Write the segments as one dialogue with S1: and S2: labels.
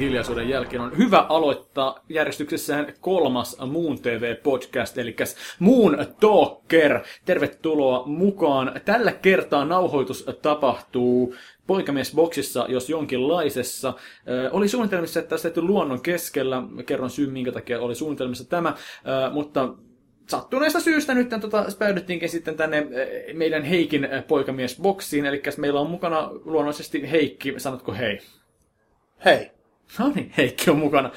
S1: hiljaisuuden jälkeen on hyvä aloittaa järjestyksessään kolmas Moon TV-podcast, eli Moon Talker. Tervetuloa mukaan. Tällä kertaa nauhoitus tapahtuu poikamiesboksissa, jos jonkinlaisessa. oli suunnitelmissa, että tässä luonnon keskellä. Kerron syyn, minkä takia oli suunnitelmissa tämä, mutta sattuneesta syystä nyt tota, päädyttiinkin sitten tänne meidän Heikin poikamiesboksiin, eli meillä on mukana luonnollisesti Heikki, sanotko hei?
S2: Hei.
S1: No niin, Heikki on mukana.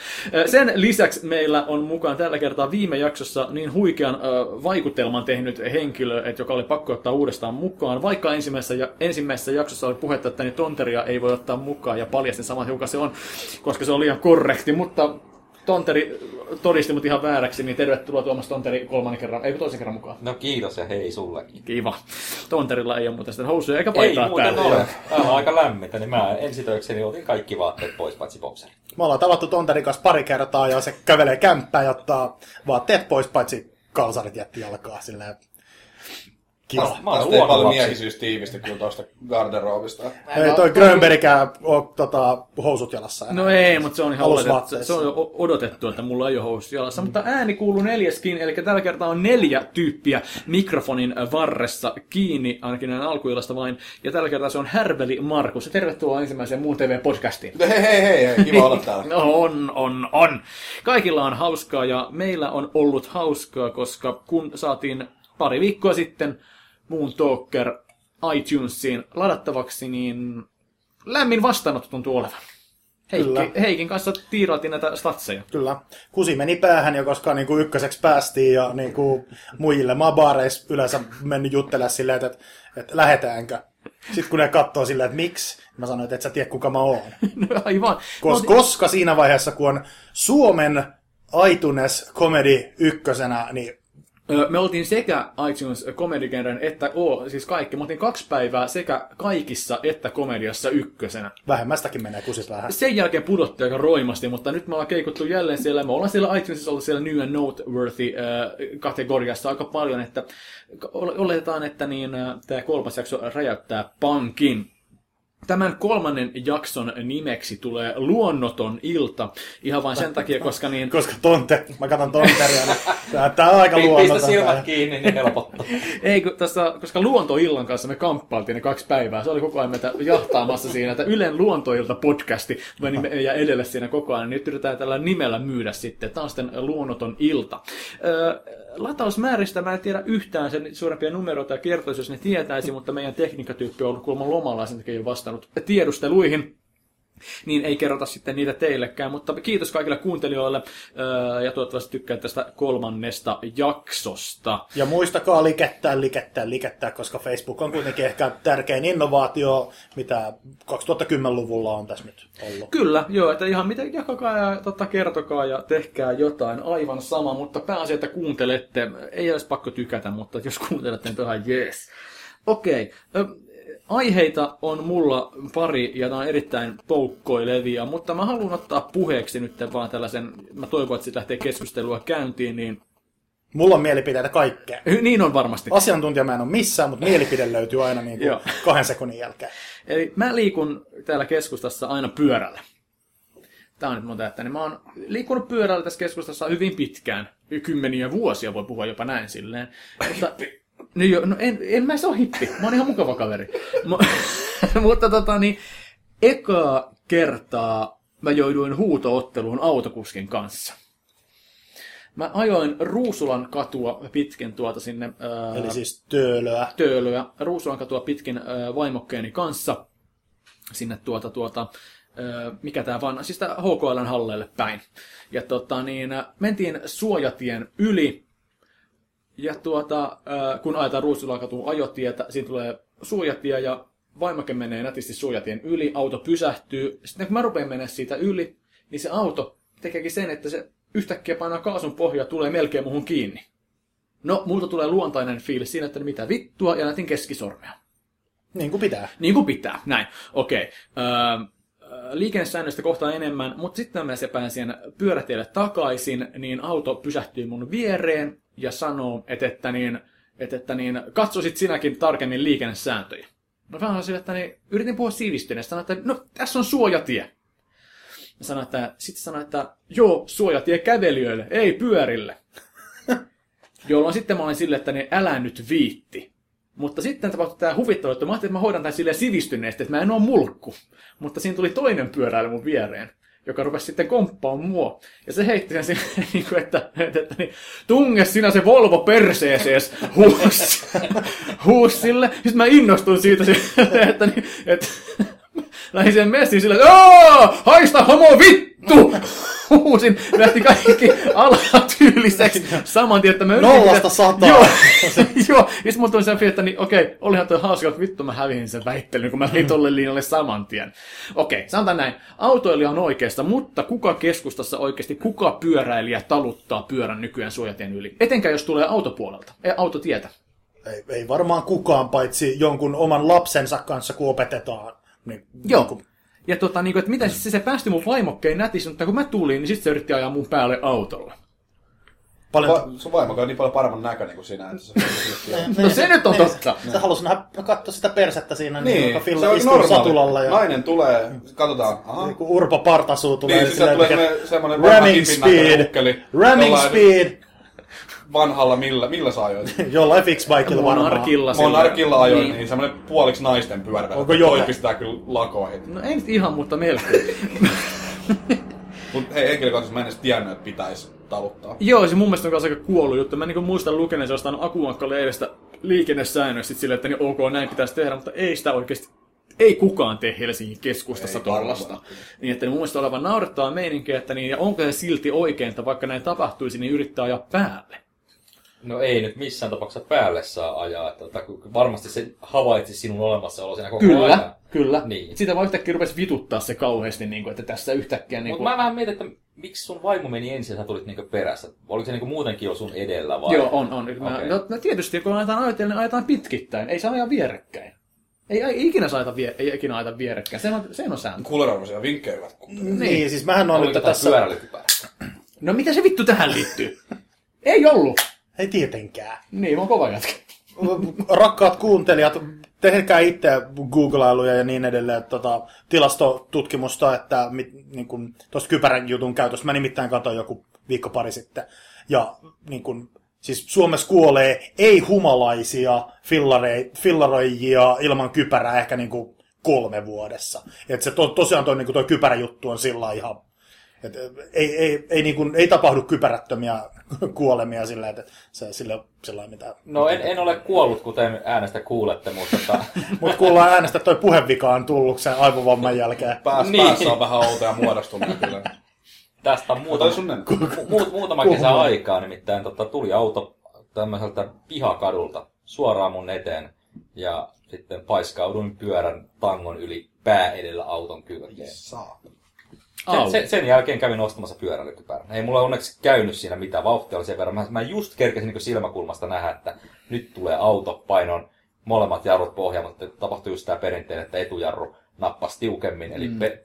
S1: Sen lisäksi meillä on mukaan tällä kertaa viime jaksossa niin huikean vaikutelman tehnyt henkilö, että joka oli pakko ottaa uudestaan mukaan. Vaikka ensimmäisessä, ensimmäisessä jaksossa oli puhetta, että niin tonteria ei voi ottaa mukaan ja paljastin saman hiukan se on, koska se on liian korrekti. Mutta Tonteri todisti mut ihan vääräksi, niin tervetuloa Tuomas Tonteri kolmannen kerran, ei toisen kerran mukaan.
S3: No kiitos ja hei sullekin.
S1: Kiva. Tonterilla ei ole muuten sitä housuja eikä paitaa
S3: ei, muuten Ole. Täällä on aika lämmintä, niin mä ensitöikseni otin kaikki vaatteet pois, paitsi bokseri.
S2: Me ollaan tavattu Tonterin kanssa pari kertaa ja se kävelee kämppään ja ottaa vaatteet pois, paitsi kalsarit jätti jalkaa silleen
S4: Kiva. Mä olen paljon miehisyys tiivistä kuin tuosta garderobista.
S2: Ei toi Grönbergikään ole tota, housut jalassa.
S1: Enää. No ei, mutta se on ihan odotettu, se on odotettu, että mulla ei ole housut jalassa. Mm. Mutta ääni kuuluu neljäskin, eli tällä kertaa on neljä tyyppiä mikrofonin varressa kiinni, ainakin näin alkuilasta vain. Ja tällä kertaa se on Härveli Markus. Tervetuloa ensimmäiseen Muun TV-podcastiin.
S4: Hei, hei, hei, hei. kiva olla täällä.
S1: no, on, on, on. Kaikilla on hauskaa ja meillä on ollut hauskaa, koska kun saatiin pari viikkoa sitten Moon Talker iTunesiin ladattavaksi, niin lämmin vastaanotto tuntuu olevan. Heikki, Heikin kanssa tiirailtiin näitä statseja.
S2: Kyllä. Kusi meni päähän jo, koska niin kuin ykköseksi päästiin ja niin kuin muille. Mä baareissa yleensä mennyt juttelemaan silleen, että, että, että lähetäänkö. Sitten kun ne katsoo silleen, että miksi, mä sanoin, että et sä tiedä kuka mä oon.
S1: no aivan.
S2: Kos, koska siinä vaiheessa, kun on Suomen iTunes Comedy ykkösenä, niin
S1: me oltiin sekä iTunes Comedy että O, siis kaikki. Me oltiin kaksi päivää sekä kaikissa että komediassa ykkösenä.
S2: Vähemmästäkin menee kusit vähän.
S1: Sen jälkeen pudotti aika roimasti, mutta nyt me ollaan keikuttu jälleen siellä. Me ollaan siellä iTunesissa ollut siellä New and Noteworthy kategoriassa aika paljon, että oletetaan, että niin, tämä kolmas jakso räjäyttää pankin. Tämän kolmannen jakson nimeksi tulee Luonnoton ilta. Ihan vain sen takia, koska niin...
S2: koska tonte, mä katson tonteria, niin tää on aika luonnoton.
S3: Pistä silmät kiinni, niin helpottaa.
S1: Ei, kun tässä, koska Luontoillan kanssa me kamppailtiin ne kaksi päivää. Se oli koko ajan meitä jahtaamassa siinä, että Ylen Luontoilta podcasti ja edelle siinä koko ajan. Nyt yritetään tällä nimellä myydä sitten. Tämä on sitten Luonnoton ilta. Öö, latausmääristä mä en tiedä yhtään sen suurempia numeroita ja kertoisi, jos ne tietäisi, mutta meidän tekniikkatyyppi on ollut kuulemma lomalla sen takia jo vastannut tiedusteluihin niin ei kerrota sitten niitä teillekään. Mutta kiitos kaikille kuuntelijoille ja toivottavasti tykkää tästä kolmannesta jaksosta.
S2: Ja muistakaa likettää, likettää, likettää, koska Facebook on kuitenkin ehkä tärkein innovaatio, mitä 2010-luvulla on tässä nyt ollut.
S1: Kyllä, joo, että ihan miten jakakaa ja tota, kertokaa ja tehkää jotain aivan sama, mutta pääasia, että kuuntelette. Ei olisi pakko tykätä, mutta jos kuuntelette, niin ihan jees. Okei. Okay aiheita on mulla pari ja nämä on erittäin poukkoilevia, mutta mä haluan ottaa puheeksi nyt vaan tällaisen, mä toivon, että siitä lähtee keskustelua käyntiin, niin
S2: Mulla on mielipiteitä kaikkea.
S1: Niin on varmasti.
S2: Asiantuntija mä en ole missään, mutta mielipide löytyy aina niin kuin kahden sekunnin jälkeen.
S1: Eli mä liikun täällä keskustassa aina pyörällä. Tämä on nyt monta, että niin mä oon liikkunut pyörällä tässä keskustassa hyvin pitkään. Kymmeniä vuosia voi puhua jopa näin silleen. Mutta No joo, no en, en mä se ole hippi. Mä oon ihan mukava kaveri. mutta tota niin, ekaa kertaa mä jouduin huutootteluun autokuskin kanssa. Mä ajoin Ruusulan katua pitkin tuota sinne...
S2: Ää, Eli siis töölöä.
S1: Töölöä. Ruusulan katua pitkin ää, vaimokkeeni kanssa sinne tuota, tuota mikä tää vaan, siis tää HKLn halleille päin. Ja tota niin, mentiin suojatien yli, ja tuota, kun ajetaan Ruusulakatuun ajotietä, siinä tulee suojatie ja vaimoke menee nätisti suojatien yli, auto pysähtyy. Sitten kun mä rupean mennä siitä yli, niin se auto tekeekin sen, että se yhtäkkiä painaa kaasun pohjaa tulee melkein muhun kiinni. No, multa tulee luontainen fiilis siinä, että mitä vittua, ja nätin keskisormea.
S2: Niin kuin pitää.
S1: Niin kuin pitää, näin. Okei. Okay. Öö, liikennesäännöistä kohta enemmän, mutta sitten mä se pääsin pyörätielle takaisin, niin auto pysähtyy mun viereen, ja sanoo, että, että, niin, että, että niin, katsoisit sinäkin tarkemmin liikennesääntöjä. No vähän sille, että niin, yritin puhua siivistyneestä, sanoin, että no tässä on suojatie. sanoi, että, sitten sanoi, että joo, suojatie kävelijöille, ei pyörille. Jolloin sitten mä olin silleen, että niin älä nyt viitti. Mutta sitten tapahtui tämä huvittava, että mä ajattelin, että mä hoidan tämän silleen sivistyneesti, että mä en ole mulkku. Mutta siinä tuli toinen pyöräily mun viereen joka rupesi sitten komppaan mua. Ja se heitti sen sinne, niin kuin, että, että, että niin, tunge sinä se Volvo perseesees huus, huus sille. Sitten mä innostuin siitä, että, niin, että lähdin siihen messiin sille, että haista homo vittu! Huusin, lähti kaikki alatyyliseksi saman tien, että mä
S2: yritin... Nollasta sataa.
S1: Joo, joo. Ja sitten mulla tuli se että niin, okei, olihan tuo hauska, että vittu mä hävisin sen väittelyn, kun mä lähdin tolle linjalle saman tien. Okei, sanotaan näin. Autoilija on oikeasta, mutta kuka keskustassa oikeasti, kuka pyöräilijä taluttaa pyörän nykyään suojatien yli? Etenkään jos tulee autopuolelta, ei autotietä.
S2: Ei, ei varmaan kukaan, paitsi jonkun oman lapsensa kanssa, kun opetetaan. Niin,
S1: Joo. Niin kuin ja tota, niin kuin, että miten se, se päästi mun vaimokkeen nätissä, mutta kun mä tulin, niin sitten se yritti ajaa mun päälle autolla.
S4: Paljon... Va- sun vaimo on niin paljon paremman näköinen kuin sinä. Että se,
S1: no se nyt on totta.
S2: Se halusi nähdä, katsoa sitä persettä siinä,
S4: niin,
S2: niin joka
S4: Filla istuu satulalla. Ja... Nainen tulee, katsotaan. Aha.
S2: Niin Urpo Partasuu tulee.
S4: Niin, siis tulee semmoinen ramming speed.
S2: Ramming speed
S4: vanhalla, millä, millä sä ajoit?
S2: Jollain fixbikeilla
S1: varmaan. Monarkilla.
S4: Monarkilla ajoin, niin, niin semmoinen puoliksi naisten pyörä. Onko Toi pistää kyllä lakoihin.
S1: No ei nyt ihan, mutta melkein.
S4: Mutta hei, henkilökohtaisesti mä en edes tiennyt, että pitäisi taluttaa.
S1: Joo, se mun mielestä on aika kuollut juttu. Mä niin muistan lukeneen jostain Akuankka-lehdestä liikennesäännöistä silleen, että niin ok, näin pitäisi tehdä, mutta ei sitä oikeasti ei kukaan tee Helsingin keskustassa tuollaista. Niin, että niin mun mielestä olevan naurettava meininki, että niin, ja onko se silti oikein, että vaikka näin tapahtuisi, niin yrittää ajaa päälle.
S3: No ei nyt missään tapauksessa päälle saa ajaa. Että, että varmasti se havaitsi sinun olemassaolo siinä koko
S1: kyllä,
S3: ajan.
S1: Kyllä, niin. Sitä vaan yhtäkkiä rupesi vituttaa se kauheasti, niin kuin, että tässä yhtäkkiä... Niin
S3: kuin... Mutta mä vähän mietin, että miksi sun vaimo meni ensin ja sä tulit niin perässä? Oliko se niin muutenkin jo sun edellä vai?
S1: Joo, on, on. Okay. No, no, tietysti, kun ajetaan ajatellen, niin ajetaan pitkittäin. Ei saa ajaa vierekkäin. Ei, ei ikinä saada vie, ei ikinä aita vierekkäin. Se on, se on sääntö.
S4: Kuuleraumaisia vinkkejä hyvät
S2: niin. niin, siis mähän on nyt tässä...
S1: No mitä se vittu tähän liittyy? ei ollut.
S2: Ei tietenkään.
S1: Niin, on kova jätkä.
S2: Rakkaat kuuntelijat, tehkää itse googlailuja ja niin edelleen tota, tilastotutkimusta, että niin tuosta kypärän jutun käytöstä. Mä nimittäin katsoin joku viikko pari sitten. Ja niin kun, siis Suomessa kuolee ei-humalaisia fillaroijia ilman kypärää ehkä niin kuin kolme vuodessa. Et se to, tosiaan toi, niin toi kypäräjuttu on sillä ihan... Et ei, ei, ei, niin kuin, ei tapahdu kypärättömiä kuolemia sillä, että se sillä, sillä mitä...
S3: No en, en ole kuollut, kuten äänestä kuulette, mutta... Tota...
S2: mutta kuullaan äänestä, toi puhevika on tullut sen aivovamman jälkeen.
S4: Pääs, niin. Päässä on vähän outoja muodostumia kyllä.
S3: Tästä on muutama, mu, muutama kesä aikaa, nimittäin tota, tuli auto tämmöiseltä pihakadulta suoraan mun eteen ja sitten paiskauduin pyörän tangon yli pää edellä auton kylkeen. Sen, sen, sen, jälkeen kävin ostamassa pyöräilykypärän. Ei mulla onneksi käynyt siinä mitään, vauhtia oli sen verran. Mä, mä just kerkesin niin silmäkulmasta nähdä, että nyt tulee auto, painon molemmat jarrut pohjaan, mutta tapahtui just tämä perinteinen, että etujarru nappasi tiukemmin, eli mm. pe-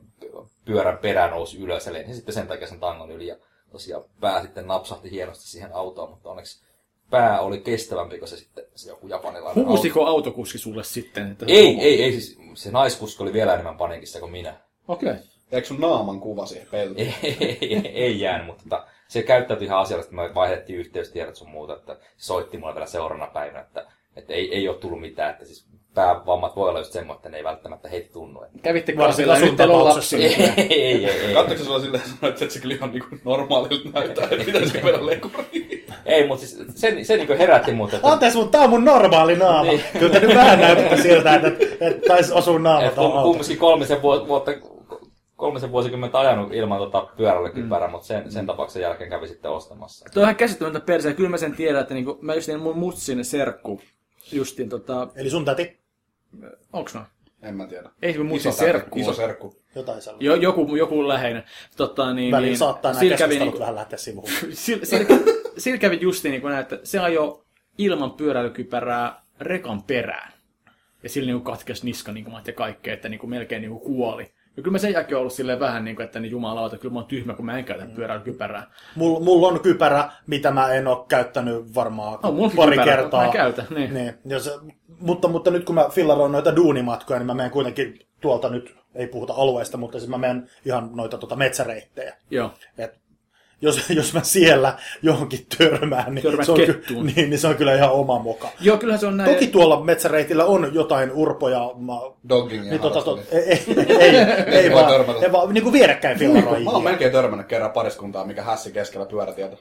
S3: pyörän perä nousi ylös, eli sitten sen takia sen tangon yli, ja tosiaan pää sitten napsahti hienosti siihen autoon, mutta onneksi pää oli kestävämpi kuin se sitten se joku japanilainen
S1: Huusiko auto. autokuski sulle sitten?
S3: Että ei, ei, ei, siis se naiskuski oli vielä enemmän panikissa kuin minä.
S1: Okei. Okay.
S4: Eikö sun naaman kuva siihen peltiin?
S3: ei, ei, ei, jäänyt, mutta tota, se käyttäytyi ihan asiallisesti, me vaihdettiin yhteystiedot sun muuta, että se soitti mulle vielä seuraavana päivänä, että, että ei, ei ole tullut mitään, että siis päävammat voi olla just semmoinen, että ne ei välttämättä heti tunnu.
S1: Kävitte sillä nyt teillä lapsi?
S3: Ei, ei, ei. ei.
S4: Katsoiko sulla silleen sanoa, että se kyllä ihan niin normaalilta näyttää, että pitäisi mennä lekuriin?
S3: Ei, mutta siis se, se niin herätti mut. Että...
S2: Anteeksi, mutta tää on mun normaali naama. Niin. Kyllä te nyt vähän näytätte siltä, että, että taisi osua naama
S3: tuohon Kumminkin kolmisen vuotta kolmisen vuosikymmentä ajanut ilman tota pyörälläkypärää, mm. mutta sen, sen tapauksen jälkeen kävi sitten ostamassa.
S1: Tuo on ihan käsittämätöntä perseen. Kyllä mä sen tiedän, että niinku, mä just niin mun mutsin serkku. Justiin tota...
S2: Eli sun täti?
S1: Onks noin?
S4: En mä tiedä.
S1: Ei kun mutsin serkku.
S4: Iso serkku.
S2: Jotain sellaista.
S1: Jo, joku, joku läheinen. Tota, niin,
S2: Väliin
S1: niin,
S2: saattaa nämä keskustelut niin, vähän lähteä sivuun.
S1: Sillä, sillä, sillä kävi justiin niin kuin näin, että se ajoi ilman pyöräilykypärää rekan perään. Ja sillä niin katkesi niska niin kuin, ja kaikkea, että niin kuin melkein niin kuin kuoli. Ja kyllä mä sen jälkeen ollut silleen vähän niin kuin, että niin jumalauta, kyllä mä oon tyhmä, kun mä en käytä mm. pyörän kypärää.
S2: Mulla mul on kypärä, mitä mä en ole käyttänyt varmaan no, pari
S1: kypärä,
S2: kertaa.
S1: Mä käytän, niin.
S2: niin. Jos, mutta, mutta nyt kun mä fillaroin noita duunimatkoja, niin mä menen kuitenkin tuolta nyt, ei puhuta alueesta, mutta siis mä menen ihan noita tota metsäreittejä.
S1: Joo.
S2: Et jos, jos mä siellä johonkin törmään, niin,
S1: Törmät
S2: se on, ky- niin, niin se on kyllä ihan oma moka.
S1: Joo, kyllähän se on näin.
S2: Toki tuolla metsäreitillä on jotain urpoja. Mä,
S4: Doggingia
S2: niin, tota, tot,
S4: harrastelin.
S2: ei, ei, ei, ei, vaan,
S4: törmätä.
S2: ei vaan niin kuin vierekkäin fillaroi.
S4: Mä oon melkein törmännyt kerran pariskuntaa, mikä hässi keskellä pyörätietä.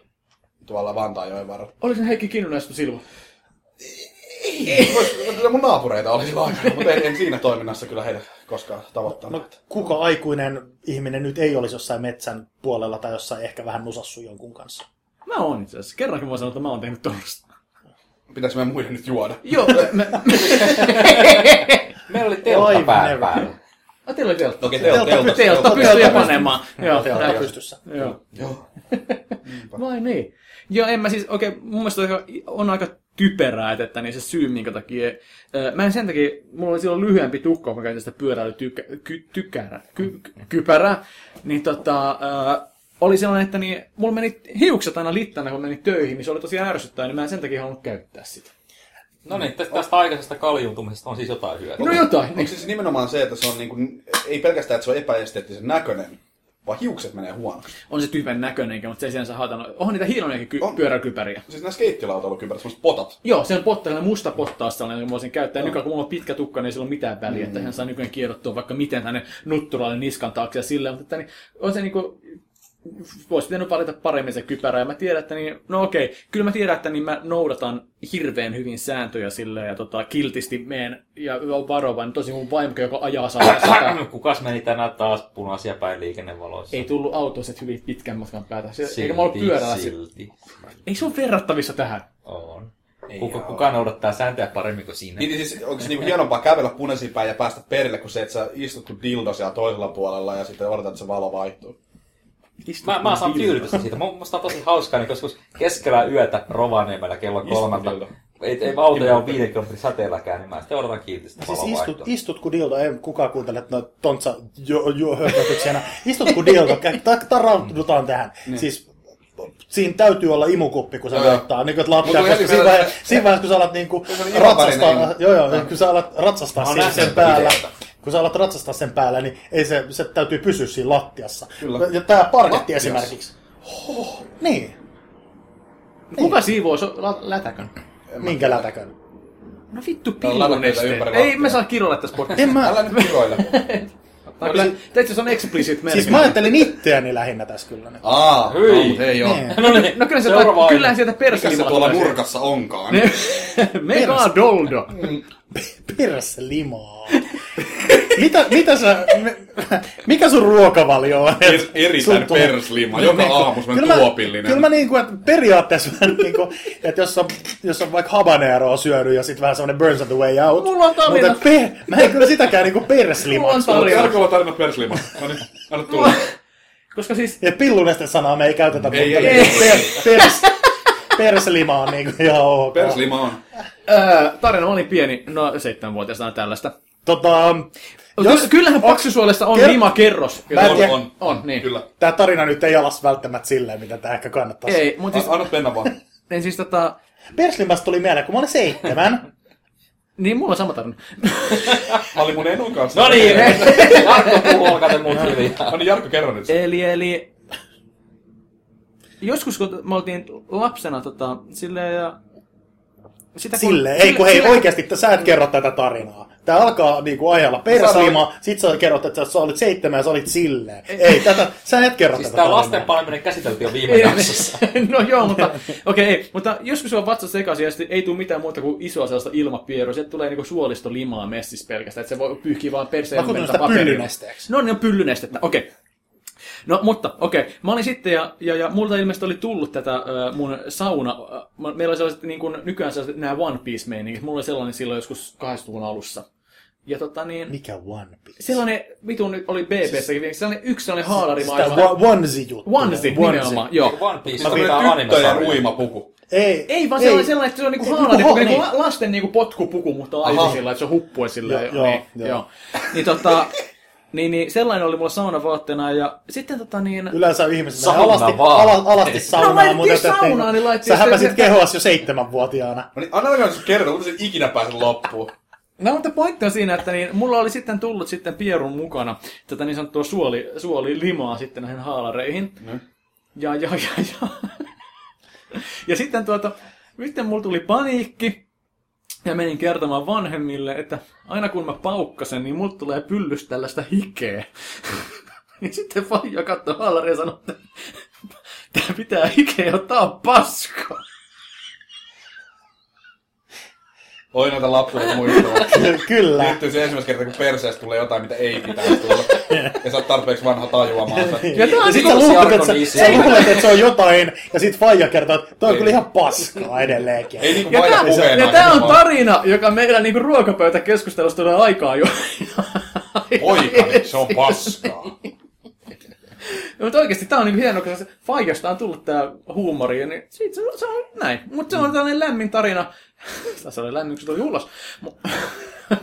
S4: Tuolla Vantaanjoen varrella.
S1: Olisin Heikki Kinnunen ja Silva.
S4: Kyllä mun naapureita oli silloin aikana, mutta en, en siinä toiminnassa kyllä heitä koskaan tavoittanut.
S2: No, kuka aikuinen ihminen nyt ei olisi jossain metsän puolella tai jossain ehkä vähän nusassu jonkun kanssa?
S1: Mä oon itse asiassa. Kerrankin mä sanon, että mä oon tehnyt tosta.
S4: Pitäis meidän muiden nyt juoda?
S1: Joo, me,
S3: Meillä oli teltta
S2: Oi,
S3: pää päällä.
S1: Ah, teillä oli teltta.
S3: Toki
S2: Teltta
S3: teltta, teltta,
S1: Teltta pystyy panemaan. Joo,
S2: Teltta pystyssä.
S1: Joo.
S4: Joo.
S1: Vai niin? Joo, en mä siis, okei, okay, mun mielestä on, aika- typerää, että, että niin se syy, minkä takia, mä en sen takia, mulla oli silloin lyhyempi tukka, kun mä käytin sitä pyöräilytykä, ky, tykärä, ky, ky, kypärää, niin tota, ö, oli sellainen, että niin, mulla meni hiukset aina littana, kun menin töihin, niin se oli tosi ärsyttävää, niin mä en sen takia halunnut käyttää sitä.
S3: No niin, tästä, tästä aikaisesta kaljuuntumisesta on siis jotain hyötyä.
S1: No jotain,
S4: Onko
S1: niin.
S4: se siis nimenomaan se, että se on niinku, ei pelkästään, että se on epäesteettisen näköinen, vaan hiukset menee huonoksi.
S1: On se typen näköinenkin, mutta se ei sinänsä haitannut. Onhan niitä hienojakin ky-
S4: On.
S1: pyöräkypäriä.
S4: Siis nämä skeittilautailukypärät, semmoiset potat.
S1: Joo, se on potta, musta pottaus sellainen, jonka mä voisin käyttää. Nykyään kun mulla on pitkä tukka, niin ei sillä ole mitään väliä, mm. että hän saa nykyään kierrottua vaikka miten tänne nutturaalle niskan taakse ja silleen, mutta että niin, on se niinku, voisi pitänyt valita paremmin se kypärä, ja mä tiedän, että niin, no okei, kyllä mä tiedän, että niin mä noudatan hirveän hyvin sääntöjä silleen, ja tota, kiltisti meen, ja on varovainen, tosi mun vaimko, joka ajaa saa sitä,
S3: Kukas meni tänään taas punaisia päin liikennevaloissa?
S1: ei tullut autossa hyvin pitkän matkan päätä, se, eikä mä ollut pyörällä silti.
S3: silti.
S1: Ei se ole verrattavissa tähän.
S3: On. Kuka, kuka noudattaa sääntöjä paremmin kuin sinä?
S4: Niin siis onko se niinku hienompaa kävellä punaisiin päin ja päästä perille, kun se, että sä istut kuin dildo siellä toisella puolella ja sitten odotat, että se valo vaihtuu.
S3: Mä, mä saan tyydytystä siitä. Mun mielestä on tosi hauskaa, niin joskus keskellä yötä Rovaniemellä kello kolmelta.
S4: dildo.
S3: Ei, ei autoja ole viiden kilometrin säteelläkään, niin mä sitten odotan kiltisti
S2: Siis
S3: valon
S2: istut, istut kun dildo, ei kukaan kuuntele no, tontsa jo, jo. Istut kun dildo, kä- ta- taraudutaan tähän. Siis siinä täytyy olla imukuppi, kun se vettää. Niin kuin
S4: Mut
S2: koska siinä vaiheessa, kun sä alat niinku
S4: Sellainen
S2: ratsastaa, joo, joo, kun sä alat ratsastaa sen, päällä. Kun sä alat ratsastaa sen päällä, niin ei se, se täytyy pysyä siinä lattiassa.
S4: Kyllä.
S2: Ja tää parketti
S4: Lattiassa.
S2: esimerkiksi. Oh, niin.
S1: Kuka siivoo so- la- lätäkön?
S2: Minkä lätäkön?
S1: No vittu
S4: on
S1: pilluneste. Ei me saa kiroilla tässä podcastissa.
S2: En mä,
S4: Älä nyt kiroile.
S1: Tää kyllä, teitä se on explicit merkki.
S2: siis mä ajattelin itseäni lähinnä tässä kyllä. Nyt.
S4: Aa,
S3: Hyi.
S4: no, mut ei oo.
S2: Niin.
S1: No, niin, no kyllä se
S3: Seuraava aihe.
S1: kyllähän sieltä
S4: Mikä se tuolla nurkassa onkaan?
S1: Mega doldo.
S2: Perslimaa. mitä, mitä sä, mikä sun ruokavalio on?
S4: Er, erittäin
S2: Sun
S4: perslima. Joka aamu semmonen
S2: Kyllä mä-
S4: tuopillinen.
S2: Kyllä mä niinku, että periaatteessa mä niinku, että jos on, jos on vaikka habaneroa syönyt ja sit vähän semmonen burns on the way out.
S1: Mulla on tarina.
S2: Mutta pe, mä en kyllä sitäkään niinku
S1: Mulla on
S2: perslimaksi.
S1: tarina.
S4: Kerro tarinat perslima. No niin, anna tulla.
S1: Koska siis
S2: Ja pillunesten sanaa me ei käytetä,
S4: Ei,
S2: mutta
S4: ei,
S2: per, pers, perslima on niinku ihan ok.
S4: Perslima on.
S1: ää, tarina mä olin pieni, no seitsemänvuotiaana tällaista.
S2: Tota,
S1: Jos, Kyllähän paksusuolessa on
S2: Ker-
S1: rimakerros.
S2: Mä en
S4: On,
S2: tiedä.
S4: on.
S1: On, niin.
S4: Kyllä.
S2: tää tarina nyt ei alas välttämättä silleen, mitä tää ehkä kannattaisi.
S1: Ei, mutta siis,
S4: Anna mennä vaan.
S1: niin siis tota,
S2: Perslimasta tuli mieleen, kun mä olin seitsemän.
S1: niin mulla on sama tarina.
S4: Mä olin mun enun kanssa.
S3: No niin, Jarkko puhuu, olkaa te muut hiljaa.
S4: No niin, Jarkko, kerro nyt.
S1: Eli, eli joskus kun me oltiin lapsena tota, silleen ja... Sitä kun-
S2: Sille, ei kun hei
S1: sille-
S2: oikeasti, että sä et kerro tätä tarinaa. Tää alkaa niinku ajalla perslima, sit sä kerrot, että sä olit seitsemän ja sä olit silleen. Ei, tätä, sä et kerro
S3: Siis
S2: tätä
S3: tää
S2: tarinaa.
S3: lasten paneminen käsiteltiin jo viime jaksossa.
S1: no joo, mutta okei, ei, mutta joskus on vatsa sekaisin ja ei tule mitään muuta kuin isoa sellaista ilmapierua. Sieltä tulee niinku suolistolimaa messissä pelkästään, että se voi pyyhkiä vaan perseen
S2: Mä kutsun sitä
S1: paperilla.
S2: pyllynesteeksi.
S1: No ne on pyllynestettä, okei. No mutta, okei. Mä olin sitten, ja, ja, ja multa ilmeisesti oli tullut tätä äh, mun sauna. Äh, meillä oli sellaiset, niin kuin nykyään sellaiset, nämä One Piece-meiningit. Mulla oli sellainen silloin joskus 80-luvun alussa. Ja tota niin,
S2: Mikä One Piece?
S1: sellainen, vitun nyt oli BBssäkin, siis, sellainen yksi sellainen haalarimainen.
S2: Sitä wa- onesie-juttu.
S1: Onesie, nimenomaan, joo.
S3: One Piece
S2: Mä
S3: on tää
S4: Tyttöjen uimapuku.
S2: Ei,
S1: Ei, vaan sellainen, sellainen, että se on niinku
S2: Ei,
S1: haalari,
S2: ho-
S1: niinku lasten niinku potkupuku, mutta sillä, että se huppui sillä.
S2: Joo, joo,
S1: niin,
S2: joo.
S1: joo. Niin tota, Niin, niin sellainen oli mulla saunavaatteena ja sitten tota niin...
S2: Yleensä ihmiset
S3: Sauna
S2: alasti,
S3: vaan.
S2: ala, alasti saunaan,
S1: laitettiin
S2: mutta että
S1: saunaan, niin
S2: niin,
S1: laitettiin
S2: sä
S1: se-
S2: häpäsit kehoas jo seitsemänvuotiaana.
S4: No niin, anna sun kertoa, mutta se ikinä pääse loppuun.
S1: No mutta pointti on siinä, että niin, mulla oli sitten tullut sitten pierun mukana tätä niin sanottua suoli, suolilimaa sitten näihin haalareihin.
S4: Mm.
S1: Ja, ja, ja, ja. ja sitten tuota, sitten mulla tuli paniikki. Ja menin kertomaan vanhemmille, että aina kun mä paukkasen, niin mulla tulee pyllystä tällaista hikeä. niin sitten Faija katsoi haalaria ja sanoi, että tää pitää hikeä ottaa paska.
S4: Oi noita lapsuuden muistoja.
S2: Kyllä.
S4: Liittyy se ensimmäistä kertaa, kun perseestä tulee jotain, mitä ei pitäisi tulla. Ja sä oot tarpeeksi vanha tajuamaan sen.
S1: Ja tää on
S2: Ja sit
S1: niinku-
S2: sä luulet, että sä, sä luulet, että se on jotain, ja sit Faija kertoo, että toi on
S4: Ei.
S2: kyllä ihan paskaa edelleenkin.
S4: Ei niinku
S1: Ja tämä,
S4: puheena.
S1: ja tämä on tarina, joka meidän niinku ruokapöytäkeskustelusta tulee aikaa jo.
S4: Poikani, se on paskaa.
S1: No, mutta oikeasti tämä on niinku hieno, koska se Faijasta on tullut tämä huumori, niin siitä se, se on näin. Mutta se on tällainen lämmin tarina. Tässä oli se tuli ulos. Mu-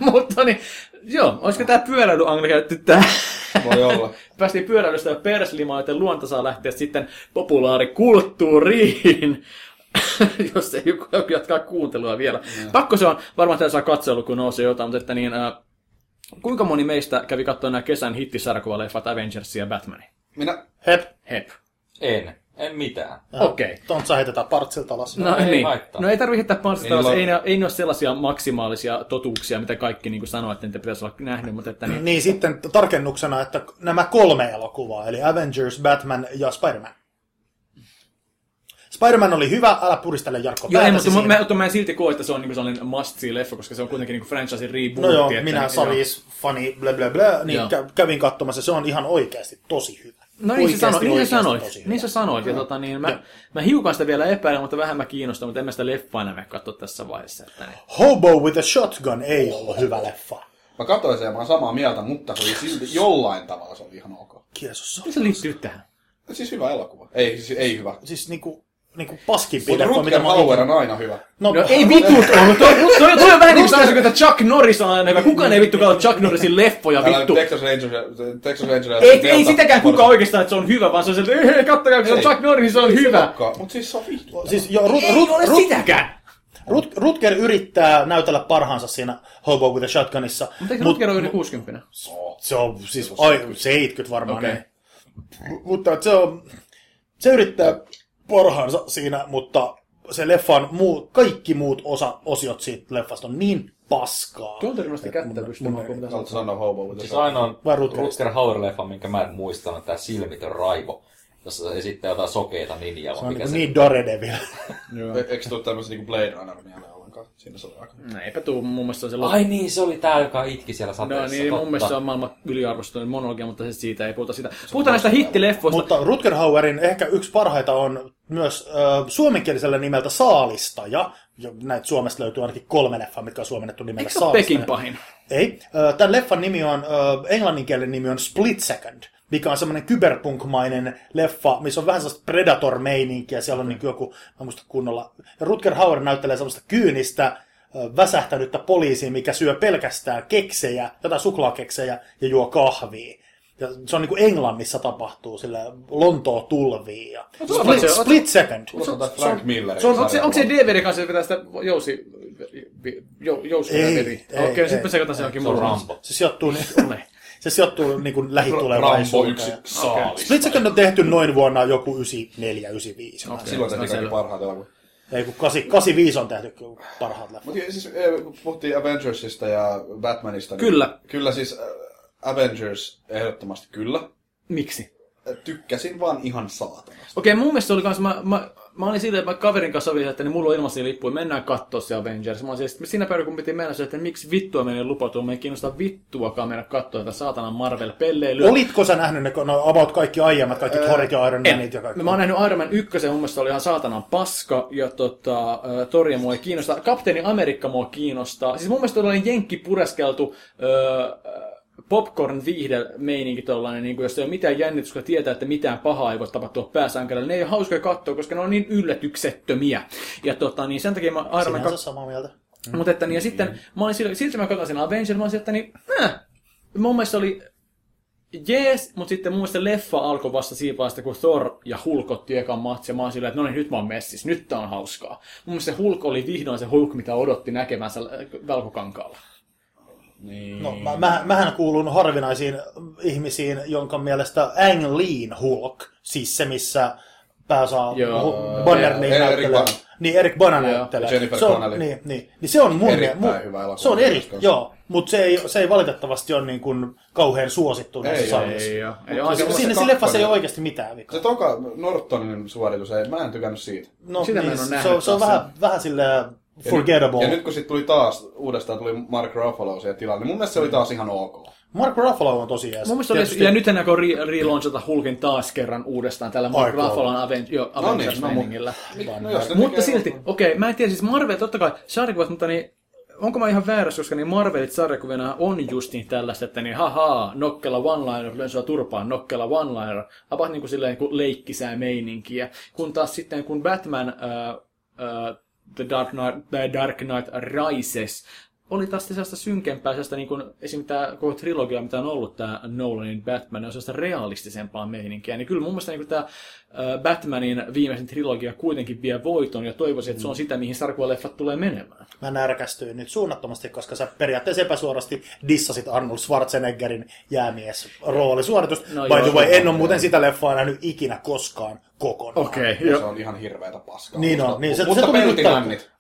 S1: mutta niin, joo, olisiko tämä pyöräily Angli käytetty tähän?
S4: Voi olla.
S1: Päästiin pyöräilystä ja perslimaan, joten luonto saa lähteä sitten populaarikulttuuriin. jos ei joku jatkaa kuuntelua vielä. Pakko se on, varmaan tämä saa katselu, kun nousee jotain, mutta että niin, äh, kuinka moni meistä kävi katsoa nämä kesän hittisarkuvaleffat Avengersia ja Batmanin?
S4: Minä,
S2: Hep.
S1: Hep.
S3: En. En mitään.
S1: Okei. Okay.
S2: Tontsa heitetään partsilta alas.
S1: No,
S3: ei
S1: niin.
S3: haittaa.
S1: no ei tarvitse heittää panssista,
S4: Niin,
S1: niin, ei, ne, ei ne ole sellaisia maksimaalisia totuuksia, mitä kaikki niin sanoo, että niitä pitäisi olla nähnyt, mutta että niin,
S2: Niin sitten tarkennuksena, että nämä kolme elokuvaa, eli Avengers, Batman ja Spider-Man. Spider-Man oli hyvä, älä puristele Jarkko
S1: Joo, mutta mä, mä, mä en silti koe, että se on niin sellainen must see leffa, koska se on kuitenkin niin franchisein rebootti.
S2: No joo,
S1: että,
S2: minä
S1: niin,
S2: Savis, fani, blä blä blä, niin
S1: Joo.
S2: kä- kävin katsomassa, se on ihan oikeasti tosi hyvä.
S1: No niin sä sanoit, niin sä sanoit,
S2: hyvä.
S1: niin sä sanoit. Ja tota, niin, mä, mä hiukan sitä vielä epäilen, mutta vähän mä kiinnostan, mutta en mä sitä leffaa enää katsoa tässä vaiheessa. Että niin.
S2: Hobo with a Shotgun ei ollut hyvä leffa.
S4: mä katsoin sen ja mä oon samaa mieltä, mutta se oli silti jollain tavalla se oli ihan ok.
S2: Kiitos.
S1: Miten se liittyy tähän?
S4: Siis hyvä elokuva. Ei, siis ei hyvä.
S2: Siis niinku, niinku paskimpi
S4: Mutta
S2: leffa, mitä
S4: Rutger
S2: mä ikinä-
S4: on aina hyvä.
S2: No,
S1: No ei vitut ollut. Toi, toi, toi on vähän niin kuin että Chuck Norris on aina hyvä. Kukaan ei vittu katso Chuck Norrisin leffoja vittu.
S4: on Texas Rangers, Texas Rangers
S1: Ei, ei sitäkään kukaan oikeastaan, että se on hyvä, vaan se on se, että "Ei, hei, kattokaa, kun se on Chuck Norris, se on hyvä.
S4: Mutta siis se on vittu.
S2: Siis jo, Rut,
S1: Ei
S2: Rut,
S1: ole
S2: Rut,
S1: sitäkään.
S2: Rut, Rutger yrittää näytellä parhaansa siinä Hobo with a Shotgunissa.
S1: Mutta eikö Rutger ole yli 60?
S2: Se on siis ai, 70 varmaan. Okay. Mutta se on, se yrittää parhaansa siinä, mutta se leffan muu, kaikki muut osa, osiot siitä leffasta on niin paskaa.
S1: Tuolta rimasta kättä pystymään, kun mitä
S4: sanoa with
S3: Siis ainoa
S2: Rutger?
S3: Hauer-leffa, minkä mä en muista, on tää Silmitön raivo, jossa se esittää jotain sokeita ninjaa.
S2: Se on
S3: mikä
S2: niin,
S3: se...
S2: niin Daredevil.
S1: Joo.
S4: E- Eikö tuu tämmöistä niinku Blade Runner mieleen ollenkaan? Siinä se oli aika.
S1: No, eipä tuu, mun mielestä se on se.
S3: Ai niin, se oli tää, joka itki siellä sateessa.
S1: No niin, mun mielestä se on maailman yliarvostunut monologia, mutta siis siitä ei puhuta sitä. Puhutaan näistä hittileffoista.
S2: Mutta Rutger Hauerin ehkä yksi parhaita on myös äh, suomenkielisellä nimeltä Saalistaja. Ja näitä Suomesta löytyy ainakin kolme leffaa, mitkä on suomennettu nimellä
S1: Eikö ole Pekin
S2: Saalistaja.
S1: pahin?
S2: Ei. Äh, Tämän leffan nimi on, äh, englanninkielinen nimi on Split Second, mikä on semmoinen kyberpunk-mainen leffa, missä on vähän sellaista Predator-meininkiä. Siellä on niin joku, mä muista kunnolla. Rutger Hauer näyttelee semmoista kyynistä, äh, väsähtänyttä poliisia, mikä syö pelkästään keksejä, jotain suklaakeksejä ja juo kahvia. Ja se on niin kuin Englannissa tapahtuu, sillä Lontoa tulvii. Ja
S1: tuolla
S2: split,
S1: se
S2: split Second.
S4: Kuulostaa Frank Millerin.
S1: Se on, onko, se, onko se DVD kanssa, että pitää sitä jousi... Jou, jousi
S2: Ei,
S1: veri?
S2: ei,
S1: Okei, sitten sekoitan sen johonkin
S3: Se on
S1: muuhun.
S3: Rambo.
S2: Se sijoittuu, niin,
S1: Ole.
S2: se sijoittuu niin kuin
S4: Rambo
S2: lähitulevaisuuteen.
S4: yksi saalis.
S2: Split Second on tehty noin vuonna joku 94-95.
S1: Okei.
S4: Silloin
S1: Se selvä.
S4: parhaat elokuvat.
S2: Ei kun 8, 85 on tehty parhaat leffat.
S4: Mutta siis kun puhuttiin Avengersista ja Batmanista. Niin
S1: Kyllä.
S4: Kyllä siis äh, Avengers ehdottomasti kyllä.
S1: Miksi?
S4: Äh, Tykkäsin vaan ihan saatanasti.
S1: Okei, mun mielestä se oli kans, mä, mä, mä olin silleen, että mä kaverin kanssa sovin, että niin mulla on ilmaisia lippuja, mennään kattoo se Avengers. Mä olin siis, siinä päivänä kun piti mennä, se, että miksi vittua meni lupautua, me ei kiinnosta vittuakaan mennä kattoo tätä saatanan Marvel-pelleilyä.
S2: Olitko sä nähnyt ne no, about kaikki aiemmat, kaikki Thorit ja Iron. Manit ja kaikki?
S1: Mä oon nähnyt Iron Man 1, mun mielestä oli ihan saatanan paska, ja tota, äh, Toria mua ei kiinnosta. Kapteeni Amerikka mua kiinnostaa. Siis mun mielestä tollainen jenkki pureskeltu äh, popcorn viihde meininki tollainen, niin kuin, jos ei ole mitään jännitystä, kun tietää, että mitään pahaa ei voi tapahtua pääsänkällä. Ne ei ole hauskoja katsoa, koska ne on niin yllätyksettömiä. Ja tota, niin sen takia mä Iron Man
S2: Sinänsä
S1: 2
S2: samaa mieltä.
S1: Mm. Mutta että niin, ja sitten mä olin silloin, silti mä katsoin sen Avenger, mä olin että niin, äh, mun mielestä oli jees, mutta sitten mun mielestä leffa alkoi vasta vaiheessa, kun Thor ja Hulk otti ekan matsi, ja mä oon silleen, että no niin, nyt mä oon messissä, nyt tää on hauskaa. Mun mielestä se Hulk oli vihdoin se Hulk, mitä odotti näkemänsä äh, valkokankaalla.
S4: Niin.
S2: No, mä, mä, mähän kuulun harvinaisiin ihmisiin, jonka mielestä Ang Leen Hulk, siis se missä pääosa
S1: Joo.
S2: Bonner
S4: Eric
S2: niin näyttelee.
S4: Bana.
S2: Niin, Eric Bana
S1: Joo.
S2: näyttelee.
S4: Jennifer
S2: se on,
S4: Connelly.
S2: niin, niin, niin, se on mun
S4: Erittäin
S2: mu-
S4: hyvä elokuva.
S2: Se on eri, joo. Mutta se ei, se ei valitettavasti ole niin kuin kauhean suosittu näissä
S4: Ei,
S2: sarjoissa.
S1: Ei oo. Ei
S4: se-
S1: Se,
S4: se-
S2: Siinä
S4: se
S2: siinä leffassa ei ole oikeasti mitään vikaa.
S4: Se toka Nortonin suoritus, ei, mä en tykännyt siitä.
S2: No,
S1: Sitä mä en
S2: niin,
S1: oo
S2: se, se on vähän, vähän silleen forgettable.
S4: Ja nyt kun sitten tuli taas, uudestaan tuli Mark Ruffalo siihen tilalle, niin mun mielestä se oli taas ihan ok.
S2: Mark Ruffalo on tosi jees.
S1: mun mielestä
S2: Tietysti-
S1: oli, ja nyt ennakko re- relaunchata Hulkin taas kerran uudestaan tällä Mark
S2: Aikoo.
S1: Ruffalon Aven, jo,
S4: No niin,
S1: Avengers-meiningillä.
S4: No, jos ne
S1: Mutta
S4: tekee
S1: silti, okei, okay, mä en tiedä, siis Marvel, totta kai, sarjakuvat, mutta niin, onko mä ihan väärässä, koska niin Marvelit sarjakuvina on just niin tällaista, että niin haha, nokkela one-liner, löin sua turpaan, nokkela one-liner, about niin kuin silleen niin kuin leikkisää meininkiä. Kun taas sitten, kun Batman uh, uh, The Dark Knight, The Dark Knight Rises oli taas sellaista synkempää, sellaista niin kuin, esim. tämä koko trilogia, mitä on ollut tämä Nolanin Batman, on sellaista realistisempaa meininkiä. Niin kyllä mun mielestä niin tämä Batmanin viimeisen trilogia kuitenkin vie voiton ja toivoisin, että se on sitä, mihin sarkuvaleffat tulee menemään.
S2: Mä närkästyin nyt suunnattomasti, koska sä periaatteessa epäsuorasti dissasit Arnold Schwarzeneggerin jäämies roolisuoritus.
S1: No
S2: No, By the way, en ole muuten sitä leffaa nähnyt ikinä koskaan kokonaan.
S1: Okei, joo.
S4: se on ihan hirveätä paskaa.
S2: Niin on,
S4: Mutta-
S2: niin se-
S4: mutta
S2: se tuli nyt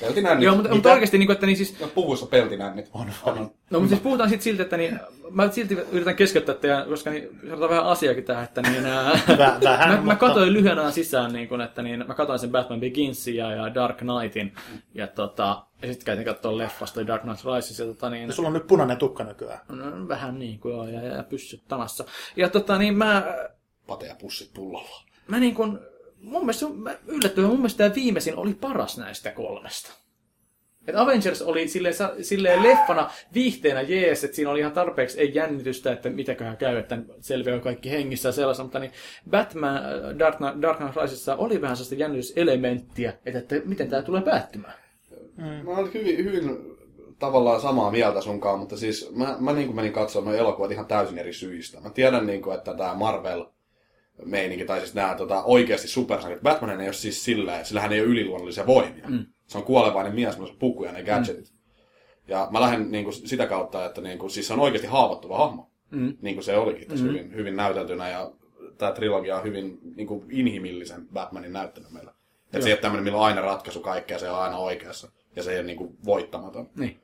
S4: peltinännit.
S1: Joo, mutta, mutta
S2: Mitä?
S1: oikeasti, niin kuin, että niin siis,
S4: No, puvuissa peltinännit. On, on.
S1: No, mutta siis puhutaan sitten siltä, että niin, mä silti yritän keskeyttää teidän, koska niin, sanotaan vähän asiakin tähän, että niin, ää,
S2: Vä- vähän,
S1: mä, mä
S2: mutta-
S1: katsoin lyhyen ajan sisään, niin kun, että niin, mä katsoin sen Batman Beginsin ja, ja Dark Knightin, ja, tota, ja sitten käytin katsoa leffasta Dark Knight Rises, ja tota, niin,
S2: Ja sulla on nyt punainen tukka nykyään.
S1: no, vähän niin kuin joo, ja, ja pyssyt tanassa. Ja tota, niin mä,
S4: Patea pussit pullolla.
S1: mä niin kun, mun mielestä, mä yllättyin, mun mielestä tämä viimeisin oli paras näistä kolmesta. Et Avengers oli silleen, silleen leffana viihteenä jees, että siinä oli ihan tarpeeksi ei jännitystä, että mitäköhän käy, että selviää kaikki hengissä ja sellaista, mutta niin Batman äh, Dark Dark Knight Risessa oli vähän sellaista jännityselementtiä, että, että miten tämä tulee päättymään.
S4: Mä olen hyvin, hyvin tavallaan samaa mieltä sunkaan, mutta siis mä, mä niin kuin menin katsomaan elokuvat ihan täysin eri syistä. Mä tiedän, niin kuin, että tämä Marvel meininki, tai siis nämä tota, oikeasti supersankarit. Batman ei ole siis sillä, sillä hän ei ole yliluonnollisia voimia. Mm. Se on kuolevainen mies, mutta se on puku ja ne gadgetit. Mm. Ja mä lähden niin kuin, sitä kautta, että niin kuin, siis se on oikeasti haavoittuva hahmo. Mm. Niin kuin se olikin tässä mm. hyvin, hyvin näyteltynä. Ja tämä trilogia on hyvin niin kuin, inhimillisen Batmanin näyttänyt meille. Että se ei ole tämmöinen, millä on aina ratkaisu kaikkea, se on aina oikeassa. Ja se ei ole niin kuin, voittamaton.
S1: Niin.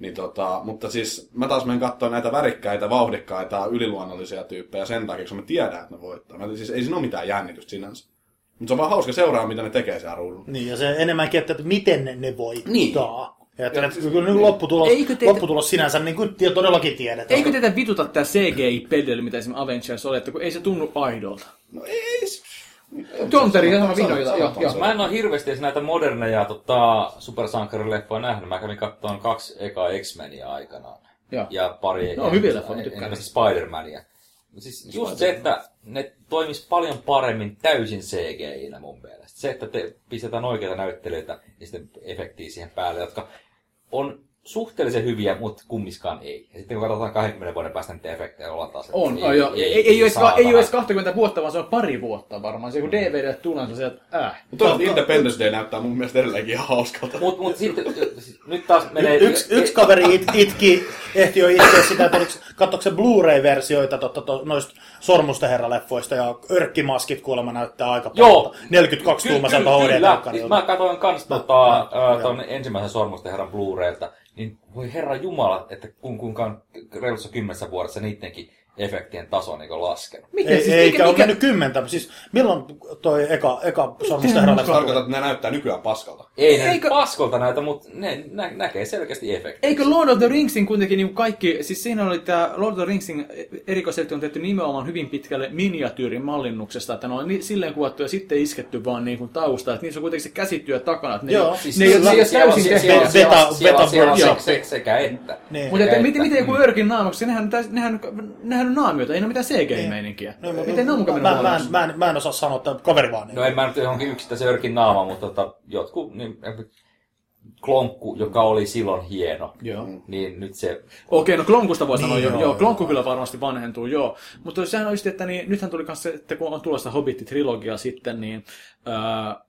S4: Niin tota, mutta siis mä taas menen katsoa näitä värikkäitä, vauhdikkaita, yliluonnollisia tyyppejä sen takia, koska mä tiedän, että ne voittaa. Mä, siis ei siinä ole mitään jännitystä sinänsä. Mutta se on vaan hauska seuraa, mitä ne tekee siellä ruudulla.
S2: Niin, ja se enemmänkin, että että miten ne, ne voittaa.
S4: Niin.
S2: Ja että, että kyllä niin lopputulos,
S1: teitä-
S2: lopputulos sinänsä niin kuin todellakin tiedetään.
S1: Eikö teitä vituta tämä CGI-pedeli, mitä esimerkiksi Avengers oli, että kun ei se tunnu aidolta?
S4: No ei.
S1: Tonteri,
S4: sano,
S1: vihdoin,
S4: sano,
S1: joo.
S3: Mä en ole hirveästi näitä moderneja tota, supersankarileffoja nähnyt. Mä kävin katsomaan kaksi ekaa X-Menia aikanaan.
S1: Joo.
S3: Ja pari
S1: No, hyviä leffoja, tykkään
S3: Spider-Mania. Siis just se, että ne toimis paljon paremmin täysin CGI-nä mun mielestä. Se, että te pistetään oikeita näyttelijöitä ja sitten efektiä siihen päälle, jotka on suhteellisen hyviä, mutta kummiskaan ei. Ja sitten kun katsotaan 20 vuoden päästä niitä efektejä, ollaan taas, että
S1: On, ei, ei, ei, ei, ei, ole, ei ole edes 20 vuotta, vaan se on pari vuotta varmaan. Se kun DVD tulee, se on sieltä, äh.
S4: Mutta toisaalta Independence Day näyttää mun mielestä edelleenkin ihan hauskalta.
S3: Mut, mut sitten nyt taas menee...
S2: Yksi, yksi kaveri it, itki, ehti jo itkeä sitä, että katsoiko se Blu-ray-versioita totta, to, noista Sormusten herra-leffoista, ja örkkimaskit kuulemma näyttää aika
S3: Joo.
S2: pahalta. 42 tuumaiselta
S3: Kyllä,
S2: HD-telkkarilta.
S3: Mä katsoin kans tota,
S2: mä-
S3: äh, ton ensimmäisen Sormusten herran Blu-raylta, niin voi herra jumala, että kun, kuinka reilussa kymmenessä vuodessa niidenkin efektien taso niin laskenut.
S1: Miten
S2: Ei,
S1: siis,
S2: eikä
S1: mikä,
S2: ole
S1: mikä,
S2: mennyt kymmentä. Siis milloin toi eka, eka Sormusten herra-leffa
S4: Tarkoitat, että ne näyttää nykyään paskalta.
S3: Ei ne
S1: Eikö-
S3: paskolta näitä, mutta ne nä- näkee selkeästi efektiä.
S1: Eikö Lord of the Ringsin kuitenkin niin kaikki, siis siinä oli tämä Lord of the Ringsin erikoiselti on tehty nimenomaan hyvin pitkälle miniatyyrin mallinnuksesta, että ne on ni- silleen kuvattu ja sitten isketty vaan niin kuin tausta, että niissä on kuitenkin se käsityö takana, että ne,
S2: Joo,
S1: siis
S2: siis
S1: ne, ei-
S2: kyllä,
S1: ne ei ole
S3: siellä,
S1: täysin tehty.
S3: siellä,
S2: Beta- beta-
S3: sekä että.
S1: Mutta miten, joku Örkin naama, koska nehän, nehän, nehän on naamioita, ei ne ole mitään CGI-meininkiä.
S2: No, mutta-
S1: miten ne on mukaan
S2: mä,
S1: mennyt
S2: mä, mä, en, mä en osaa sanoa, että kaveri vaan niin.
S3: No en mä nyt johonkin yksittäisen örkin naama, mutta tota, jotkut, niin, klonkku, joka oli silloin hieno.
S1: Joo.
S3: Niin nyt se...
S1: Okei, no Klonkusta voi sanoa
S2: Niin,
S1: joo,
S2: joo,
S1: joo,
S2: joo.
S1: Klonkku kyllä varmasti vanhentuu, joo. Mutta sehän on just, että niin, nythän tuli kanssa se, että kun on tulossa Hobbit-trilogia sitten, niin ää,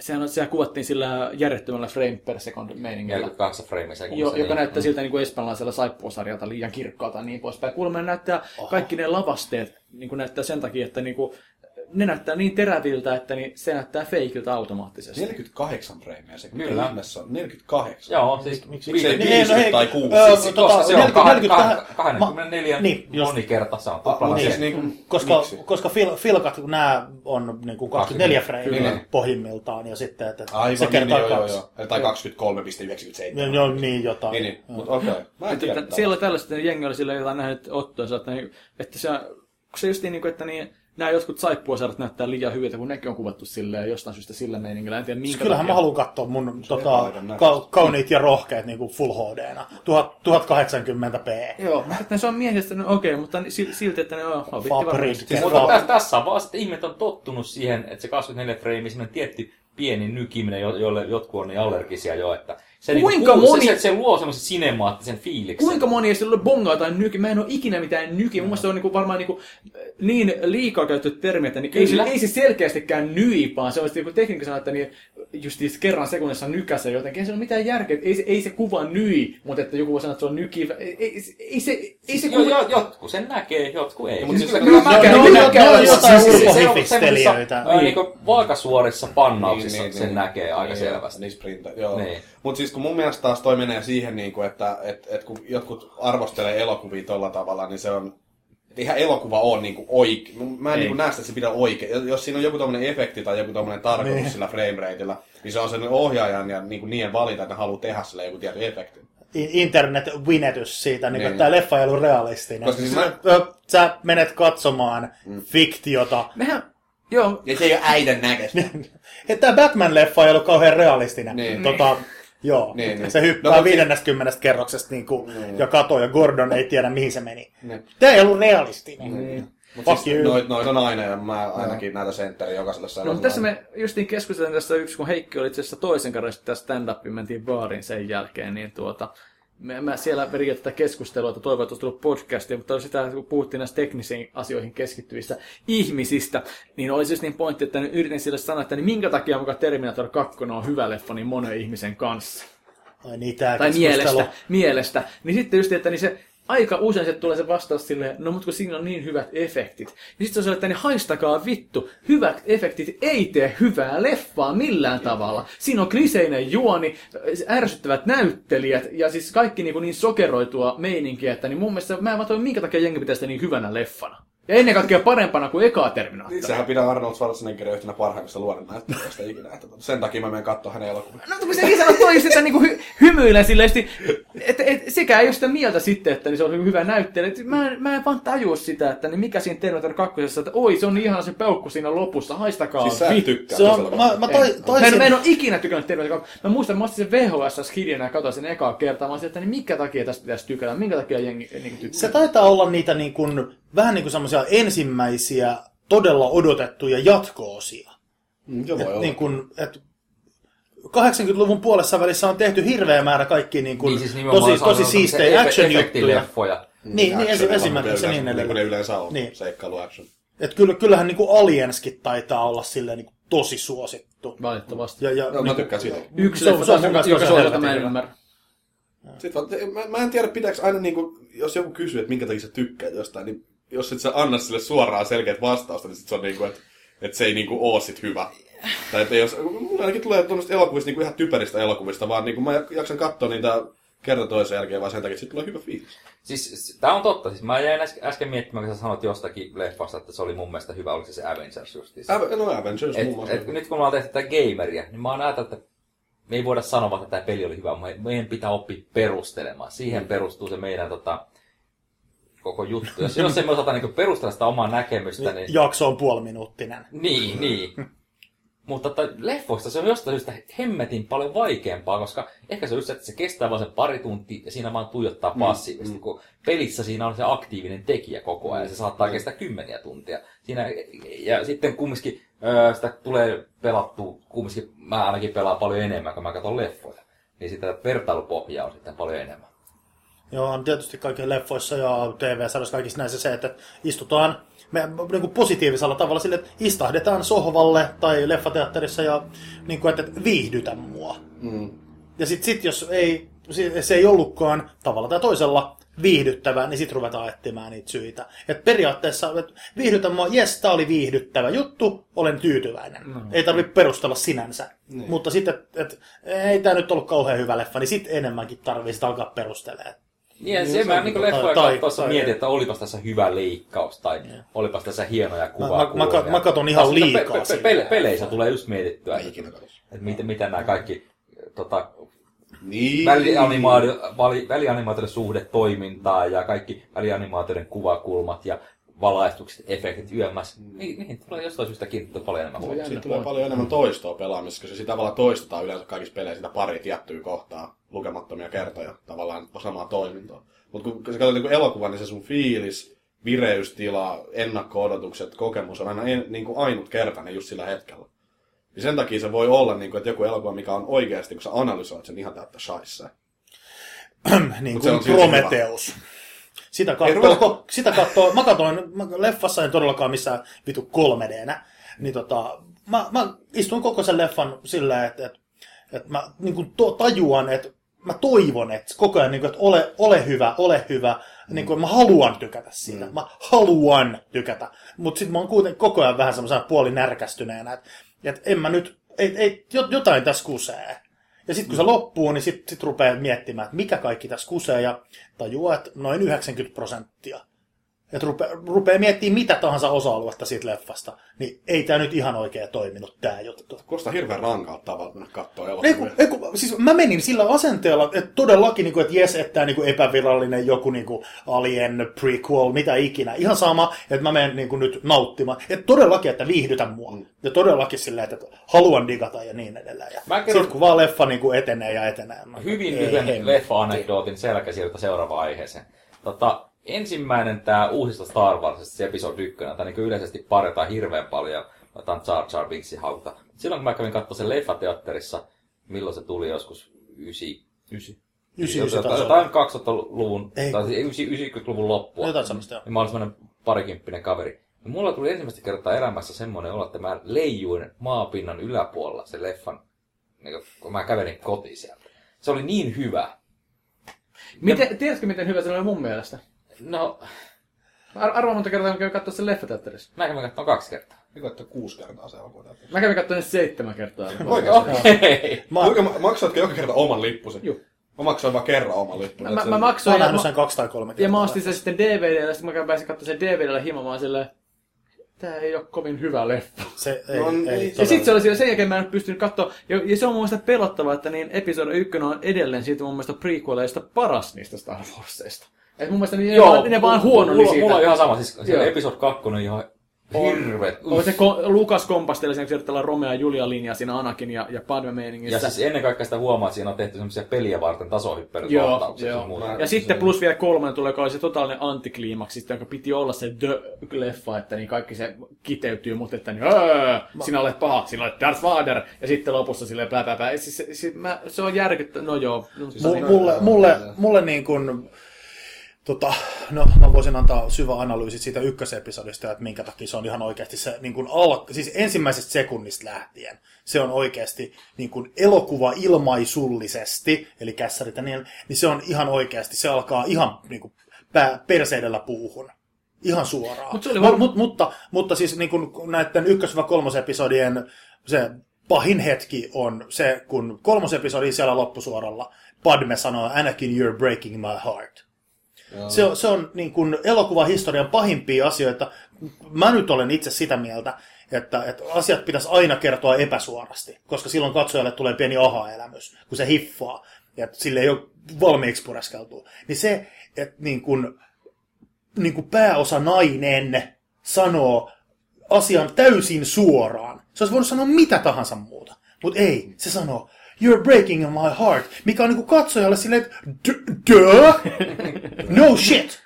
S1: sehän, on- sehän kuvattiin sillä järjettömällä frame per second meiningillä.
S3: 48 frameja sekunnissa.
S1: Jo, joka
S3: niin-
S1: näyttää siltä niin kuin espanjalaisella saippuasarjalta liian kirkkaalta ja niin poispäin. Kuulemma näyttää, kaikki ne lavasteet niin kuin näyttää sen takia, että niin kuin, ne näyttää niin teräviltä, että niin se näyttää feikiltä automaattisesti.
S4: 48 freimiä se.
S3: Kyllä.
S4: Ihmeessä on 48.
S3: Joo, siis
S2: Miksi?
S3: Viite-
S4: viisi
S2: no hei,
S4: tai kuusi?
S2: öö,
S3: Siis,
S2: tota,
S3: koska se on
S2: 40,
S3: 20,
S2: 40,
S3: 24
S2: niin, just.
S3: monikerta, se on
S4: Ah,
S3: tuplana se.
S4: siis niinku,
S2: Koska,
S4: miksi?
S2: koska fil, filkat, kun nämä on niin kuin 24
S3: Kyllä.
S2: freimiä pohjimmiltaan, ja sitten, että
S4: Aivan,
S2: se
S4: niin,
S2: kertaa
S4: joo, joo,
S2: kaksi.
S4: Tai 23,97.
S2: Joo, niin jotain.
S4: Niin, niin. Mutta okei.
S1: Että siellä tällaiset jengi oli sillä jotain nähnyt ottoissa, että, niin, että se, kun se justiin niin kuin, että niin, nämä jotkut saippuasarjat näyttää liian hyviltä, kun nekin on kuvattu silleen jostain syystä sillä meiningillä. En tiedä minkä
S2: Kyllähän mä
S1: takia.
S2: haluan katsoa mun tota, ka- kauniit ja rohkeat niin kuin Full HD-na. 1080p.
S1: Joo, että se on miehistä, no okei, mutta ni- sil- silti, että ne on hobitti
S2: Fabrik.
S1: varmasti.
S2: Siis
S3: Mutta tässä, on vaan sitten ihmiset on tottunut siihen, että se 24 frame, semmoinen tietty pieni nykiminen, jo- jolle jotkut on niin allergisia jo, että se,
S1: Kuinka
S3: niinku, kuuluu-
S1: moni-
S3: se, se, luo semmoisen sinemaattisen fiiliksen.
S1: Kuinka moni ei sillä bongaa tai nyki? Mä en ole ikinä mitään nyki. Mun mielestä se on niinku varmaan niinku niin liikaa käytetty termi, että niin ei, se, ei se selkeästikään nyi, vaan se on tekniikka sanoo, että niin just kerran sekunnissa nykäsee jotenkin. Ei se ole mitään järkeä. Ei se, ei se kuva nyi, mutta että joku voi sanoa, että se on nyki. Ei, ei, ei se, ei se
S3: Jo,
S1: kuva...
S3: jo, jotkut sen näkee, jotkut ei.
S4: mutta
S3: Siis
S4: siis-
S3: kyllä mä siis-
S2: jotain
S3: siis- se on ää, niinku vaakasuorissa pannauksissa
S4: Niin, niin,
S3: sen
S4: niin.
S3: näkee aika selvästi.
S4: Niin, sprinta, joo. Mutta siis kun mun mielestä taas toi menee siihen, niin kuin, että et, et kun jotkut arvostelee elokuvia tolla tavalla, niin se on... Eihän elokuva ole niinku oike. Mä en
S1: Ei.
S4: niinku näe sitä, että se pitää oikein. Jos siinä on joku tommonen efekti tai joku tommonen tarkoitus
S2: Niin.
S4: sillä framerateilla, niin se on sen ohjaajan ja niinku niiden valinta, että ne haluaa tehdä sille joku tietty efekti.
S2: I- internet-winetys siitä, niin,
S4: Niin.
S2: että tämä leffa ei ollut realistinen.
S4: Koska siis mä-
S2: Sä menet katsomaan fiktiota.
S1: Mehän, joo,
S4: Ja se ei ole äiden näköistä.
S2: Että tämä Batman-leffa ei ollut kauhean realistinen.
S4: Niin.
S2: Tota, joo,
S4: Niin, niin.
S2: se hyppää
S4: No,
S2: no,
S4: mut-
S2: 50 kerroksesta niin kuin,
S4: Niin.
S2: ja katoo, ja Gordon ei tiedä mihin se meni.
S4: Niin.
S2: Tämä ei ollut realistinen.
S1: Niin.
S4: Mut
S2: Fuck
S4: siis,
S2: you.
S4: noit, noit on aina, ja mä ainakin näitä sentteriä jokaiselle
S1: No, mutta tässä me justiin keskustelin tästä yksi, kun Heikki oli itse asiassa toisen kerran sitten stand-upin, mentiin baariin sen jälkeen, niin tuota, me, mä siellä vedin tätä keskustelua, että toivon, että olisi tullut podcastia, mutta sitä, kun puhuttiin näistä teknisiin asioihin keskittyvistä ihmisistä, niin olisi just niin pointti, että nyt yritin sille sanoa, että niin minkä takia mukaan Terminator 2 on hyvä leffa niin monen ihmisen kanssa?
S2: Ai niin, tää
S1: tai mielestä, mielestä, niin sitten just, että niin se aika usein se tulee se vastaus silleen, no mutta kun siinä on niin hyvät efektit. Niin sitten se on että niin haistakaa vittu, hyvät efektit ei tee hyvää leffaa millään tavalla. Siinä on kliseinen juoni, ärsyttävät näyttelijät ja siis kaikki niin, niin sokeroitua meininkiä, että niin mun mielestä mä en vaan minkä takia jengi pitää sitä niin hyvänä leffana. Ja ennen kaikkea parempana kuin ekaa Terminaattori.
S4: Itsehän pidä Arnold Schwarzeneggerin yhtenä parhaimmista luoden näyttelijöistä ikinä. Että sen takia mä menen katsoa hänen elokuvia.
S1: No kun sekin sanoo toi sitä niinku hy, hymyilen silleen, että et, sekä ei ole sitä mieltä sitten, että niin se on hyvä näyttelijä. Et Mä, en- mä en vaan tajua sitä, että niin mikä siinä Terminator 2, että oi se on niin ihana se peukku siinä lopussa, haistakaa
S4: Siis sä et
S1: vittu.
S4: tykkää
S2: Se on, mä, mä toi,
S1: Mä en, mä en ole ikinä tykännyt Terminator 2. Mä muistan, mä ostin sen VHS hidinä ja katsoin sen ekaa kertaa. Mä olisin, että niin minkä takia tästä pitäisi tykätä, minkä takia jengi niin tykkää.
S2: se taitaa olla niitä niin kuin, vähän niin kuin semmoisia ensimmäisiä todella odotettuja jatko-osia.
S4: Mm, joo,
S2: Et
S4: olla.
S2: niin kuin, et 80-luvun puolessa välissä on tehty hirveä määrä kaikki niin kuin,
S3: Niin siis
S2: tosi, tosi siistejä
S3: se
S2: action-juttuja.
S3: efektileffoja.
S2: Niin, niin
S4: Action,
S2: esimerkiksi niin
S4: Niin kuin ne
S2: edelleen.
S4: yleensä on,
S2: Niin.
S4: seikkailu action.
S2: Et kyllä, kyllähän niin kuin Alienskin taitaa olla silleen niin kuin tosi suosittu.
S1: Valitettavasti.
S2: Ja, ja,
S4: No, mä
S2: niin,
S4: tykkään siitä.
S1: Yksi
S2: se on- se on
S1: suosittaa, mä en
S2: helvetin
S1: ymmärrä.
S4: Sitten vaan, mä, mä en tiedä, pitääkö aina, niin kuin, jos joku kysyy, että minkä takia sä tykkäät jostain, niin jos et sä anna sille suoraan selkeät vastausta, niin sit se on niin kuin, että, että se ei niin kuin oo sit hyvä. Tai että jos, mulla ainakin tulee tuommoista elokuvista, niin kuin ihan typeristä elokuvista, vaan niin kuin mä jaksan katsoa niitä kerta toisen jälkeen, vaan sen takia, että sit tulee hyvä fiilis.
S3: Siis tämä on totta. Siis mä jäin äsken, miettimään, kun sä sanoit jostakin leffasta, että se oli mun mielestä hyvä, oliko se se Avengers justiinsa.
S4: Ave- no Avengers
S3: Et,
S4: muun
S3: et, nyt kun me ollaan tehty tätä gameria, niin mä oon ajatellut, että me ei voida sanoa, että tämä peli oli hyvä. Me- Meidän pitää oppia perustelemaan. Siihen perustuu se meidän tota, koko juttu. Jos, jos emme osata niin perustella sitä omaa näkemystä, niin...
S2: jakso on puoliminuuttinen.
S3: Niin, niin. Mutta että leffoista se on jostain syystä hemmetin paljon vaikeampaa, koska ehkä se on just että se kestää vain sen pari tuntia ja siinä vaan tuijottaa passiivisesti, kun pelissä siinä on se aktiivinen tekijä koko ajan ja se saattaa kestää kymmeniä tuntia. Siinä, ja sitten kumminkin sitä tulee pelattua, kumminkin mä ainakin pelaan paljon enemmän, kun mä katson leffoja. niin sitä vertailupohjaa on sitten paljon enemmän.
S2: Joo, on tietysti kaikissa leffoissa ja TV-sarjoissa kaikissa näissä se, että istutaan me, niin kuin positiivisella tavalla sille, että istahdetaan sohvalle tai leffateatterissa ja niin kuin, että, että viihdytä mua.
S4: Mm.
S2: Ja sitten sit, jos ei, se ei ollutkaan tavalla tai toisella viihdyttävää, niin sitten ruvetaan etsimään niitä syitä. Et periaatteessa, että viihdytä mua, jes, tää oli viihdyttävä juttu, olen tyytyväinen. No. Ei tarvitse perustella sinänsä. Niin. Mutta sitten, että et, ei tämä nyt ollut kauhean hyvä leffa, niin sitten enemmänkin tarvii sitä alkaa perustelemaan.
S3: Niin,
S2: Niin,
S3: se
S2: se
S3: mä niin
S2: niin-
S3: leffoja
S2: tai-
S3: katsoessa
S2: tai-
S3: mietin, että olipas tässä hyvä leikkaus, tai olipas tässä hienoja kuvaa.
S2: mä, mä, mä katon ihan liikaa
S3: pe- pe- pe- peleissä tulee just mietittyä, että, että miten, miten nämä kaikki tota,
S4: Niin.
S3: välianimaatio- välianimaatioiden suhde toimintaa ja kaikki välianimaatioiden kuvakulmat ja valaistukset, efektit, yömmäs, niin, niihin tulee jostain syystä kiinnittää paljon enemmän huomiota.
S4: Siitä tulee paljon enemmän toistoa pelaamisessa, koska sitä tavallaan toistetaan yleensä kaikissa peleissä sitä pari tiettyä kohtaa lukemattomia kertoja tavallaan samaa toimintoa. Mutta kun sä katsot niin elokuvan, niin se sun fiilis, vireystila, ennakko-odotukset, kokemus on aina en, niin kuin ainutkertainen just sillä hetkellä. Ja sen takia se voi olla, niin kuin, että joku elokuva, mikä on oikeasti, kun sä analysoit sen ihan täyttä shaissa.
S2: niin kuin
S4: on silti
S2: Prometheus. Sitä ko, sitä katsoo, mä katsoin, mä, leffassa en todellakaan missään vitu 3 d niin tota, mä, mä istun koko sen leffan silleen, että, että, että mä niin kuin to, tajuan, että mä toivon, että koko ajan, niin kuin, että ole, ole hyvä, ole hyvä, niin kuin, mä haluan tykätä siitä, mä haluan tykätä, mutta sitten mä oon kuitenkin koko ajan vähän semmoisena puoli närkästyneenä, että, että en mä nyt, ei, ei, jo- jotain tässä kusee. Ja sitten kun se loppuu, niin sitten sit rupeaa miettimään, että mikä kaikki tässä kusee, ja tajuaa, että noin 90 prosenttia. Että rupeaa, rupeaa miettimään mitä tahansa osa-aluetta siitä leffasta, niin ei tämä nyt ihan oikein toiminut tämä juttu.
S4: Kuulostaa hirveän rankalta tavalla katsoa elokuvia.
S2: kun, ei, kun, siis mä menin sillä asenteella, että todellakin, niin kuin, että jes, että tämä niin kuin epävirallinen joku niin kuin Alien prequel, mitä ikinä. Ihan sama, että mä menen niin kuin, nyt nauttimaan. Että todellakin, että viihdytä mua.
S4: Mm.
S2: Ja todellakin silleen, että haluan digata ja niin edelleen. Ja
S3: Mä kerron-
S2: sitten kun vaan leffa niin kuin etenee ja etenee. no,
S3: Hyvin lyhyen leffa-anekdootin selkäsiirto seuraavaan aiheeseen. Tota, ensimmäinen tämä uusista Star Warsista, se episodi 1, tai niin yleisesti paretaan hirveän paljon, otan Jar Jar Binksin hauta. Silloin kun mä kävin katsomaan sen leffateatterissa, milloin se tuli joskus 9, 9.
S2: 99 taisi olla.
S3: Jotain 2000-luvun,
S2: Ei.
S3: tai 90-luvun loppua.
S2: Jotain semmoista, joo.
S3: Ja mä olin semmoinen parikymppinen kaveri. Ja mulla tuli ensimmäistä kertaa elämässä semmoinen olo, että mä leijuin maapinnan yläpuolella sen leffan, niin kun mä kävelin kotiin sieltä. Se oli niin hyvä.
S1: Miten, tiedätkö, miten hyvä se oli mun mielestä?
S3: No,
S1: Ar- arvaa monta kertaa, mä kävin katsoa sen leffateatterissa.
S3: mä kävin katsomaan kaksi kertaa.
S4: Mä katsoin kuusi kertaa se elokuva.
S1: Mä kävin katsoa seitsemän kertaa.
S3: Okei.
S2: Mä,
S4: Kuinka ma- maksoitko joka kerta oman lippusi?
S1: Joo.
S4: Mä maksoin vaan kerran oman lippun.
S1: Mä, mä, maksoin
S2: nähnyt
S1: mä,
S2: sen kaksi tai kolme kertaa.
S1: ja mä ostin sen sitten DVDllä, sitten mä pääsin katsoa sen DVDllä himamaan silleen, tää ei ole kovin hyvä leffa.
S2: Se ei,
S4: No,
S2: ei,
S4: ei.
S2: ei
S1: Ja sitten se oli siellä, sen jälkeen mä en nyt pystynyt katsoa, ja, ja se on mun mielestä pelottavaa, että niin episodi 1 on edelleen siitä mun mielestä prequeleista paras niistä Star Warsista. Et mun mielestä ne, vaan, ne vaan huononi
S3: mulla,
S1: siitä.
S3: mulla on ihan sama, siis
S1: Joo.
S3: se episode 2 on ihan hirveet.
S1: On se ko- Lukas kompasteli sen kirjoitella Romeo ja Julia linjaa siinä Anakin ja, ja Padme meiningissä.
S3: Ja siis ennen kaikkea sitä huomaa, että siinä on tehty semmoisia peliä varten
S1: Joo,
S3: tasohyppelykohtauksia.
S1: joo.
S3: sun muuta.
S1: Ja sitten plus vielä kolmannen tulee, joka oli se totaalinen antikliimaksi, sitten, jonka piti olla se The-leffa, että niin kaikki se kiteytyy, mutta että niin, öö, sinä olet paha, sinä olet Darth Vader, ja sitten lopussa silleen plää, plää, plää. Siis, se, se, mä, se on järkyttä, no joo. Mutta
S2: Mu-
S1: niin,
S2: mulle, mulle, mulle niin kuin, tota, no mä voisin antaa syvä analyysi siitä ykkösepisodista, että minkä takia se on ihan oikeasti se niin kuin al- siis ensimmäisestä sekunnista lähtien. Se on oikeasti niin kuin elokuva ilmaisullisesti, eli kässärit ja niin, niin se on ihan oikeasti, se alkaa ihan niin kuin pää, perseidellä puuhun. Ihan suoraan.
S1: Mut se oli
S2: Mut- mut, mutta, mutta siis niin kuin näiden ykkös-kolmosepisodien se pahin hetki on se, kun kolmosepisodi siellä loppusuoralla Padme sanoo, Anakin, you're breaking my heart. Se on, se on niin kuin elokuvahistorian pahimpia asioita. Mä nyt olen itse sitä mieltä, että, että asiat pitäisi aina kertoa epäsuorasti, koska silloin katsojalle tulee pieni aha-elämys, kun se hiffaa, ja sille ei ole valmiiksi pureskeltua. Niin se, että niin kuin, niin kuin pääosa nainen sanoo asian täysin suoraan. Se olisi voinut sanoa mitä tahansa muuta. Mutta ei, se sanoo, you're breaking my heart, mikä on niinku katsojalle silleen, että "D- duh, no shit.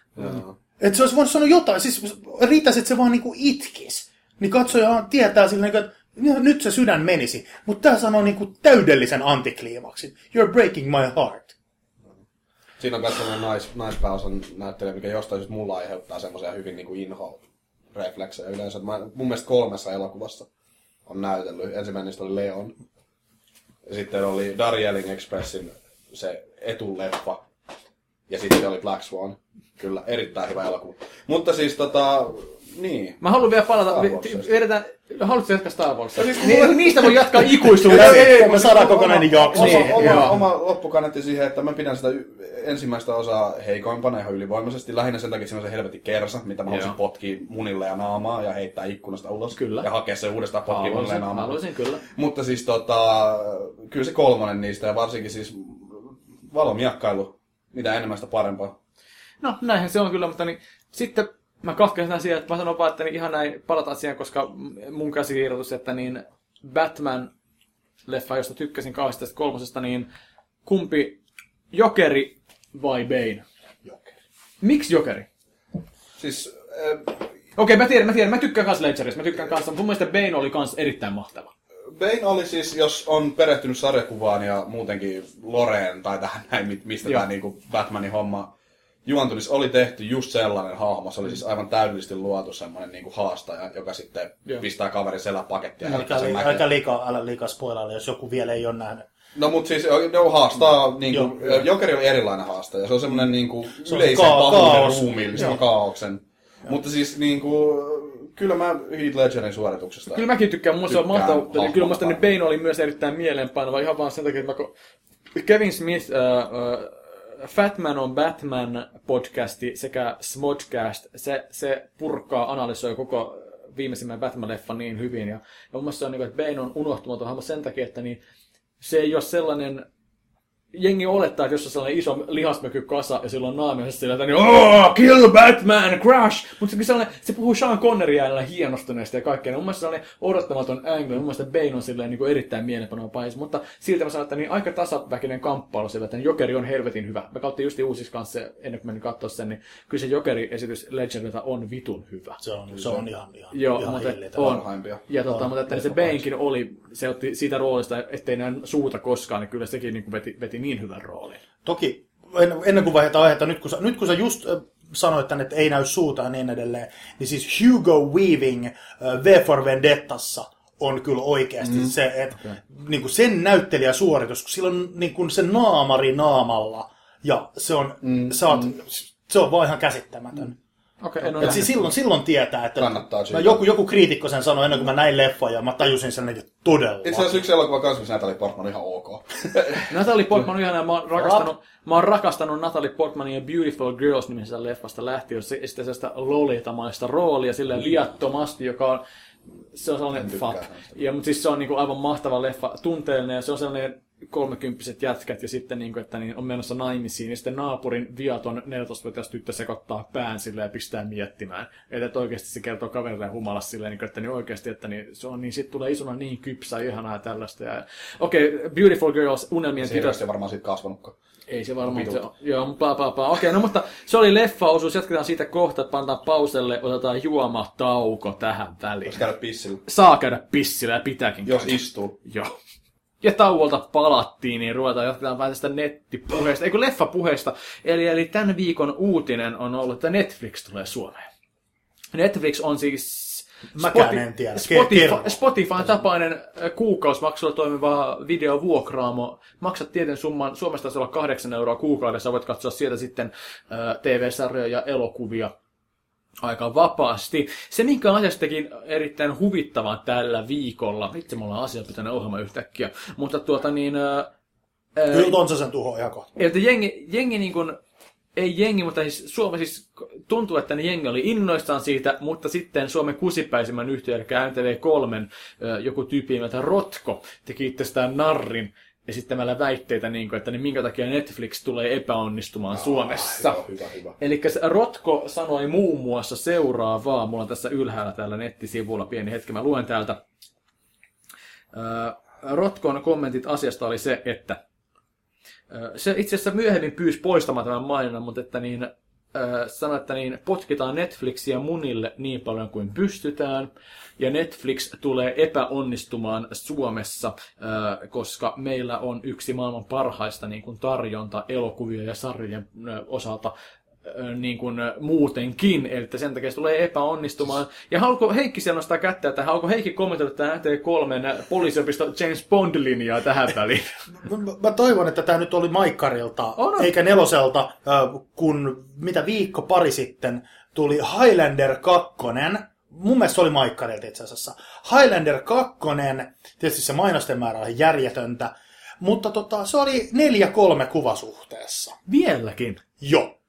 S2: Että se olisi voinut sanoa jotain, siis riittäisi, että se vaan niinku itkis. Niin katsoja tietää silleen, että ja nyt se sydän menisi. Mutta tämä sanoo niinku täydellisen antikliimaksin. You're breaking my heart.
S4: Siinä on myös sellainen nais, naispääosan näyttelijä, mikä jostain syystä mulla aiheuttaa semmoisia hyvin niin kuin inho refleksejä yleensä. Mä, mun mielestä kolmessa elokuvassa on näytellyt. Ensimmäinen niistä oli Leon. Sitten oli Darjeeling Expressin se etuleffa. Ja sitten oli Black Swan. Kyllä, erittäin hyvä elokuva. Mutta siis tota, niin.
S1: Mä haluan vielä palata, vedetään, haluatko jatkaa Star Warsia?
S4: siis
S1: Ni-
S4: mulle-
S1: niistä voi jatkaa ikuisuuden.
S2: Ei, ei, ei, me saadaan
S4: oma-
S2: kokonainen jakso.
S4: Oma,
S1: Niin,
S4: oma,
S1: joo.
S4: oma loppukaneetti siihen, että mä pidän sitä ensimmäistä osaa heikoimpana ihan ylivoimaisesti. Lähinnä sen takia, että siinä on se helvetin kersa, mitä mä haluaisin potkia munille ja naamaa ja heittää ikkunasta ulos.
S1: Kyllä.
S4: Ja hakea se uudestaan potkia munille ja naamaa.
S1: haluaisin kyllä.
S4: Mutta siis tota, kyllä se kolmonen niistä ja varsinkin siis valomiakkailu, mitä enemmän sitä parempaa.
S1: No, näinhän se on kyllä, mutta niin, sitten mä katkaisin siihen, että mä sanon vaan, että niin ihan näin palataan siihen, koska mun käsikirjoitus, että niin Batman-leffa, josta tykkäsin kahdesta kolmosesta, niin kumpi Jokeri vai Bane?
S4: Jokeri.
S1: Miksi Jokeri?
S4: Siis äh,
S1: Okei, mä tiedän, mä tiedän, mä tykkään kans Ledgerista, mä tykkään kanssa, mutta mun mielestä Bane oli kans erittäin mahtava.
S4: Bane oli siis, jos on perehtynyt sarjakuvaan ja muutenkin Loreen tai tähän näin, mi- mistä
S1: Joo.
S4: tämä niinku Batmanin homma juontumis oli tehty just sellainen hahmo. Se oli siis aivan täydellisesti luotu semmoinen niinku haastaja, joka sitten
S1: Joo.
S4: pistää kaverin selän pakettia.
S2: Älä, li, älä liikaa, älä liikaa spoilailla, jos joku vielä ei ole nähnyt.
S4: No mut siis ne haastaa, niinku,
S2: Joo.
S4: Jokeri oli erilainen haastaja. Se on semmoinen niinku
S2: Se on
S4: yleisen
S2: ka-
S4: pahuuden ruumiillisen kaauksen. Mutta siis niinku, kyllä mä Heath Ledgerin suorituksesta.
S1: Kyllä mäkin tykkään, mun se on mahtava. Kyllä musta niin
S4: paljon.
S1: Bane oli myös erittäin mieleenpainava ihan vaan sen takia, että vaikka Kevin Smith, äh, äh, Fatman on Batman podcasti sekä Smodcast, se, se purkaa, analysoi koko viimeisimmän Batman-leffan niin hyvin. Ja, ja mun mielestä se on niin kuin, että Bane on unohtumaton hahmo sen takia, että niin, se ei ole sellainen jengi olettaa, että jos on sellainen iso lihasmöky kasa ja sillä on naamiossa sillä, että niin, oh, kill Batman, crash! Mutta se, sellainen, se puhuu Sean Connery äänellä hienostuneesti ja kaikkea. Mun mielestä sellainen odottamaton angle. Mun mielestä Bane on silleen niin kuin erittäin mielenpanova pahis. Mutta silti mä sanon, että niin aika tasaväkinen kamppailu sillä, että niin Jokeri on helvetin hyvä. Mä katsottiin just uusissa kanssa ennen kuin menin katsoa sen, niin kyllä se Jokeri-esitys Ledgerilta on vitun hyvä.
S2: Se on, se on ihan, ihan,
S1: Joo,
S2: ihan
S1: mutta on.
S4: parhaimpia.
S1: Ja tota,
S2: On,
S1: mutta että se
S2: leffa
S1: Banekin oli, se otti siitä roolista, ettei näe suuta koskaan, niin kyllä sekin niin kuin veti, veti niin hyvän roolin.
S2: Toki en- ennen kuin vaihdetaan aihetta, nyt kun sä, nyt kun sä just sanoit tänne, että ei näy suuta ja niin edelleen, niin siis Hugo Weaving V for Vendettassa on kyllä oikeasti mm. se, että okay. niin kuin sen näyttelijäsuoritus, kun sillä on niin kuin se naamari naamalla, ja se on, mm. sä oot, se on vaan ihan käsittämätön. Mm.
S1: Okei, okay, en
S2: Et siis silloin, silloin tietää, että
S4: Kannattaa
S2: mä joku, joku kriitikko sen sanoi ennen kuin mä näin leffan, ja mä tajusin sen, että todella.
S4: Itse asiassa yksi elokuva kanssa, missä Natalie Portman on ihan ok.
S1: Natalie Portman on ihana, mä oon rakastanut, mä oon rakastanut Natalie Portmanin ja Beautiful Girls nimisestä leffasta lähtien, se sitten sellaista lolitamaista roolia silleen liattomasti, joka on se on sellainen fap. Ja, mutta siis se on niinku aivan mahtava leffa, tunteellinen ja se on sellainen kolmekymppiset jätkät ja sitten niinku, että niin on menossa naimisiin ja sitten naapurin viaton 14-vuotias tyttö sekoittaa pään silleen ja pistää miettimään. Että, että oikeasti se kertoo kaverille humalassa silleen, niinku, että niin oikeasti, että niin, se on niin, sit tulee isona niin kypsä, ihanaa ja tällaista. Ja, okei, okay, Beautiful Girls, unelmien
S4: Se
S1: tytöstä.
S4: ole varmaan siitä kasvanutkaan.
S1: Ei se varmaan, se joo, paa, paa, paa. Okei, no mutta se oli leffa-osuus, jatketaan siitä kohta, että pannaan pauselle, otetaan juomatauko tähän väliin.
S4: Jos käydä pissillä.
S1: Saa käydä pissillä ja pitääkin
S4: Jos
S1: käydä.
S4: istuu.
S1: Joo. Ja tauolta palattiin, niin ruvetaan jatketaan vähän tästä nettipuheesta, eikö leffapuheesta. Eli, eli tämän viikon uutinen on ollut, että Netflix tulee Suomeen. Netflix on siis
S2: Mäkään en tiedä.
S1: Spotify. Spotifyn tapainen kuukausimaksulla toimiva videovuokraamo. Maksat tietyn summan, Suomesta taisi olla 8 euroa kuukaudessa, voit katsoa sieltä sitten TV-sarjoja ja elokuvia aika vapaasti. Se, minkä asiasta teki erittäin huvittavan tällä viikolla, itse me ollaan asiapitoinen ohjelma yhtäkkiä, mutta tuota niin, ää,
S2: Kyllä on se sen tuho ihan kohta.
S1: että jengi, jengi niin kuin, ei jengi, mutta siis Suomi siis tuntuu, että ne jengi oli innoissaan siitä, mutta sitten Suomen kusipäisimmän yhtiön, eli NTV3, joku tyyppi nimeltä Rotko, teki itsestään narrin esittämällä väitteitä, niin kuin, että niin minkä takia Netflix tulee epäonnistumaan Suomessa.
S4: Joo, hyvä, hyvä.
S1: Eli Rotko sanoi muun muassa seuraavaa. Mulla on tässä ylhäällä täällä nettisivulla pieni hetki, mä luen täältä. Ää, Rotkon kommentit asiasta oli se, että ää, se itse asiassa myöhemmin pyysi poistamaan tämän mainonnan, mutta että niin äh, sanoi, että niin, potkitaan Netflixiä munille niin paljon kuin pystytään, ja Netflix tulee epäonnistumaan Suomessa, äh, koska meillä on yksi maailman parhaista niin kuin tarjonta elokuvia ja sarjojen äh, osalta niin kuin muutenkin, eli sen takia se tulee epäonnistumaan. Ja haluatko Heikki siellä nostaa kättä, että haluatko Heikki kommentoida tätä NT3 poliisiopisto James Bond-linjaa tähän väliin?
S2: Mä, mä toivon, että tämä nyt oli Maikkarilta,
S1: On, on.
S2: eikä neloselta, kun mitä viikko pari sitten tuli Highlander 2. Mun mielestä se oli Maikkarilta itse asiassa. Highlander 2, tietysti se mainosten määrä oli järjetöntä, mutta tota, se oli 4-3 kuvasuhteessa.
S1: Vieläkin.
S2: Joo.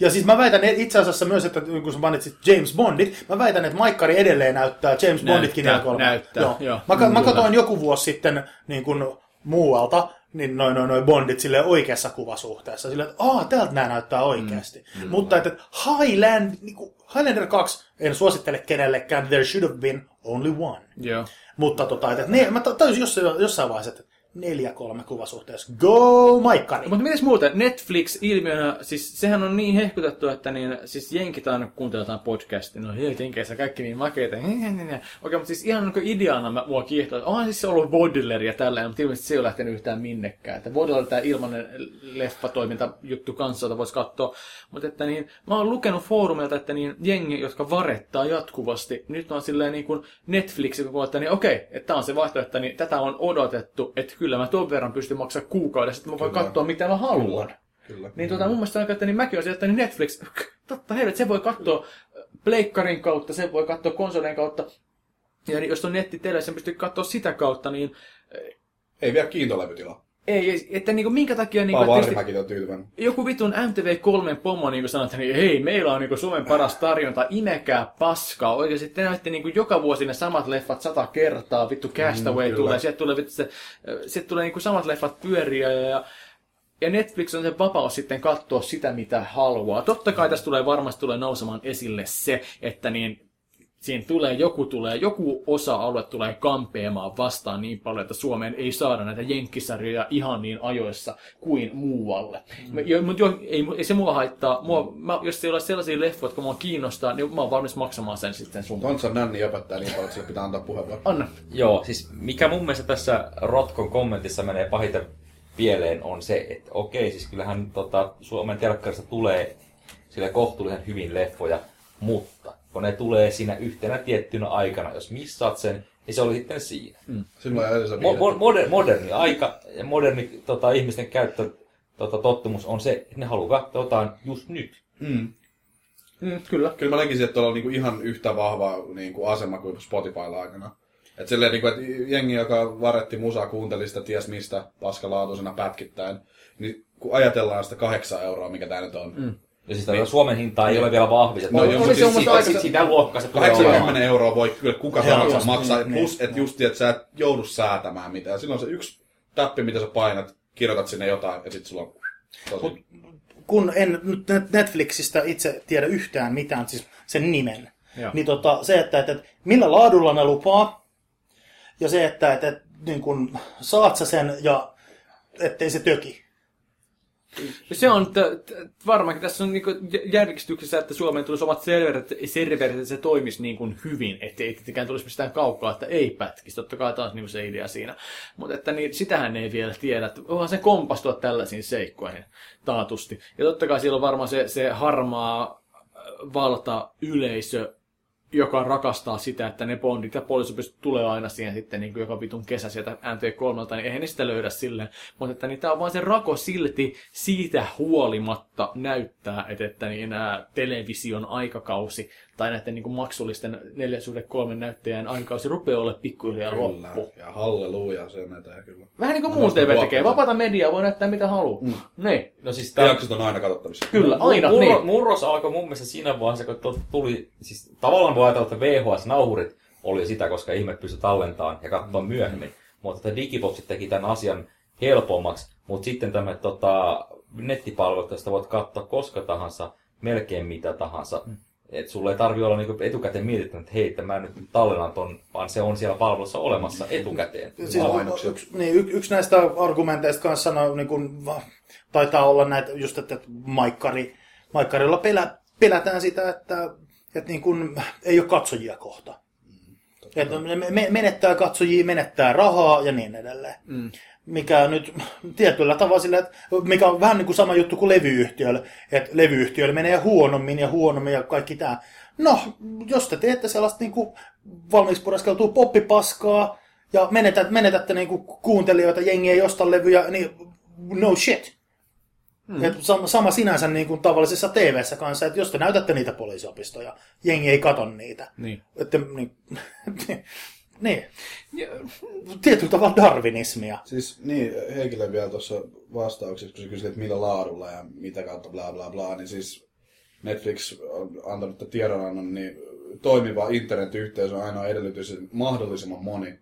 S2: Ja siis mä väitän itse asiassa myös, että kun sä mainitsit James Bondit, mä väitän, että Maikkari edelleen näyttää James Bonditkin
S1: Näyttää,
S2: 4
S1: näyttää,
S2: Joo.
S1: joo.
S2: Mä, mä katsoin joku vuosi sitten niin kun muualta, niin noin noin noi Bondit sille oikeassa kuvasuhteessa. Sillä, että aah, täältä nämä näyttää oikeasti. Mm, Mutta että Highland, niin kuin Highlander 2, en suosittele kenellekään, there should have been only one.
S1: Joo.
S2: Mutta tota, että ne, mä tajusin jossain, jossain vaiheessa, että neljä kolme kuvasuhteessa. Go, Maikkari!
S1: Mutta mites muuten, Netflix ilmiönä, siis sehän on niin hehkutettu, että niin, siis jenkit aina kuuntelee jotain podcastia, no hei, jenkeissä kaikki niin makeita, okei, mutta siis ihan niin ideana mä, mua kiehtoo, että onhan siis se ollut Baudelaire ja tälleen, mutta ilmeisesti se ei ole lähtenyt yhtään minnekään, että Baudelaire tämä ilmanen leffatoiminta juttu kanssa, jota voisi katsoa, mutta että niin, mä oon lukenut foorumilta, että niin jengi, jotka varettaa jatkuvasti, nyt on silleen niin kuin Netflix, kun että niin okei, että tämä on se vaihtoehto, niin tätä on odotettu, että kyllä mä ton verran pystyn maksamaan kuukaudessa, että mä voin
S4: Kyllä.
S1: katsoa mitä mä haluan.
S4: Kyllä.
S1: Niin tota, mun mielestä on, että niin mäkin olisin, niin Netflix, totta helvet, se voi katsoa pleikkarin kautta, se voi katsoa konsolien kautta. Ja jos on netti tele, sen pystyy katsoa sitä kautta, niin
S4: Ei vielä kiintolevytila.
S1: Ei, että niin kuin, minkä takia... Niin
S4: Paavo Arhimäki on tyytyväinen.
S1: joku vitun MTV3 pomo niin sanoi, että hei, meillä on niin Suomen paras tarjonta, imekää paskaa. Oikeasti te näette niin joka vuosi ne samat leffat sata kertaa, vittu Castaway
S4: Mm,
S1: tulee, sieltä tulee, vittu, se, sieltä tulee niin samat leffat pyöriä ja, ja ja Netflix on se vapaus sitten katsoa sitä, mitä haluaa. Totta kai tässä tulee varmasti tulee nousemaan esille se, että niin siinä tulee, joku tulee, joku osa-alue tulee kampeamaan vastaan niin paljon, että Suomeen ei saada näitä jenkkisarjoja ihan niin ajoissa kuin muualle. Mm. Jo, mutta jo, ei, ei, se mua haittaa. Mua, mä, jos ei ole sellaisia leffoja, jotka mua kiinnostaa, niin mä oon valmis maksamaan sen sitten sun.
S4: Tontsan nänni opettaa niin paljon, että sille pitää antaa puheenvuoro.
S1: Anna.
S3: Joo, siis mikä mun mielestä tässä Rotkon kommentissa menee pahiten pieleen on se, että okei, siis kyllähän tota, Suomen telkkarista tulee sille kohtuullisen hyvin leffoja, mutta kun ne tulee siinä yhtenä tiettynä aikana, jos missaat sen, niin se oli sitten siinä.
S4: Silloin se
S3: Mo- mo- moder- moderni aika ja moderni tota, ihmisten käyttö tota, tottumus on se, että ne haluaa katsoa jotain just nyt.
S4: Mm.
S1: Mm, kyllä.
S4: Kyllä mä näkisin, että tuolla on niinku ihan yhtä vahva niinku asema kuin Spotifylla aikana. Et silleen, niinku, että jengi, joka varetti musaa, kuunteli sitä ties mistä paskalaatuisena pätkittäin, niin kun ajatellaan sitä kahdeksan euroa, mikä tää nyt on, mm.
S3: Ja siis tätä Suomen hintaa ei ole vielä vahvistettu.
S4: No,
S3: No,
S4: joo,
S3: siis,
S4: siis
S3: siitä,
S1: aika-
S3: sitä luokkaa se tulee
S4: 80
S3: olemaan.
S4: euroa voi kyllä kuka tahansa
S2: just
S4: maksaa,
S2: niin,
S4: plus
S2: niin,
S4: että just, että sä et joudu säätämään mitään. Silloin se yksi täppi, mitä sä painat, kirjoitat sinne jotain, ja sitten sulla on tosi...
S2: kun en nyt Net- Netflixistä itse tiedä yhtään mitään, siis sen nimen,
S1: Joo.
S2: niin tota, se, että, että, että millä laadulla ne lupaa, ja se, että, että, että niin kun, saat sä sen ja ettei se töki.
S1: Se on t- t- varmaankin, tässä on niinku järjestyksessä, että Suomeen tulisi omat serverit, serverit että se toimisi niin kuin hyvin, ettei tietenkään tulisi mistään kaukaa, että ei pätkisi. Totta kai taas niin se idea siinä. Mutta että niin, sitähän ei vielä tiedä, että onhan se kompastua tällaisiin seikkoihin taatusti. Ja totta kai siellä on varmaan se, se harmaa valta yleisö, joka rakastaa sitä, että ne bondit ja poliisopist tulee aina siihen sitten niin kuin joka vitun kesä sieltä MT3, niin eihän ne sitä löydä silleen. Mutta että niin, tämä on vaan se rako silti siitä huolimatta näyttää, että, että niin, nämä television aikakausi tai näiden niin kuin maksullisten 4 3 näyttäjän aikakausi rupeaa olla pikkuhiljaa
S4: Kyllä,
S1: loppu.
S4: ja halleluja, se näitä kyllä.
S1: Vähän niin kuin
S4: No,
S1: muu
S4: noista
S1: TV tekee. Vapaata mediaa voi näyttää mitä haluaa. Mm. Niin.
S3: No siis
S4: Tämä
S3: tää,
S4: jaksot on aina katsottavissa.
S1: Kyllä, aina.
S3: Murro,
S1: Niin.
S3: Murros alkoi mun mielestä siinä vaiheessa, kun tuli, siis tavallaan voi ajatella, että VHS-nauhurit oli sitä, koska ihmiset pystyi tallentamaan ja katsoa myöhemmin. Mutta että digiboksit teki tämän asian helpommaksi, mutta sitten tämä tota, nettipalvelut, josta voit katsoa koska tahansa, melkein mitä tahansa.
S1: Mm.
S3: Et sulla ei tarvi olla niinku etukäteen mietitty, että hei, että mä nyt tallennan ton, vaan se on siellä palvelussa olemassa etukäteen.
S2: Siis
S4: Mainoksia.
S2: yksi, niin, y, yksi näistä argumenteista kanssa sanoo, niin kun, va- taitaa olla näitä, just että Maikkari Maikkarilla pelä, pelätään sitä, että, että niin kuin, ei ole katsojia kohta. Että me- me- menettää katsojia, menettää rahaa ja niin edelleen.
S1: Mm.
S2: Mikä nyt tietyllä tavalla sillä, että mikä on vähän niin kuin sama juttu kuin levyyhtiöllä, että levyyhtiöllä menee huonommin ja huonommin ja kaikki tämä. No, jos te teette sellaista niin kuin valmiiksi pureskeltua poppipaskaa ja menetätte, menetätte niin kuin kuuntelijoita, jengi ei osta levyjä, niin no shit. Mm. Et sama, sama sinänsä niin kuin tavallisessa TV-ssä kanssa, että jos te näytätte niitä poliisiopistoja, jengi ei kato niitä.
S1: Niin.
S2: Että, niin, niin. Tietyllä tavalla darwinismia.
S4: Siis niin, Heikille vielä tuossa vastauksessa, kun sä kysyt, että millä laadulla ja mitä kautta bla bla bla, niin siis Netflix on antanut tiedonannon, niin toimiva internetyhteys on ainoa edellytys, että mahdollisimman moni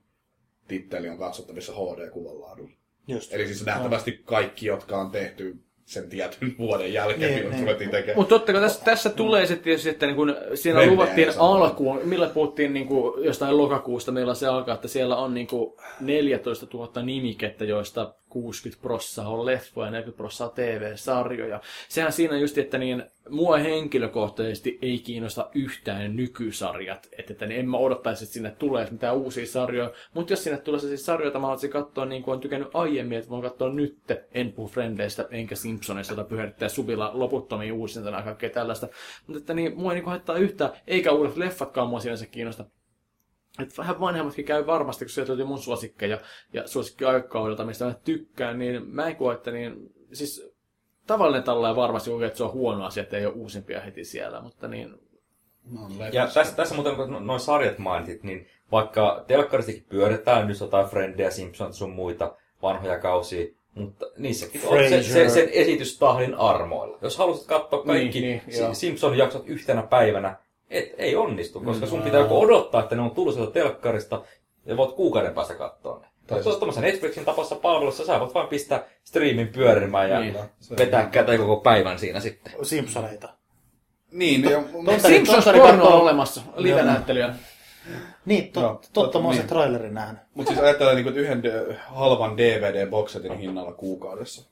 S4: titteli on katsottavissa HD-kuvan laadulla.
S2: Just.
S4: Eli siis nähtävästi kaikki, jotka on tehty sen tietyn vuoden jälkeen,
S2: Niin,
S4: milloin
S2: niin.
S4: ruvettiin tekemään.
S1: Mutta totta kai tässä, tässä tulee sitten tietysti, että niin kun siinä
S4: Vendejä
S1: luvattiin alkuun, millä puhuttiin niin kuin jostain lokakuusta, meillä se alkaa, että siellä on niin kuin 14 000 nimikettä, joista 60 prossaa on leffoja ja 40 prossaa TV-sarjoja. Sehän siinä just, että niin, mua henkilökohtaisesti ei kiinnosta yhtään nykysarjat, että, että niin en mä odottaisi, että sinne tulee mitään uusia sarjoja, mutta jos sinne tulee sellaisia sarjoja, joita mä haluaisin katsoa niin kuin on tykännyt aiemmin, että voin katsoa nyt, en puhu Frendeistä enkä Simpsoneista, jota pyörittää subilla loputtomiin uusintana ja kaikkea tällaista, mutta että niin, mua ei niin haittaa yhtään, eikä uudet leffatkaan mua sinänsä kiinnosta. Et vähän vanhemmatkin käy varmasti, kun sieltä löytyy mun suosikkeja ja suosikkiaikakaudelta, mistä mä tykkään, niin mä en koe, että niin, siis tavallinen tallaaja varmasti kokee, että se on huono asia, että ei ole uusimpia heti siellä, mutta niin,
S4: No,
S3: Ja tässä, tässä muuten, kun noin sarjat mainitsit, niin vaikka telkkaristikin pyöritään nyt jotain Friendejä, Simpsons sun muita vanhoja kausia, mutta niissäkin on se, se, sen esitystahdin armoilla. Jos haluaisit katsoa kaikki
S1: Niin, niin.
S3: Simpson-jaksot yhtenä päivänä, et, ei onnistu, koska sun
S2: Mm.
S3: pitää joko odottaa, että ne on tullut sieltä telkkarista, ja voit kuukauden päästä katsoa ne.
S4: Tai siis-
S3: tuossa Netflixin tapaisessa palvelussa sä voit vain pistää striimin pyörimään ja
S1: Niin.
S3: vetää käteen koko päivän siinä sitten.
S2: Simpsoneita.
S4: Niin, ja,
S1: Simpsons on olemassa, live-näyttelijä.
S2: Niin, to,
S4: Joo,
S2: totta,
S4: totta,
S2: mä oon
S4: niin.
S2: trailerin nähnyt.
S4: mutta siis ajattelee niin yhden d- halvan DVD-boksetin hinnalla kuukaudessa.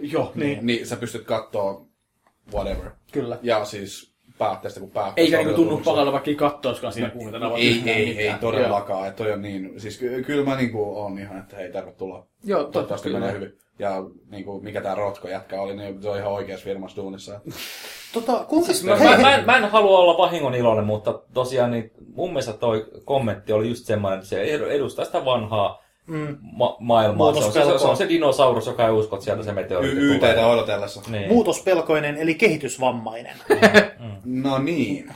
S1: Joo, niin.
S4: Niin sä pystyt katsoa whatever.
S1: Kyllä.
S4: Ja siis päätteestä kun päätteestä.
S1: Eikä niinku tunnu pakalta, vaikka ei kattoiskaan siinä kuuntella.
S4: Ei, ei, ei todellakaan. Että toi on niin, siis ky- kyllä mä niinku on ihan, että hei, tervetuloa.
S1: Joo, totta
S4: Toivottavasti menee hyvin. Ja niinku, mikä tää Rotko jätkä oli, niin se on ihan oikeassa firmassa duunissa.
S2: Tota, kuinka...
S3: Siis mä,
S2: hei,
S3: mä, mä, en, mä en halua olla vahingon iloinen, mutta tosiaan niin mun mielestä toi kommentti oli just semmoinen, että se edustaa sitä vanhaa
S2: mm,
S3: ma- maailmaa. Se on se, se, on se dinosaurus, joka ei usko, että sieltä se meteoriitti
S4: Y-
S3: tulee.
S4: Odotellessa.
S3: Niin.
S2: muutospelkoinen eli kehitysvammainen.
S4: No niin.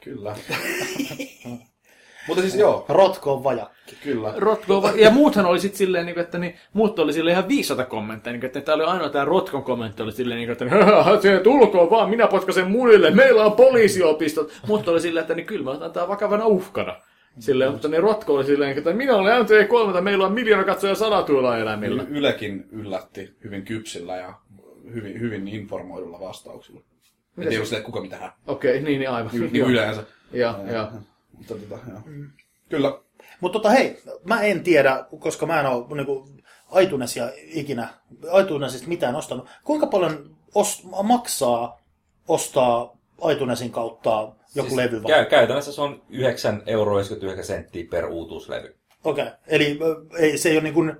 S4: Kyllä. Mutta siis joo,
S2: Rotko on vajakki.
S4: kyllä.
S1: Rotko, va- ja muuthan oli sitten silleen, niin että niin, muut oli silleen ihan 500 kommentteja, niin että tämä oli ainoa tämä Rotkon kommentti oli silleen, niin kuin, että "Haha, se tulkoon vaan, minä potkasen munille, meillä on poliisiopistot. Mutta oli silleen, että niin kyllä mä otan tää vakavana uhkana. Silleen, mutta ne Rotko oli silleen, että minä olen MT3, meillä on miljoona katsoja sadatuilla eläimillä.
S4: Y- Ylekin yllätti hyvin kypsillä ja hyvin, hyvin informoidulla vastauksilla. En tiedä, sille, että kuka mitä hän.
S1: Okei, niin, niin aivan.
S4: Niin
S1: Joo.
S4: yleensä.
S1: Joo, joo.
S4: Mutta tota, joo. Kyllä.
S2: Mutta tota, hei, mä en tiedä, koska mä en ole niinku, aitunesia ikinä, aitunesista mitään ostanut. Kuinka paljon os, maksaa ostaa aitunesin kautta joku
S3: Siis
S2: levy vai?
S3: kä- käytännössä se on 9,99 euroa senttiä per uutuuslevy.
S2: Okei, okay. eli ö, ei, se ei ole niin kuin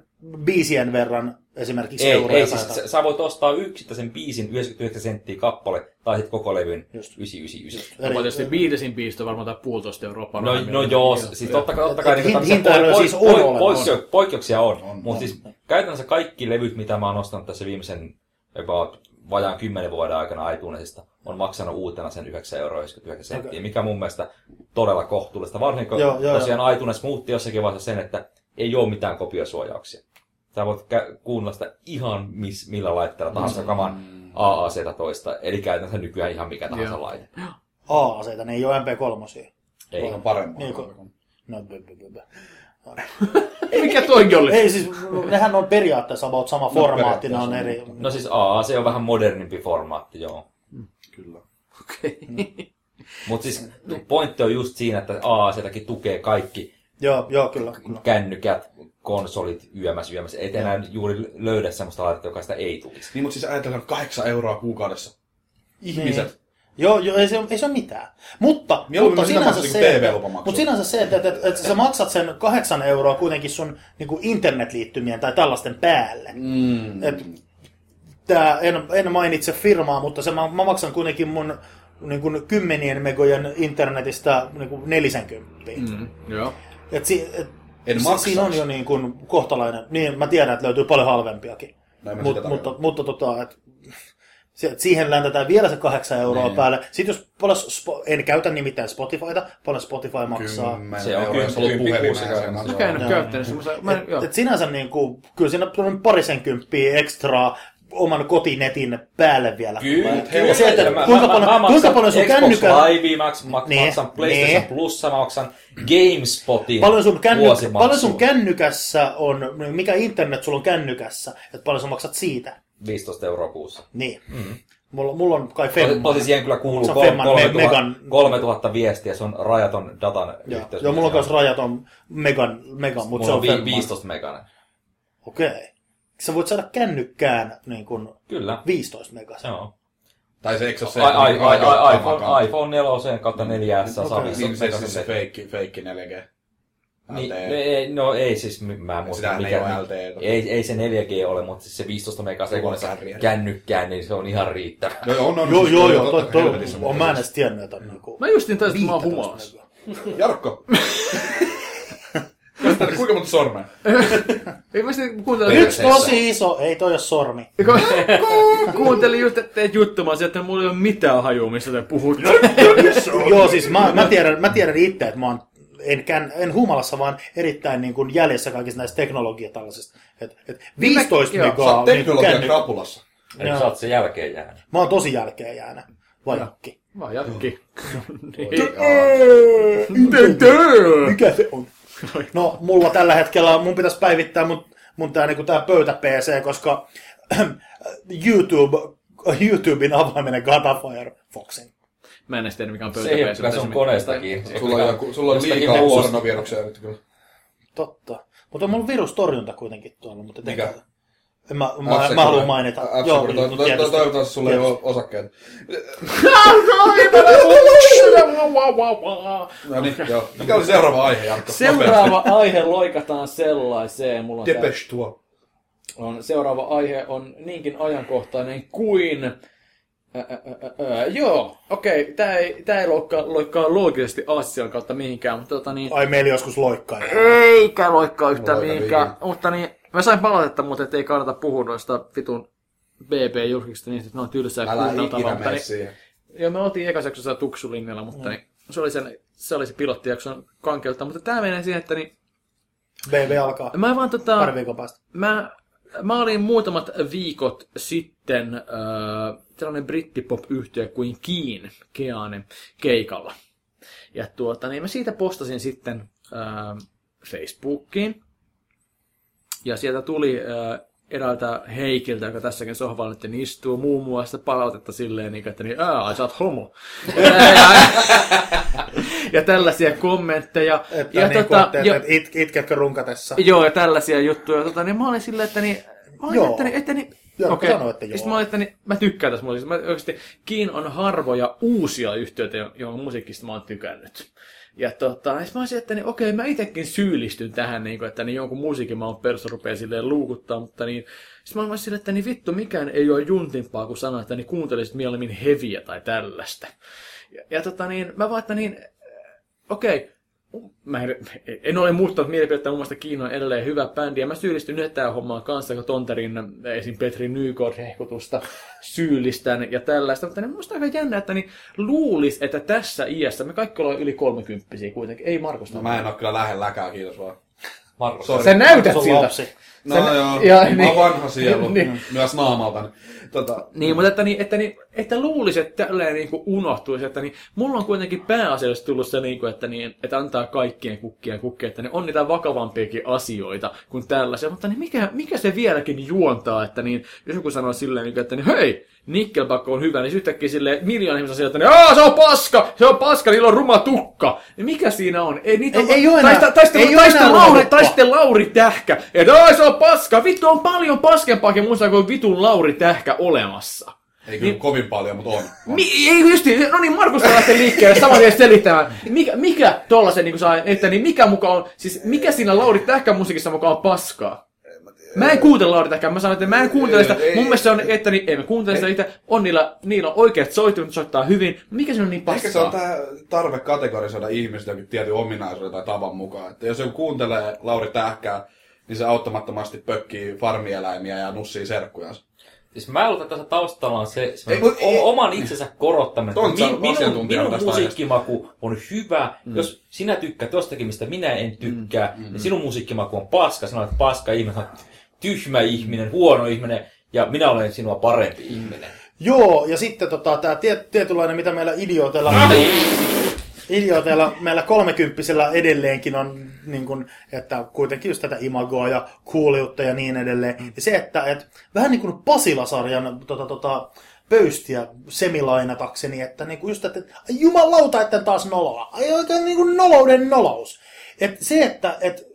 S2: biisien verran esimerkiksi
S3: Ei,
S2: euroja
S3: ei siis, sä, sä voit ostaa yksittäisen biisin 99 senttiä kappale, tai sitten koko levyn
S2: Just.
S3: 999.
S1: No, tietysti Beatlesin biisto on varmaan tää puolitoista euroa
S3: No, no joo, siis totta kai, totta kai niin,
S2: hin- hintaeroja siis on olemassa.
S3: poikkeuksia, poikkeuksia on,
S4: On,
S3: mutta siis käytännössä kaikki levyt, mitä mä oon ostanut tässä viimeisen about vajaan 10 vuoden aikana iTunesista, on maksanut uutena sen 9,99 euroa, senttiä,
S2: Okei.
S3: mikä mun mielestä todella kohtuullista. Varsinkin kun
S2: Joo, joo,
S3: tosiaan iTunes muutti jossakin vaiheessa sen, että ei ole mitään kopiosuojauksia. Sä voit kä- kuunnella sitä ihan mis, millä laitteella tahansa, joka vaan AACtä toista, eli käytännössä nykyään ihan mikä tahansa
S1: Joo.
S3: laite.
S2: A-aseita, ne ei ole MP3.
S3: Ei.
S4: On paremmin.
S2: Niin, kun- No.
S1: Mikä toikin oli?
S2: Ei siis, nehän on periaatteessa about sama formaatti, ne on eri.
S3: No siis AAC on vähän modernimpi formaatti, joo.
S4: Kyllä.
S3: Mutta siis pointti on just siinä, että AACtäkin tukee kaikki
S2: Joo, joo, kyllä. kyllä.
S3: kännykät, konsolit, yömäs, yömäs. Et enää juuri löydä sellaista laitetta, joka sitä ei tulisi.
S4: Niin, mutta siis ajatellaan 8 euroa kuukaudessa. ihmiset.
S2: Niin. Joo, joo ei, se, ei se ole mitään. Mutta,
S4: Mieluummin
S2: mutta sinänsä, se,
S4: TV-lupamaksu.
S2: mutta sinänsä se, että, että, että, että sä maksat sen kahdeksan euroa kuitenkin sun niin kuin internetliittymien tai tällaisten päälle.
S4: Mm.
S2: Et, tää, en, en mainitse firmaa, mutta se, mä, mä maksan kuitenkin mun niin kuin kymmenien megojen internetistä niin kuin 40. Mm.
S1: Joo.
S2: Et si, et,
S4: En
S2: si-
S4: maksaisi.
S2: siinä on jo niin kuin kohtalainen. Niin, mä tiedän, että löytyy paljon halvempiakin. Mut, mutta,
S4: tarkoita.
S2: mutta tota, et siihen läntetään vielä se kahdeksan euroa
S4: Niin.
S2: päälle. Sitten jos paljon, spo, en käytä nimittäin Spotifyta, paljon Spotify maksaa.
S4: Kymmenen
S3: Se on kymppi-
S4: haluat puhelimeen
S1: Mä käyttänyt. Mä,
S2: sinänsä niin kuin, kyllä siinä on parisen kymppiä ekstraa oman kotinetin päälle vielä.
S3: Kyllä,
S2: tulee.
S3: kyllä.
S2: Ja se, että
S3: mä-
S2: kuinka
S3: mä-
S2: paljon,
S3: mä maksan
S2: kuinka paljon sun
S3: Xbox. Live, mä maksan, mä
S2: Niin,
S3: maksan PlayStation
S2: niin.
S3: Plus, mä maksan GameSpotin
S2: Paljon sun, känny...
S3: vuosimaksun.
S2: paljon sun kännykässä on, mikä internet sulla on kännykässä, että paljon sä maksat siitä.
S3: 15 euroa kuussa.
S2: Niin. Mm. Mulla, mulla on kai Femma.
S3: tosi siihen kyllä kuuluu
S2: Se on
S3: kol-
S2: Femman me-
S3: 3000,
S2: Megan-
S3: 3000 viestiä, se on rajaton datan
S2: Joo,
S3: yhteys.
S2: joo mulla on myös rajaton megan, megan mutta se
S3: on
S2: on
S3: vi-
S2: Femma.
S3: 15 meganen.
S2: Okei. Sä voit saada kännykkään niin kuin
S3: Kyllä.
S2: 15 megaa.
S3: Joo.
S4: Tai se eikö se
S3: iPhone,
S4: kanssa?
S3: iPhone 4 kautta 4S saa
S2: Okei.
S3: 15
S4: Niin se,
S3: megasen.
S4: feikki, feikki 4G.
S3: Niin,
S4: LTE.
S3: no, ei, no ei siis, mä en muista
S4: ei
S3: mikä.
S4: ole LTE.
S3: Ei, ei se 4G ole, mutta siis se 15 megasekunnissa kännykkään, niin se on ihan riittävä.
S4: Joo, on, on.
S2: Joo, joo, joo, toi,
S4: helvetissä
S2: on mä en edes tiennyt, että on niinku
S1: Mä justin taisin, että mä oon
S2: 15
S1: humaassa.
S2: megaa.
S4: Jarkko. Tästä kuinka monta sormea?
S1: Ei mä sitten kuuntelin...
S2: Yksi tosi iso, ei toi ole sormi.
S1: kuuntelin just teet juttumaan sieltä, että mulla ei ole mitään hajua, mistä te puhutte.
S2: Joo, siis mä, mä, tiedän, mä tiedän itse, että mä oon en, kän, en humalassa, vaan erittäin niin kuin jäljessä kaikista näistä teknologia tällaisista. Et, et 15
S1: Joo,
S4: Sä
S2: megaa
S4: oot
S2: niin
S4: teknologian
S2: känny...
S4: krapulassa.
S3: Eli sä oot se jälkeen jäänyt.
S2: Mä oon tosi jälkeen jäänyt. Vajakki.
S1: Niin.
S2: Mikä se on? No, mulla tällä hetkellä, mun pitäisi päivittää mun, mun tää, niinku tää pöytä PC, koska YouTube, YouTuben avaaminen kataa Firefoxin.
S1: Mä en edes tiedä, mikä on
S3: Se
S1: pöytä.
S3: ei ole sun koneesta kiinni.
S4: Sulla on, joku, sulla on liikaa
S3: nevusta.
S4: pornoviruksia nyt kyllä.
S2: Totta. Mutta on mulla virustorjunta kuitenkin tuolla. Mutta
S4: Mikä?
S2: En mä, mä, mä haluan mainita.
S4: Joo,
S2: niin, tietysti.
S4: toivottavasti sulla ei ole osakkeita. No niin, joo. Mikä oli seuraava aihe, Jarkko?
S1: Seuraava aihe loikataan sellaiseen. Mulla on,
S4: Depeche tuo.
S1: on seuraava aihe on niinkin ajankohtainen kuin... Ää, ää, ää, ää, joo, okei, tää ei, tää ei loikkaa, loikkaa loogisesti Aasian kautta mihinkään, mutta tota niin...
S2: Ai meillä joskus loikkaa.
S1: Eikä loikkaa yhtään
S4: Loika
S1: mihinkään,
S4: viikin.
S1: mutta niin... Mä sain palautetta, mutta ei kannata puhua noista vitun BB-julkista niin, että ne on tylsää
S4: Älä
S1: kuunneltavaa.
S4: ikinä mene
S1: niin-. Joo, me oltiin ekassa jaksossa Tuksulinjalla, mutta niin, se, oli sen, se oli se pilottijakson kankeutta. Mutta tää menee siihen, että niin,
S2: BB alkaa
S1: mä vaan tota,
S2: pari viikon päästä.
S1: mä, mä olin muutamat viikot sitten äh, sellainen brittipop-yhtiö kuin Keen, Keane, keikalla. Ja tuota, niin mä siitä postasin sitten äh, Facebookiin. Ja sieltä tuli äh, eräältä Heikiltä, joka tässäkin sohvalla nyt istuu, muun muassa palautetta silleen, niin, että niin, ää, ai sä oot homo. ja tällaisia kommentteja.
S2: Että
S1: ja
S2: niin
S1: tota, jo-
S2: että it, itketkö runkatessa?
S1: Joo, ja tällaisia juttuja. Tota, niin mä olin silleen, että niin... Mä olin,
S2: Joo.
S1: että, niin, että niin,
S2: Joo,
S1: okei.
S2: sano, että joo.
S1: Sitten mä olin, että niin, mä tykkään tästä musiikista. Mä oikeasti, Kiin on harvoja uusia yhtiöitä, jo- johon musiikista mä oon tykännyt. Ja tota, mä olisin, että niin, okei, mä itekin syyllistyn tähän, niin kuin, että niin jonkun musiikin mä oon perus rupeaa silleen luukuttaa, mutta niin, sitten mä olin silleen, että niin vittu, mikään ei ole juntimpaa kuin sanoa, että niin kuuntelisit mieluummin heviä tai tällaista. Ja, ja tota niin, mä vaan, että niin, okei, mä en, en ole muuttanut mielipidettä, mun mielestä Kiina on edelleen hyvä bändi, ja mä syyllistyn nyt tähän hommaan kanssa, kun Tonterin esim. Petri Nygård hehkutusta syyllistän ja tällaista, mutta niin musta aika jännä, että niin luulis, että tässä iässä, me kaikki ollaan yli kolmekymppisiä kuitenkin, ei Markusta.
S4: No mä en oo kyllä lähelläkään, kiitos vaan.
S3: Markus.
S4: Sorry.
S1: Sä näytät siltä.
S2: lapsi.
S4: No
S1: Sä-
S4: joo,
S1: ja-
S4: mä
S1: niin.
S4: oon vanha sielu,
S1: Niin.
S4: myös naamalta. Tota,
S1: Niin, mutta että, niin, että, niin, että luulisi, että tälleen niin kuin unohtuisi, että niin, mulla on kuitenkin pääasiallisesti tullut se, niin kuin, että, niin, että antaa kaikkien kukkia kukkia, että niin on niitä vakavampiakin asioita kuin tällaisia, mutta niin mikä, mikä se vieläkin juontaa, että niin, jos joku sanoo silleen, niin kuin, että niin, hei, Nickelback on hyvä, niin yhtäkkiä silleen miljoona ihmistä sieltä, että se on paska, se on paska, niillä on ruma tukka. Niin mikä siinä on? Ei, niitä
S2: Ei-
S1: on,
S2: ei oo enää-
S1: tai, tai, sitten,
S2: ei oo
S1: tai, sitten
S2: enää
S1: Lauri,
S2: ruma
S1: tai
S2: tukka.
S1: sitten Lauri Tähkä, että se on paska, vittu on paljon paskempaakin muista kuin vitun Lauri Tähkä olemassa.
S4: Ei kyllä kovin paljon, mutta on. on.
S1: Mi- ei just, no niin, Markus lähtee liikkeelle saman tien selittämään. Mikä, mikä tollasen niin saa, että niin mikä muka on, siis mikä siinä Lauri Tähkän musiikissa muka on paskaa? Mä en kuuntele Lauri Tähkää, mä sanon, että mä en kuuntele sitä.
S4: Ei.
S1: Mun mielestä se on, että niin, ei mä kuuntele sitä itse. On niillä, niillä on oikeat soittimet, soittaa hyvin. Mikä se on niin paskaa?
S4: Ehkä se on tämä tarve kategorisoida ihmistä jokin tietyn ominaisuuden tai tavan mukaan. Että jos joku kuuntelee Lauri Tähkää, niin se auttamattomasti pökkii farmieläimiä ja nussii serkkujansa.
S3: Siis mä luulen, että tässä taustalla on se, se
S4: Ei, ei-
S3: oman itsensä korottaminen.
S4: Tontsa
S3: että
S4: on
S3: minun, minun
S4: tästä
S3: musiikkimaku on hyvä. Mm. Jos sinä tykkäät jostakin, mistä minä en tykkää, mm. niin sinun musiikkimaku on paska. Sinä olet paska ihminen, tyhmä ihminen, huono ihminen, ja minä olen sinua parempi ihminen.
S2: Joo, ja sitten tota, tämä tiet, tietynlainen, mitä meillä idiootella, idiootella meillä kolmekymppisellä edelleenkin on, niin kuin, että kuitenkin just tätä imagoa ja kuuliutta ja niin edelleen. Ja se, että et, vähän niin kuin Pasila-sarjan tota, tota, pöystiä semilainatakseni, että niin kuin just, että jumalauta, että taas noloa. Ai oikein niin kuin nolouden nolous. Et se, että et,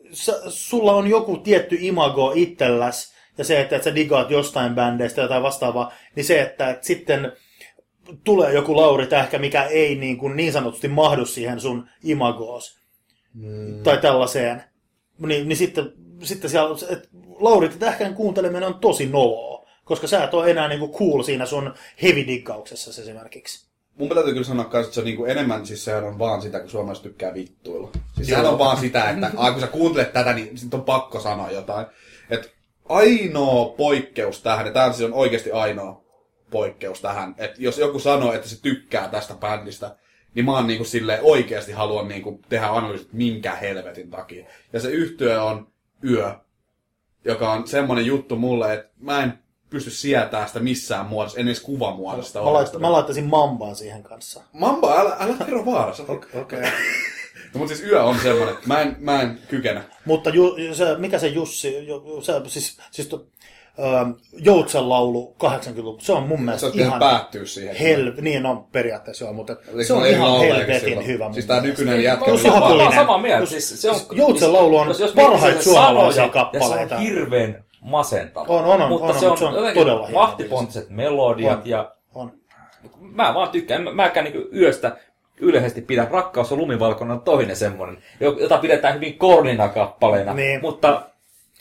S2: sulla on joku tietty imago itselläs, ja se, että, että sä digaat jostain bändeistä tai vastaavaa, niin se, että, että sitten tulee joku Lauri Tähkä, mikä ei niin, kuin niin sanotusti mahdu siihen sun imagoos. Mm. Tai tällaiseen. Niin, niin sitten, sitten siellä, että Lauri Tähkän kuunteleminen on tosi noloa. Koska sä et ole enää niin kuin cool siinä sun heavy diggauksessa esimerkiksi.
S4: Mun täytyy kyllä sanoa että se on niinku enemmän, siis sehän on vaan sitä, kun suomalaiset tykkää vittuilla. Siis sehän on vaan sitä, että ai, kun sä kuuntelet tätä, niin sit on pakko sanoa jotain. Et ainoa poikkeus tähän, ja tämä siis on oikeasti ainoa poikkeus tähän, että jos joku sanoo, että se tykkää tästä bändistä, niin mä oon niinku silleen oikeasti haluan niinku tehdä analyysit minkä helvetin takia. Ja se yhtyö on Yö, joka on semmonen juttu mulle, että mä en pysty sietää sitä missään muodossa, en edes kuvamuodosta.
S2: Mä, lait, mä laittaisin mambaan siihen kanssa.
S4: Mamba, älä, älä kerro vaarassa. Okei. Okay. no, mutta siis yö on semmoinen, että mä en, mä en kykene.
S2: Mutta ju, se, mikä se Jussi, ju- se, siis, siis to, ö, Joutsen laulu 80-luvulta, se on mun
S4: Se
S2: mielestä
S4: on ihan
S2: ihan
S4: päättyä siihen.
S2: hel, niin on periaatteessa joo, mutta
S4: Eikö
S2: se on ihan helvetin hyvä. mun
S4: Siis tää nykyinen jätkä on
S2: ihan
S3: Mä oon
S2: Suhollinen.
S3: samaa mieltä. Siis, se on,
S2: Joutsen laulu on
S3: jos- jos
S2: parhaita suomalaisia kappaleita.
S3: Ja se on hirveän masentava.
S2: On, on, on,
S3: Mutta
S2: on, on,
S3: se on,
S2: mutta se on
S3: jotenkin
S2: todella
S3: melodiat
S2: On.
S3: ja
S2: On.
S3: mä vaan tykkään. Mä, mäkään niin yöstä yleisesti pidän Rakkaus on lumivalkoinen on toinen semmoinen, jota pidetään hyvin kornina kappaleena.
S2: Niin.
S3: Mutta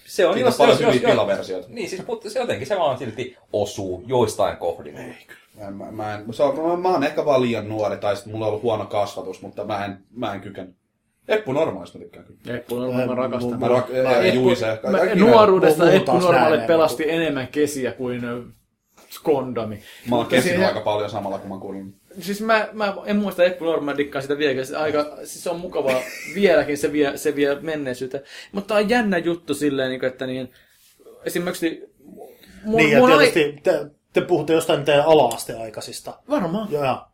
S3: se on,
S4: Siitä on paljon hyviä pilaversioita.
S3: Niin, siis, mutta se jotenkin se vaan silti osuu joistain kohdin.
S4: Mä, en- mä, mä, en, se on, mä, mä oon ehkä vaan liian nuori, tai sitten mulla on ollut huono kasvatus, mutta mä en, mä en kykene. Eppu normaalista mä tykkään kyllä.
S1: Eppu Normaali mä rakastan.
S4: Mä rak-
S1: Mä- Eppu-
S4: Juise.
S1: mä- Nuoruudesta Eppu Normaali
S2: näin,
S1: pelasti enemmän kesiä kuin ö, kondomi.
S4: Mä oon kesinyt aika paljon samalla, kun mä kuulin.
S1: Siis mä, mä en muista Eppu Norman dikkaa sitä vieläkin. Se, aika, siis se on mukavaa vieläkin, se vie, se vie menneisyyteen. Mutta on jännä juttu silleen, niin kuin, että niin, esimerkiksi... Mun,
S2: Niin, ja
S1: mun ai-
S2: tietysti te, te puhutte jostain teidän ala-asteaikaisista.
S1: Varmaan.
S2: Joo, ja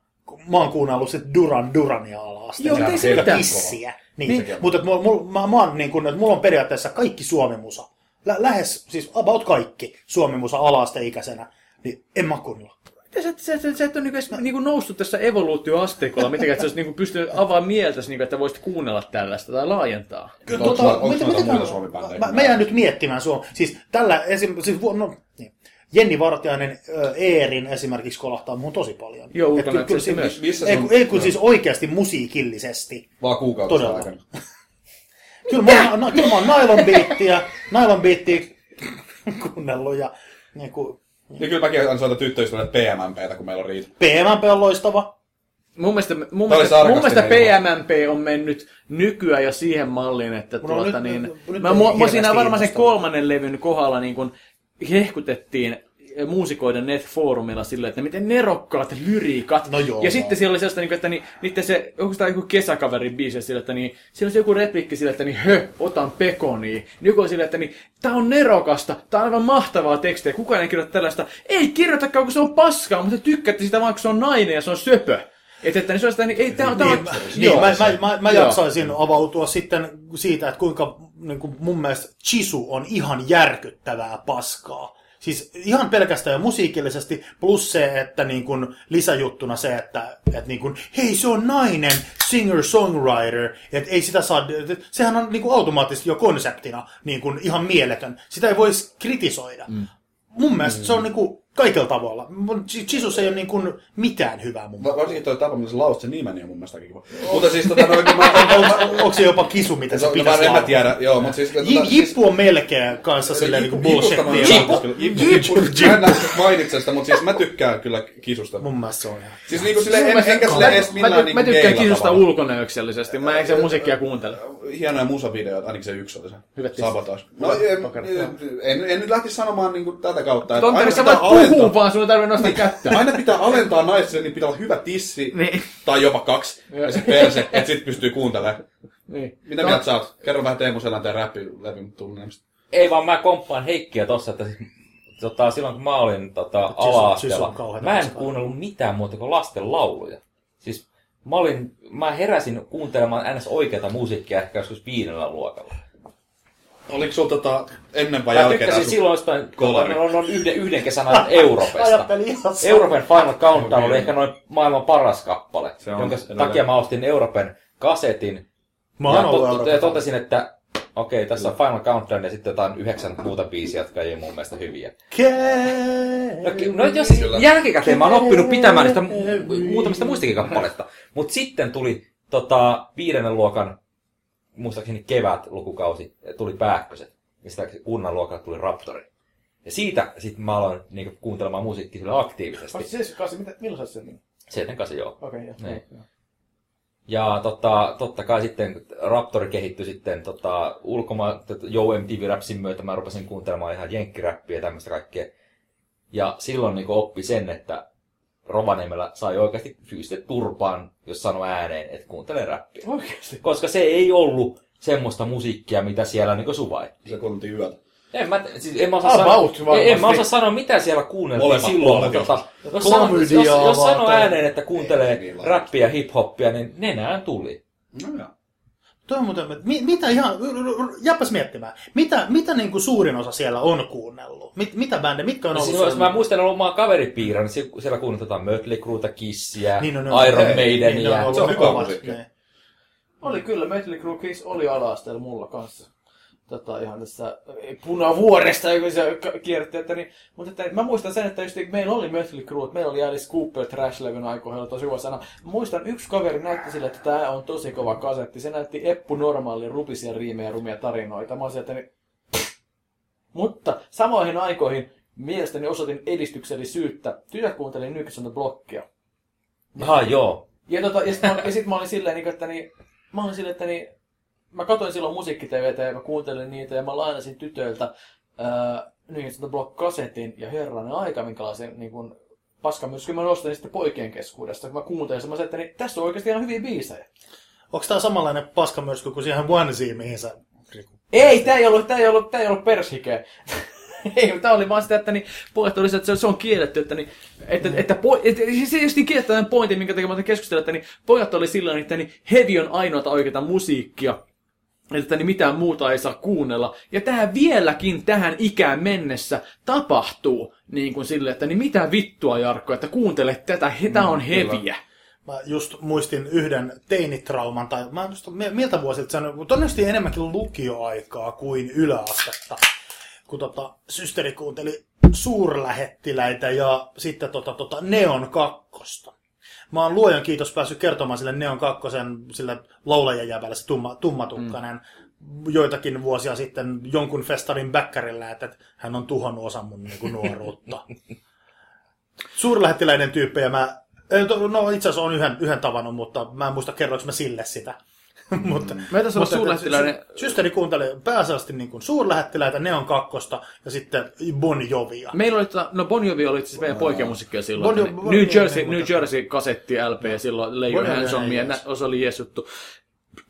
S2: mä oon kuunnellut sit Duran Durania ala-asteella.
S1: Joo, ei se
S2: Ja
S1: mitään.
S2: Kissiä. Niin,
S1: Niin.
S2: mutta mulla, mulla, mä, mä oon niin kuin, että mulla on periaatteessa kaikki suomimusa. Lä, lähes, siis about kaikki suomimusa ala-asteikäisenä. Niin en mä kuunnella.
S1: Ja sä, sä, sä, sä et ole niinku, niinku noussut tässä evoluutioasteikolla mitenkään, että sä olisit niinku pystynyt avaamaan mieltäsi, niinku, että voisit kuunnella tällaista tai laajentaa.
S4: Onko
S2: Tota,
S4: noita- onko
S2: mitä- mitä
S4: muita suomibändejä?
S2: Mä, mä jään nyt miettimään sua. Siis tällä esim, siis, no, niin. Jenni Vartiainen ö, Eerin esimerkiksi kolahtaa mun tosi paljon.
S1: Joo,
S2: Et
S1: ulkonäköisesti
S2: kyllä-
S1: myös.
S4: Missä se
S2: Ei,
S4: on?
S2: kun- ei kun siis oikeasti musiikillisesti.
S4: Vaan kuukautisen
S2: Todella.
S4: aikana.
S2: Kyllä mä, oon- no, kyllä mä oon nylon beattiä, nylon beattiä kuunnellut ja niin kuin,
S4: Niin kyllä mäkin aina soitan tyttöystävälle PMMPtä, kun meillä on riita.
S2: PMMP on loistava.
S1: Mun mielestä, mun mielestä, mun mielestä PMMP on mennyt nykyään jo siihen malliin, että tuota,
S2: nyt-
S1: niin,
S2: nyt
S1: mä, mua, mua
S2: hirveästi
S1: siinä varmaan sen kolmannen levyn kohdalla niin kun hehkutettiin muusikoiden net-foorumilla silleen, että miten nerokkaat lyriikat.
S2: No joo.
S1: ja sitten siellä oli sellaista, niin kuin, että niin, niiden se, onko tämä joku kesäkaverin biisi sillä, että niin, siellä oli se joku replikki sillä, että niin, hö, otan pekonia. Niin joku oli sillä, että niin, tää on nerokasta, tää on aivan mahtavaa tekstiä, kukaan ei kirjoita tällaista. Ei kirjoitakaan, kun se on paskaa, mutta te tykkäätte sitä vaan, kun se on nainen ja se on söpö. Että, että niin se on sitä, niin, ei, tää on,
S2: Niin, mä, niin, mä, mä, mä, mä
S1: Joo.
S2: jaksaisin avautua sitten siitä, että kuinka niin kuin mun mielestä Chisu on ihan järkyttävää paskaa. Siis ihan pelkästään jo musiikillisesti, plus se, että niin kuin lisäjuttuna se, että, että niin kuin, hei se on nainen, singer-songwriter, että ei sitä saa, että sehän on niin kuin automaattisesti jo konseptina niin kuin ihan mieletön. Sitä ei voisi kritisoida. Mm. Mun mielestä mm. se on niin kuin Kaikilla tavalla. Jesus ei ole niin kuin mitään hyvää mun
S4: Va- Varsinkin tuo tapa, millä sä lausit sen nimen, niin on mun mielestä kiva. Mutta siis tota noin, kun mä...
S2: mielestä. Onko se jopa kisu, mitä se
S4: No,
S2: pitäisi
S4: mä en mä
S2: laulaa?
S4: tiedä, joo, mutta siis...
S2: J- Jippu on melkein kanssa silleen niin kuin bullshittia.
S4: Jippu, mä en mainitse sitä, mutta siis mä tykkään kyllä kisusta.
S2: Mun mielestä se on ihan...
S4: Siis niinku silleen, en, enkä silleen edes
S1: Mä,
S4: millään
S1: mä,
S4: niinku
S1: mä tykkään kisusta ulkonäöksellisesti. Mä en se musiikkia kuuntele.
S4: Hienoja musavideoita, ainakin se yksi oli se.
S1: Hyvät.
S4: Sabotage. No, en, en, en, nyt lähtisi sanomaan niinku tätä kautta. että
S1: Tonteri, sä voit
S4: alentaa-
S1: vaan, sun ei tarvitse nostaa kättä.
S4: Aina pitää alentaa naiselle, niin pitää olla hyvä tissi,
S1: Niin.
S4: tai jopa kaksi, ja sit perse, että sit pystyy kuuntelemaan.
S1: Niin.
S4: Mitä mieltä sä oot? Kerro vähän Teemu Selänteen räppilevyn tunnemista.
S3: Ei vaan mä komppaan Heikkiä tossa, että siis, tota, silloin kun mä olin tota, ala-asteella, mä en kuunnellut mitään muuta kuin lasten lauluja. Siis mä, olin, mä heräsin kuuntelemaan ns. oikeata musiikkia ehkä joskus viidellä luokalla.
S4: Oliko sulla tota ennen vai
S3: Mä
S4: jälkeen?
S3: tykkäsin
S4: asu-
S3: silloin jostain,
S4: kolari?
S3: on, on yhden, yhden kesän ajan Europesta.
S2: Ajattelin ihan sama.
S3: Europen Final Countdown oli ehkä noin maailman paras kappale,
S4: Se on
S3: jonka
S4: edelleen.
S3: takia mä ostin Europen kasetin.
S2: Mä
S3: ja, tot-
S2: Euroopan
S3: ja totesin, että okei, tässä on Final Countdown ja sitten jotain yhdeksän muuta biisiä, jotka ei ole mun mielestä hyviä. No, no jos siis
S4: Kyllä.
S3: jälkikäteen mä oon oppinut pitämään niistä mu- muutamista muistakin kappaleista. Mutta sitten tuli tota, viidennen luokan, muistaakseni kevät lukukausi, tuli Pääkköset. Ja sitä kunnan luokalla tuli Raptori. Ja siitä sitten mä aloin niinku, kuuntelemaan musiikkia sille aktiivisesti.
S1: 78, mitä, milloin sä sen nimi?
S3: 78 joo.
S1: Okei, joo.
S3: Niin. Ja tota, totta kai sitten Raptori kehittyi sitten tota, ulkomaan, tota, Joe MTV Rapsin myötä mä rupesin kuuntelemaan ihan jenkkiräppiä ja tämmöistä kaikkea. Ja silloin niin oppi sen, että Rovaniemellä sai oikeasti fyysisesti turpaan, jos sanoi ääneen, että kuuntelee räppiä.
S1: Oikeesti?
S3: Koska se ei ollut semmoista musiikkia, mitä siellä niin suvaittiin.
S4: Se kuunneltiin yötä.
S3: En mä, siis en mä osaa,
S1: About
S3: sanoa, en, en mä osaa sanoa, mitä siellä kuunneltiin
S4: Molemmat
S3: silloin, mutta tota, jos, sano, jos, jos, jos sanoo ääneen, että kuuntelee
S4: Ei niin
S3: räppiä, hip-hoppia, niin nenään tuli.
S4: No joo.
S2: Toi on muuten, mitä ihan, jäpäs miettimään, mitä, mitä niin kuin suurin osa siellä on kuunnellut? Mit, mitä bändejä, mitkä on
S3: No,
S2: ollut
S3: siis, mä muistelen omaa kaveripiirää, niin siellä- kuunnetaan Mötley Crueta, Kissiä,
S2: Niin, no, ne on-
S3: Iron
S2: ei,
S3: Maidenia.
S2: niin, ne ollut
S4: Se on
S2: kovat, niin.
S1: Oli kyllä, Metal Crew Kiss oli ala-asteella mulla kanssa. Tota, ihan tässä punavuoresta, kun kierrätti, että niin, mutta että, mä muistan sen, että just, meillä oli Crew, että meillä oli Alice Cooper Trash-levyn aikoina tosi hyvä sana. Muistan, yksi kaveri näytti sille, että tämä on tosi kova kasetti. Se näytti Eppu Normaalin rupisia riimejä rumia tarinoita. Mä olisin, että niin, mutta samoihin aikoihin mielestäni osoitin edistyksellisyyttä. Tytöt kuunteli Nyks on the Blockia.
S3: Ah, joo.
S1: Ja, tota, ja sitten mä, ja sit mä olin silleen, niin, että niin, mä olin silleen, että niin, mä katsoin silloin musiikki-TVtä ja mä kuuntelin niitä ja mä lainasin tytöiltä ää, niin sanotun block-kasetin ja herranen aika, minkälaisen niin kuin, paskamyrskyn mä nostin sitten poikien keskuudesta, kun mä kuuntelin sen, mä sanoin, että niin, tässä on oikeasti ihan hyviä biisejä.
S2: Onko tää samanlainen paskamyrsky kuin siihen Onesie, mihin sä...
S1: Ei, tää ei ollut, tää ei ollut, tää ei ollut pershike. ei, tää oli vaan sitä, että niin, pojat oli että se, on kielletty, että, niin, että, että, että po, että se just niin kielletty tämän pointin, minkä takia mä keskustella, että niin, pojat oli silloin, että niin, heavy on ainoata oikeata musiikkia, että niin mitään muuta ei saa kuunnella. Ja tämä vieläkin tähän ikään mennessä tapahtuu niin kuin sille, että niin mitä vittua Jarkko, että kuuntele tätä, tämä on heviä.
S2: Mä just muistin yhden teinitrauman, tai mä mi- miltä vuosilta se on, todennäköisesti enemmänkin lukioaikaa kuin yläastetta. Kun tota, systeri kuunteli suurlähettiläitä ja sitten tota, tota Neon kakkosta. Mä oon luojan kiitos päässyt kertomaan sille Neon kakkosen, sille laulajan jävälle, se tumma, tummatukkainen, mm. joitakin vuosia sitten jonkun festarin bäkkärillä, että että hän on tuhonnut osan mun niin kuin, nuoruutta. Suurlähettiläiden tyyppejä mä, ei, to- no itse asiassa on yhden, yhden tavannut, mutta mä en muista kerroinko mä sille sitä. mutta,
S1: on
S2: mutta
S1: suurlähettiläinen-
S2: sy- Systeri kuunteli pääasiallisesti niin kuin suurlähettiläitä, Neon kakkosta ja sitten Bon Jovia.
S1: Meillä oli, no Bon Jovi oli siis meidän poikien musiikkia silloin.
S2: Bon Bon
S1: New Jersey,
S2: niin,
S1: New
S2: mutta-
S1: Jersey kasetti LP ja silloin Your
S2: Bon Jovi
S1: Hands on
S2: on
S1: Me, ja
S2: jees.
S1: nä- se oli jees juttu.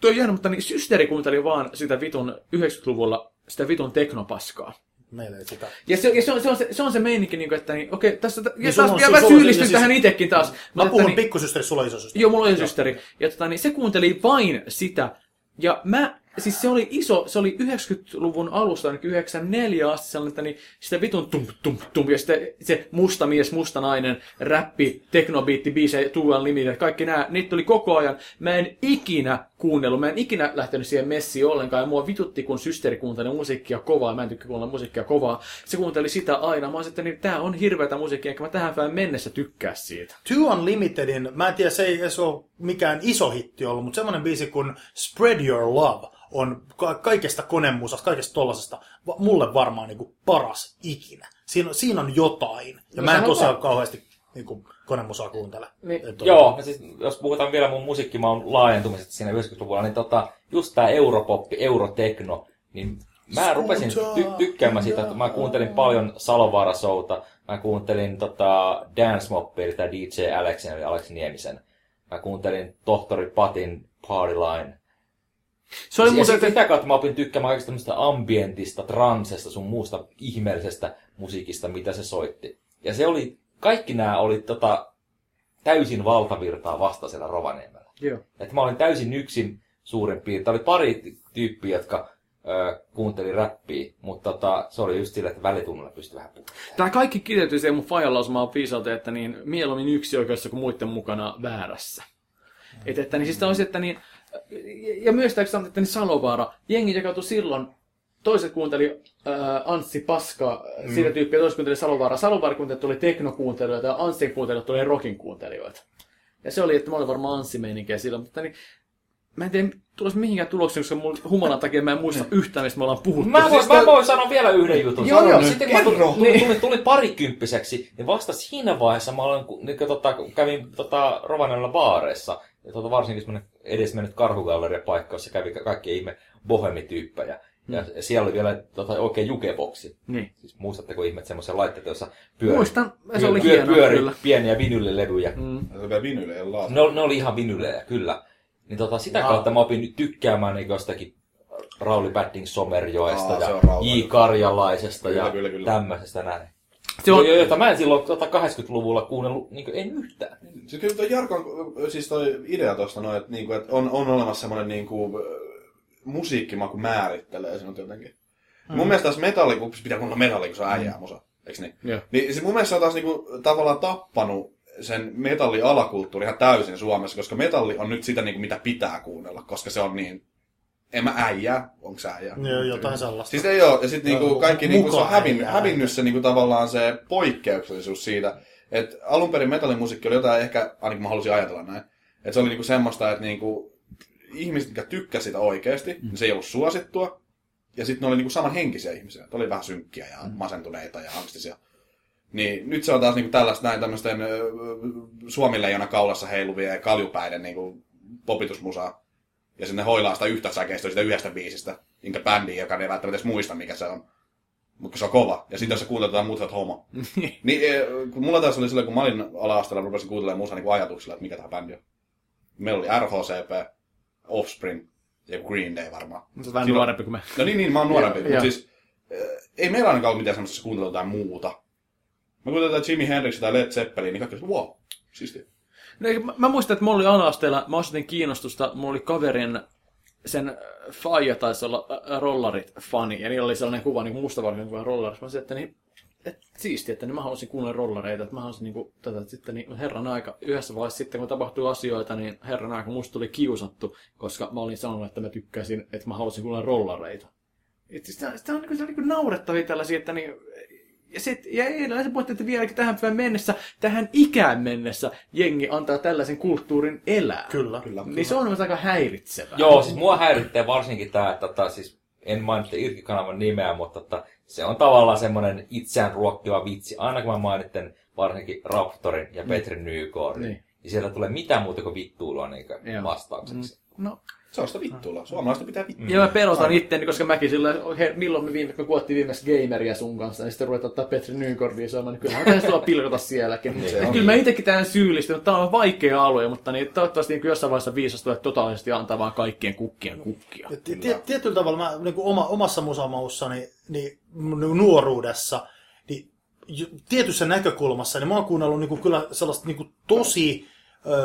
S1: Tuo on jännä, mutta niin systeri kuunteli vaan sitä vitun 90-luvulla sitä vitun teknopaskaa.
S2: Meillä ei sitä.
S1: Ja se, ja se, on, se, on, se, se on se meininki, niin kuin, että niin, okei, tässä, ja
S2: Niin
S1: taas,
S2: on-
S1: ja mä
S2: on-
S1: syyllistyn
S2: ja siis-
S1: tähän itsekin taas.
S2: Mä
S1: mutta
S2: puhun
S1: niin,
S2: pikkusysteri, sulla on isosysteri.
S1: Joo, mulla oli systeri. Ja tota, niin se kuunteli vain sitä. Ja mä siis se oli iso, se oli 90-luvun alusta, ainakin 94 asti sellainen, niin sitä vitun tum tum tum, ja sitten se musta mies, musta nainen, räppi, teknobiitti, biisejä, Two Unlimited, kaikki nämä, niitä tuli koko ajan. Mä en ikinä kuunnellut, mä en ikinä lähtenyt siihen messiin ollenkaan, ja mua vitutti, kun systeri kuunteli musiikkia kovaa, mä en tykkää kuunnella musiikkia kovaa, se kuunteli sitä aina, mä että niin, tää on hirveätä musiikkia, enkä mä tähän päivän mennessä tykkää siitä.
S2: Two Unlimitedin, mä en tiedä, se ei se ole mikään iso hitti ollut, mutta semmoinen biisi kuin Spread Your Love on ka- kaikesta konemusasta, kaikesta tollasesta, va- mulle varmaan niin kuin paras ikinä. Siinä, on- siinä on jotain. Ja
S1: No
S2: mä en
S1: sehän
S2: tosiaan
S1: on.
S2: kauheasti niin kuin, konemusaa kuuntele.
S1: Niin.
S2: Et on-
S3: Joo, ja siis, jos puhutaan vielä mun musiikkimaan laajentumisesta siinä 90-luvulla, niin tota, just tää europoppi, eurotekno, niin mä rupesin ty- tykkäämään siitä, että mä kuuntelin paljon Salovaara Showta, mä kuuntelin tota Dance Moppia, eli tää DJ Alexin, eli Alex Niemisen. Mä kuuntelin Tohtori Patin Party Line.
S1: Se oli
S3: ja
S1: muuten,
S3: sit sitä kautta mä opin tykkäämään kaikista tämmöistä ambientista, transesta, sun muusta ihmeellisestä musiikista, mitä se soitti. Ja se oli, kaikki nämä oli tota, täysin valtavirtaa vasta siellä Rovaniemellä.
S1: Joo.
S3: Että mä olin täysin yksin suurin piirtein. Oli pari tyyppiä, jotka ö, kuunteli räppiä, mutta tota, se oli just sillä, että välitunnilla pystyi vähän puhumaan.
S1: Tämä kaikki kiteytyy siihen mun fajan lausumaan viisalta, että niin mieluummin yksi oikeassa kuin muiden mukana väärässä. Et, että niin siis on se, että niin, ja myös tämä, että niin Salovaara, jengi jakautui silloin, toiset kuunteli ää, Anssi Paska, mm. siitä tyyppiä, toiset kuunteli Salovaara. Salovaara kuuntelijat oli teknokuuntelijoita ja Anssin kuuntelijat oli rockin kuuntelijoita. Ja se oli, että mä olin varmaan Anssi-meininkiä silloin, mutta niin, mä en tiedä, tulos mihinkään tulokseen, koska mun humalan takia mä en muista yhtään, mistä me ollaan puhuttu.
S3: Mä voin,
S1: Siis
S3: mä
S1: tää-
S3: voin sanoa vielä yhden jutun.
S1: Joo, joo.
S3: Sitten kun mä tulin, tulin, tulin, tulin parikymppiseksi, niin vasta siinä vaiheessa mä olen, kun niin, tota, kävin tota, Rovaniemellä baareissa, ja tota, varsinkin semmoinen edesmennyt karhugalleria-paikka, jossa kävi ka- kaikki ihme bohemityyppejä. Ja ja siellä oli vielä tota, oikein jukeboksi.
S1: Niin.
S3: Siis muistatteko ihmet semmoisia laitteita, joissa pyöri,
S1: Muistan, se oli
S3: pyö-
S1: hienoa
S3: pyöri
S1: kyllä.
S3: pieniä vinylilevyjä.
S1: Mm.
S4: Vielä vinylejä.
S3: Ne, oli- ne oli ihan vinylejä, kyllä. Niin tota, sitä
S2: Wow.
S3: kautta mä opin nyt tykkäämään niin jostakin Rauli Badding Somerjoesta
S4: Aa,
S3: ja. J. Karjalaisesta
S4: Kyllä,
S3: ja
S4: kyllä, kyllä.
S3: tämmöisestä näin.
S1: Se on,
S3: Jo- Jota mä en silloin tota 80-luvulla kuunnellut, niin en yhtään.
S4: Siis kyllä toi Jarkon, siis toi idea tosta noin, että, niinku, että on, on olemassa semmoinen niinku, musiikkimaku määrittelee sinut jotenkin. Mm. Mun mielestä taas metalli, kun pitää kuunnella metalli, kun se on äijää musa, eikö niin?
S1: Joo.
S4: Niin siis mun mielestä se on taas niinku, tavallaan tappanut sen metalli alakulttuuri ihan täysin Suomessa, koska metalli on nyt sitä, niinku, mitä pitää kuunnella, koska se on niin, en mä äijää, onko se äijää?
S2: Joo, jotain sellaista.
S4: Siis ei oo, ja sitten niinku kaikki niinku, se on hävin, hävinnyt se niinku tavallaan se poikkeuksellisuus siitä, että alun perin metallimusiikki oli jotain ehkä, ainakin mä halusin ajatella näin, että se oli niinku semmoista, että niinku, ihmiset, jotka tykkäsivät sitä oikeasti, mm. niin se ei ollut suosittua, ja sitten ne oli niinku samanhenkisiä ihmisiä, että oli vähän synkkiä ja masentuneita ja angstisia. Niin nyt se on taas niinku tällaista näin tämmöisten suomileijona kaulassa heiluvia ja kaljupäiden niinku popitusmusaa. Ja sinne hoilaa sitä yhtä säkeistä sitä yhdestä biisistä, minkä bändiin, joka ei välttämättä edes muista, mikä se on. Mutta se on kova. Ja sitten jos sä kuuntelet jotain muuta, homo. niin, eh, kun mulla taas oli silloin, kun mä olin ala-asteella, rupesin kuuntelemaan musaa niin ajatuksilla, että mikä tämä bändi on. Meillä oli RHCP, Offspring ja Green Day varmaan.
S1: on vähän
S4: Silloin-
S1: nuorempi kuin me.
S4: No niin, niin, mä oon nuorempi. Mutta siis, eh, ei meillä ainakaan ollut mitään semmoista, että kuuntelut jotain muuta. Mä kuuntelin jotain Jimi Hendrix tai Led Zeppelin, niin kaikki oli, wow, siistiä.
S1: No, mä, muistan, että mulla oli ala-asteella, mä osoitin kiinnostusta, mulla oli kaverin, sen faija taisi olla äh, rollarit-fani, ja niillä oli sellainen kuva, niin mustavalkoinen kuva rollarissa. Mä sanoin, että niin, et, siistiä, että niin mä haluaisin kuunnella rollareita, että mä haluaisin niin kuin, tätä, että sitten niin, herran aika, yhdessä vaiheessa sitten kun tapahtuu asioita, niin herran aika musta tuli kiusattu, koska mä olin sanonut, että mä tykkäisin, että mä haluaisin kuunnella rollareita. Siis sitä, sitä on, niin kuin, se on niin kuin naurettavia tällaisia, että niin, ja, sit, ja ei se puhutte, että vieläkin tähän päivään mennessä, tähän ikään mennessä jengi antaa tällaisen kulttuurin elää.
S2: Kyllä.
S4: Kyllä.
S1: Niin se on myös aika häiritsevää.
S3: Joo, siis mua häiritsee varsinkin tämä, että tota, siis en mainitse Irkki-kanavan nimeä, mutta tota, se on tavallaan semmoinen itseään ruokkiva vitsi. Aina kun mä mainitten varsinkin Raptorin ja Petri Nykoorin,
S1: Niin.
S3: niin. niin sieltä tulee mitään muuta kuin vittuilua niin vastaukseksi.
S1: No,
S4: Se on sitä vittuilla. Suomalaista pitää vittuilla.
S1: ja mä pelotan itteeni, koska mäkin sillä, he, milloin me viime, kun kuottiin viimeksi gameria sun kanssa, niin sitten ruvetaan ottaa Petri Nykordia soimaan, niin kyllähän täytyy tulla pilkota sielläkin.
S4: On.
S1: kyllä mä itsekin tähän syyllistyn, tämä on vaikea alue, mutta niin, toivottavasti niin jossain vaiheessa viisastuu, että totaalisesti antaa vaan kaikkien kukkien kukkia.
S2: Tietyllä tavalla mä niin kuin oma, omassa musamaussani niin, niin nuoruudessa, niin tietyssä näkökulmassa, niin mä oon kuunnellut niin kuin, kyllä sellaista niin kuin, tosi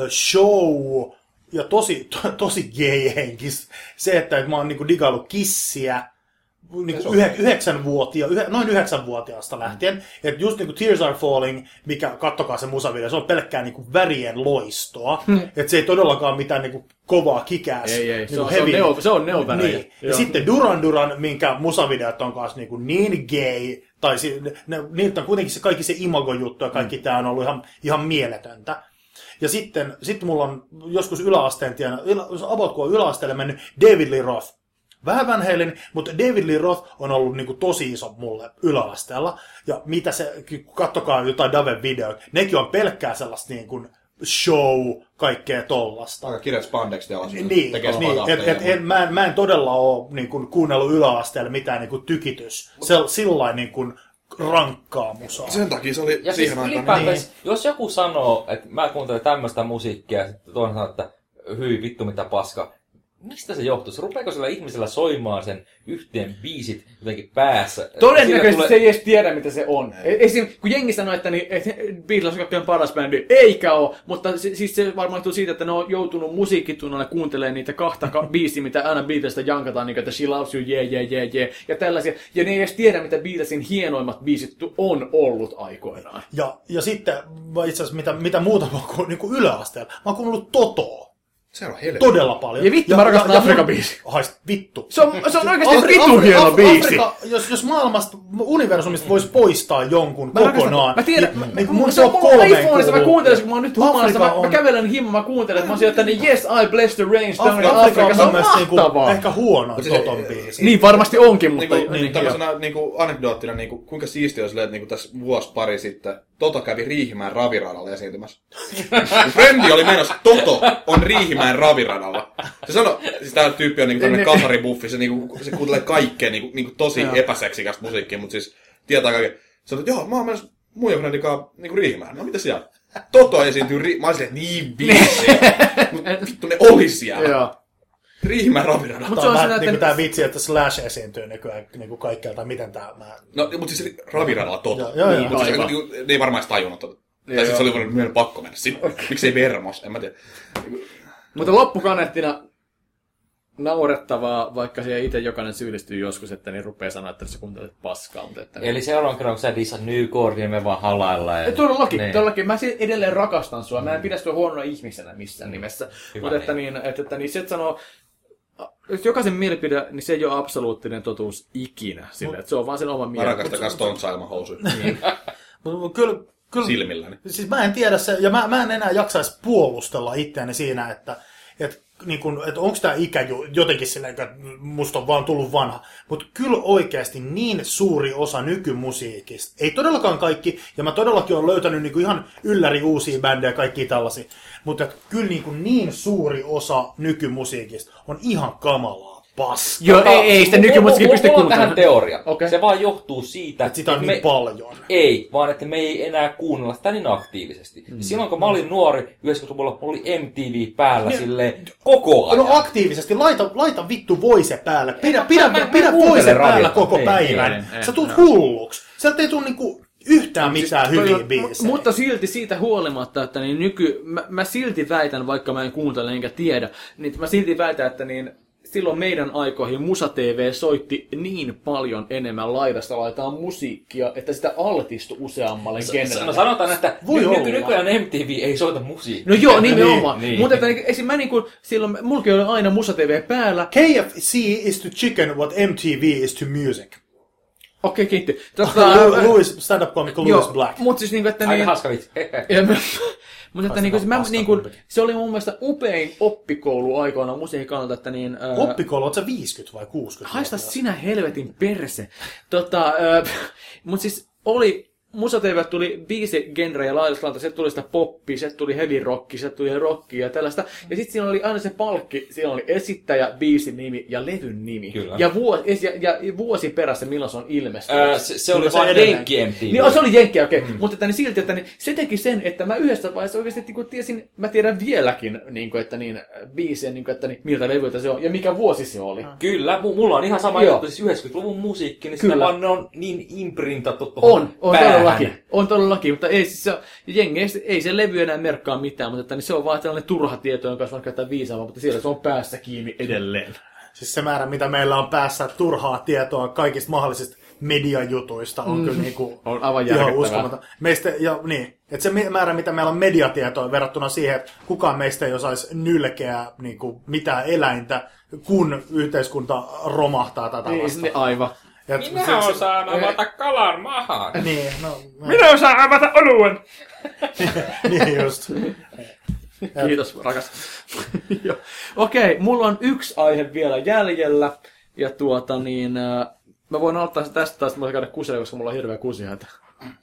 S2: show ja tosi, to, tosi gay-henkis. Se, että mä oon niinku digailut kissiä, niinku yhe, yhdeksänvuotia, yhe, noin yhdeksänvuotiaasta lähtien. Että just niinku Tears Are Falling, mikä, kattokaa se musavideo, se on pelkkää niinku värien loistoa. että se ei todellakaan mitään niinku kovaa kikääs.
S1: Ei, ei,
S2: niinku
S1: se on- se on neo- se on neovärejä.
S2: Niin. Ja
S1: Joo.
S2: sitten Duran Duran, minkä musavideot on kanssa niinku niin gay, tai si, ne, niiltä on kuitenkin se, kaikki se imago-juttu ja kaikki mm. tämä on ollut ihan, ihan mieletöntä. Ja sitten, sitten mulla on joskus yläasteen tienä, ylä, about kun on yläasteelle mennyt David Lee Roth. Vähän Van Halen, mutta David Lee Roth on ollut niin kuin, tosi iso mulle yläasteella. Ja mitä se, kattokaa jotain Daven videoita, nekin on pelkkää sellaista niin kuin show, kaikkea tollasta.
S4: Aika kirjat spandex.
S2: Niin, niin et, et, en, mä, en, mä en todella ole niin kuin, kuunnellut yläasteella mitään niin kuin, tykitys. Se, sillain niin kuin, rankkaa musaa.
S4: Sen takia se oli
S3: Ja siis
S4: siihen aikaan.
S3: ylipäätään,
S2: Niin.
S3: jos joku sanoo, että mä kuuntelen tämmöistä musiikkia, ja sitten toinen sanoo, että hyi vittu mitä paska. Mistä se johtuisi? Rupeeko sillä ihmisellä soimaan sen yhteen biisit jotenkin päässä?
S1: Todennäköisesti
S3: Sillä
S1: se ei edes tiedä, mitä se on. Esim, kun jengi sanoo, että niin, et Beatles on kaikkein paras bändi, eikä ole, mutta se, siis se varmaan johtuu siitä, että ne on joutunut musiikkitunnalle kuuntelemaan niitä kahta ka- biisiä, mitä aina Beatlesista jankataan, niin kuin, että She Loves You, yeah, yeah, yeah, yeah, ja tällaisia. Ja ne ei edes tiedä, mitä Beatlesin hienoimmat biisit tu- on ollut aikoinaan.
S2: Ja, ja sitten itse asiassa mitä, mitä muuta mä oon niin kuin yläasteella. Mä oon kuunnellut Totoa.
S4: Se on helvetti.
S2: Todella paljon.
S1: Ja vittu, mä rakastan Afrika-biisi.
S2: Haist, vittu.
S1: Se on, se on oikeasti
S2: Afri-
S1: vitu
S2: Afri-
S1: hieno
S2: Af-
S1: biisi.
S2: Afrika, jos, jos maailmasta, universumista voisi poistaa jonkun
S1: Mä
S2: kokonaan.
S1: Mä tiedän,
S2: niin,
S1: mä,
S2: niin,
S1: mun, se on
S2: kolmeen
S1: iPhoneissa, mä kuuntelen, kun mä oon nyt humalassa, mä, mä
S2: on-
S1: kävelen himma, mä kuuntelen, että mä oon sieltä, niin yes, I bless the rains down in
S2: Afrika, Afrika
S1: Africa,
S2: on
S1: se on
S2: niinku,
S1: mahtavaa.
S2: ehkä huono Toton biisi.
S1: Niin varmasti onkin, mutta...
S4: Niinku,
S1: niin,
S4: niin, tämmöisenä niinku, anekdoottina, niinku, kuinka siistiä on silleen, että niinku, tässä vuosi pari sitten Toto kävi Riihimäen raviradalla esiintymässä. Frendi oli menossa, Toto on Riihimäen raviradalla. Se sanoi, siis tää tyyppi on niinku tämmönen kasaribuffi, se, niinku, se kuuntelee kaikkea niinku, niinku tosi epäseksikästä musiikkia, mutta siis tietää kaiken. Se sanoi, että joo, mä oon menossa muijan frendi kanssa niinku Riihimäen. No mitä siellä? Toto esiintyy, ri... mä olisin, että niin biisiä. Mut vittu ne oli siellä.
S1: Joo.
S4: Riihimäen raviradalla.
S1: Mut
S2: Tämä
S1: se
S2: on
S1: on
S2: vähän
S1: sitä,
S2: niin tämä vitsi, että Slash esiintyy nykyään niin kuin kaikkialla, tai miten tämä... Mä...
S4: No, mutta siis raviradalla Toto.
S2: Joo, joo, joo.
S4: Mutta siis, niinku, ne ei varmaan edes tajunnut tota. Tai
S1: Joo,
S4: siis se oli meidän pakko mennä sinne. Miksi ei Vermos? En mä tiedä.
S1: Mutta loppukaneettina naurettavaa, vaikka siihen itse jokainen syyllistyy joskus, että niin rupeaa sanoa, että sä kuuntelet paskaa. Mutta että niin...
S3: Eli seuraavan kerran, kun sä dissat Newcordia, me vaan halaillaan.
S1: Ja todellakin,
S3: Niin.
S1: todellakin. Mä si- edelleen rakastan sua. Mä en pidä sua huonona ihmisenä missään nimessä.
S3: Hyvä
S1: Mutta että, niin, että, että niin se, että sanoo, että jokaisen mielipide, niin se ei ole absoluuttinen totuus ikinä. Sille, että se on vaan sen oma
S4: Mä
S1: mielipide.
S4: rakastakaa Stone ilman housuja.
S2: Mut kyllä, kyllä,
S4: Silmilläni.
S2: Siis mä en tiedä se, ja mä, mä en enää jaksaisi puolustella itseäni siinä, että et, niin kun, et onko tämä ikä jo, jotenkin silleen, että musta on vaan tullut vanha. Mutta kyllä oikeasti niin suuri osa nykymusiikista, ei todellakaan kaikki, ja mä todellakin olen löytänyt niin ihan ylläri uusia bändejä ja kaikki tällaisia, mutta kyllä niin, kuin niin suuri osa nykymusiikista on ihan kamalaa paskaa.
S1: Joo, ei, ei sitä nykymusiikki pysty
S3: Mulla on tähän
S1: kuuntelemaan.
S3: teoria.
S1: Okei.
S3: Se vaan johtuu siitä,
S2: Että sitä on
S3: että
S2: niin paljon.
S3: Ei, vaan että me ei enää kuunnella sitä niin aktiivisesti. Mm. Silloin kun mä olin nuori, 90-luvulla mulla oli MTV päällä
S2: Niin.
S3: silleen koko ajan.
S2: No aktiivisesti, laita, laita vittu voise päälle. Pidä, pidä,
S3: mä- mä- mä
S2: pidä
S3: kuuntelen
S2: voise päällä koko
S3: Ei,
S2: päivän.
S1: ei, ei,
S2: Sä tulet hulluksi. Sieltä ei tule niinku yhtään mitään
S1: Toi
S2: hyviä biisejä.
S1: mu- Mutta silti siitä huolimatta, että niin nyky, mä, mä silti väitän, vaikka mä en kuuntele enkä tiedä, niin mä silti väitän, että niin silloin meidän aikoihin Musa TV soitti niin paljon enemmän laidasta laitaan musiikkia, että sitä altistui useammalle genrelle.
S3: No sanotaan, että
S2: Voi
S3: ny-
S2: olla.
S3: nyky- nykyään MTV ei soita musiikkia.
S1: No joo, nimenomaan.
S3: Niin,
S1: niin,
S3: niin.
S1: Mutta että niin, esim. mä niinku, silloin, mulki oli aina Musa TV päällä.
S2: KFC is to chicken what MTV is to music.
S1: Okei, kiitti.
S2: Lu-
S1: Tota,
S2: Louis, stand-up comic Louis
S1: joo,
S2: Black.
S1: Mutta siis niinku, että
S3: Aika
S1: niin,
S3: hauska vitsi.
S1: Ja mä, mutta että niinku, se, mä, niinku, se oli mun mielestä upein oppikoulu aikoina musiikin kannalta, että niin... ää,
S2: Oppikoulu, oot sä 50 vai 60?
S1: Haista sinä helvetin perse. Tota, mutta siis oli, Musa TV tuli viisi genrejä laidastalta, se tuli sitä poppia, se tuli heavy rocki, se tuli rockia ja tällaista. Ja sitten siinä oli aina se palkki, siinä oli esittäjä, biisin nimi ja levyn nimi.
S3: Kyllä.
S1: Ja, vuosi, ja, ja vuosi perässä, milloin se on ilmestynyt.
S3: Öö, se, se oli
S2: edelleen.
S3: Jenkki MTV.
S1: Niin, se oli jenkkiä, okei. Okay. Mm. Mutta että, niin silti, että niin, se teki sen, että mä yhdessä vaiheessa oikeasti niin kuin, tiesin, mä tiedän vieläkin, niin kuin, että niin, biisiä, niin kuin, että niin, miltä levyiltä se on ja mikä vuosi se oli.
S3: Kyllä, mu- mulla on ihan sama juttu, siis 90-luvun musiikki, niin sitä
S1: Kyllä.
S3: vaan ne on niin imprintattu tuohon
S1: On, on. Todellakin, on todellakin, mutta ei, siis se, jengi, ei, se levy enää merkkaa mitään, mutta että, niin se on vaan sellainen turha tieto, jonka kanssa käyttää viisaava, mutta siellä se on päässä kiinni edelleen.
S2: Siis se määrä, mitä meillä on päässä turhaa tietoa kaikista mahdollisista mediajutuista on mm. kyllä niinku
S1: On aivan
S2: ihan uskomaton. Meistä, ja, niin, että se määrä, mitä meillä on mediatietoa verrattuna siihen, että kukaan meistä ei osaisi nylkeä niinku, mitään eläintä, kun yhteiskunta romahtaa tätä
S1: Niin,
S2: vastaan.
S1: niin, aivan.
S2: Et
S3: Minä
S2: se- se-
S3: osaan avata kalan mahan.
S2: Niin, no, mä-
S1: Minä osaan avata oluen!
S2: niin just.
S1: Kiitos, rakas. Joo. Okei, mulla on yksi aihe vielä jäljellä. Ja tuota niin, äh, mä voin aloittaa se tästä, tai sitten mä voin käydä kuselle, koska mulla on hirveä kusiääntä.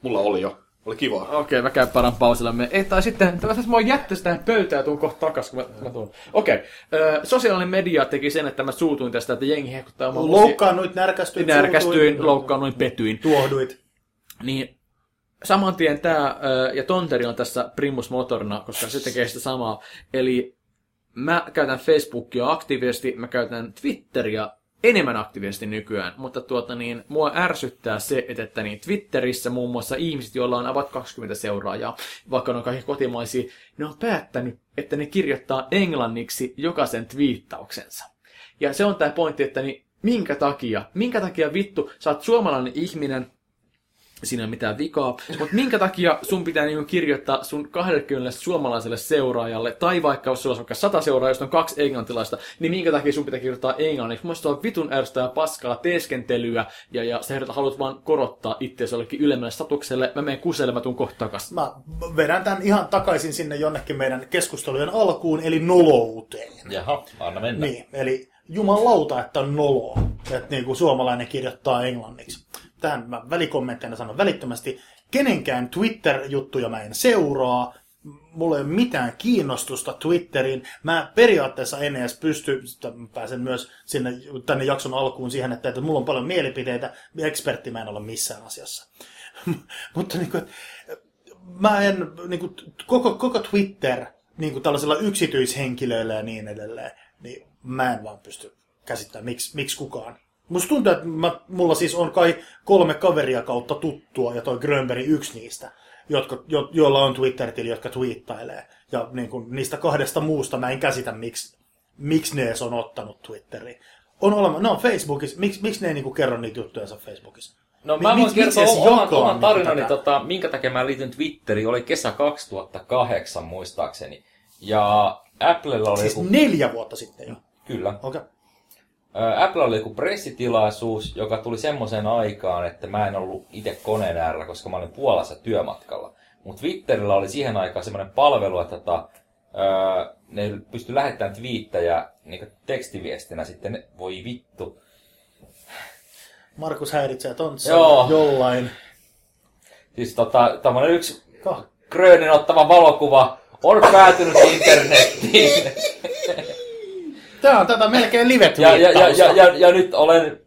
S4: Mulla oli jo. Oli kiva.
S1: Okei, mä käyn paran pausilla. Me, ei, tai sitten, tässä mä voin jättää sitä tähän pöytään tuun kohta takas, kun mä, mä tuun. Okei, ö, sosiaalinen media teki sen, että mä suutuin tästä, että jengi hehkuttaa mua.
S2: Loukkaannuit,
S1: Närkästyin,
S2: suutuit,
S1: loukkaannuin, petyin.
S2: tuohduit.
S1: Niin saman tien tämä, ja Tonteri on tässä primus motorina, koska se tekee sitä samaa. Eli mä käytän Facebookia aktiivisesti, mä käytän Twitteriä enemmän aktiivisesti nykyään, mutta tuota niin, mua ärsyttää se, että, että niin Twitterissä muun muassa ihmiset, joilla on about 20 seuraajaa, vaikka ne on kaikki kotimaisia, ne on päättänyt, että ne kirjoittaa englanniksi jokaisen twiittauksensa. Ja se on tämä pointti, että niin, minkä takia, minkä takia vittu, sä oot suomalainen ihminen, siinä ei ole mitään vikaa, mutta minkä takia sun pitää niinku kirjoittaa sun 20 suomalaiselle seuraajalle, tai vaikka jos sulla on vaikka 100 seuraajaa, josta on kaksi englantilaista, niin minkä takia sun pitää kirjoittaa englanniksi? Mun on vitun ärsyttävää paskaa teeskentelyä, ja, ja sä herrat haluat vaan korottaa itseäsi jollekin ylemmälle statukselle, mä menen kuselle, mä tuun kohta takas.
S2: Mä vedän tämän ihan takaisin sinne jonnekin meidän keskustelujen alkuun, eli nolouteen.
S3: Jaha, anna mennä.
S2: Niin, eli jumalauta, että on noloa, että niin kuin suomalainen kirjoittaa englanniksi. Tähän mä välikommentteina sanon välittömästi, kenenkään Twitter-juttuja mä en seuraa, mulla ei ole mitään kiinnostusta Twitteriin. Mä periaatteessa en edes pysty, pääsen myös sinne, tänne jakson alkuun siihen, että, että mulla on paljon mielipiteitä, ekspertti mä en ole missään asiassa. Mutta niin kuin, mä en, niin kuin, koko, koko Twitter niin kuin tällaisilla yksityishenkilöillä ja niin edelleen, niin mä en vaan pysty käsittämään, miksi, miksi kukaan. Musta tuntuu, että mä, mulla siis on kai kolme kaveria kautta tuttua, ja toi Grönberg yksi niistä, jotka, jo, joilla on Twitter-tili, jotka twiittailee. Ja niin kuin, niistä kahdesta muusta mä en käsitä, miksi, miksi ne edes on ottanut Twitteriin. On olema, no Facebookissa, miksi, miksi ne ei niin kerro niitä juttuja Facebookissa?
S3: No mä voin kertoa oman, oman
S2: niinku
S3: tarinani,
S2: tätä?
S3: tota, minkä takia mä liityn Twitteriin, oli kesä 2008 muistaakseni. Ja Applella oli
S2: Siis
S3: joku...
S2: neljä vuotta sitten jo.
S3: Kyllä.
S2: Okei. Okay.
S3: Apple oli joku pressitilaisuus, joka tuli semmoiseen aikaan, että mä en ollut itse koneen äärellä, koska mä olin Puolassa työmatkalla. Mutta Twitterillä oli siihen aikaan semmoinen palvelu, että tota, ää, ne pystyi lähettämään twiittejä niin tekstiviestinä sitten, ne- voi vittu.
S2: Markus häiritsee tontsa
S3: Joo.
S2: jollain.
S3: Siis tota, tämmönen yksi
S2: Kah.
S3: Grönin ottava valokuva on päätynyt internettiin.
S2: Tää on tätä melkein live
S3: ja, ja, ja, ja, ja, ja, nyt olen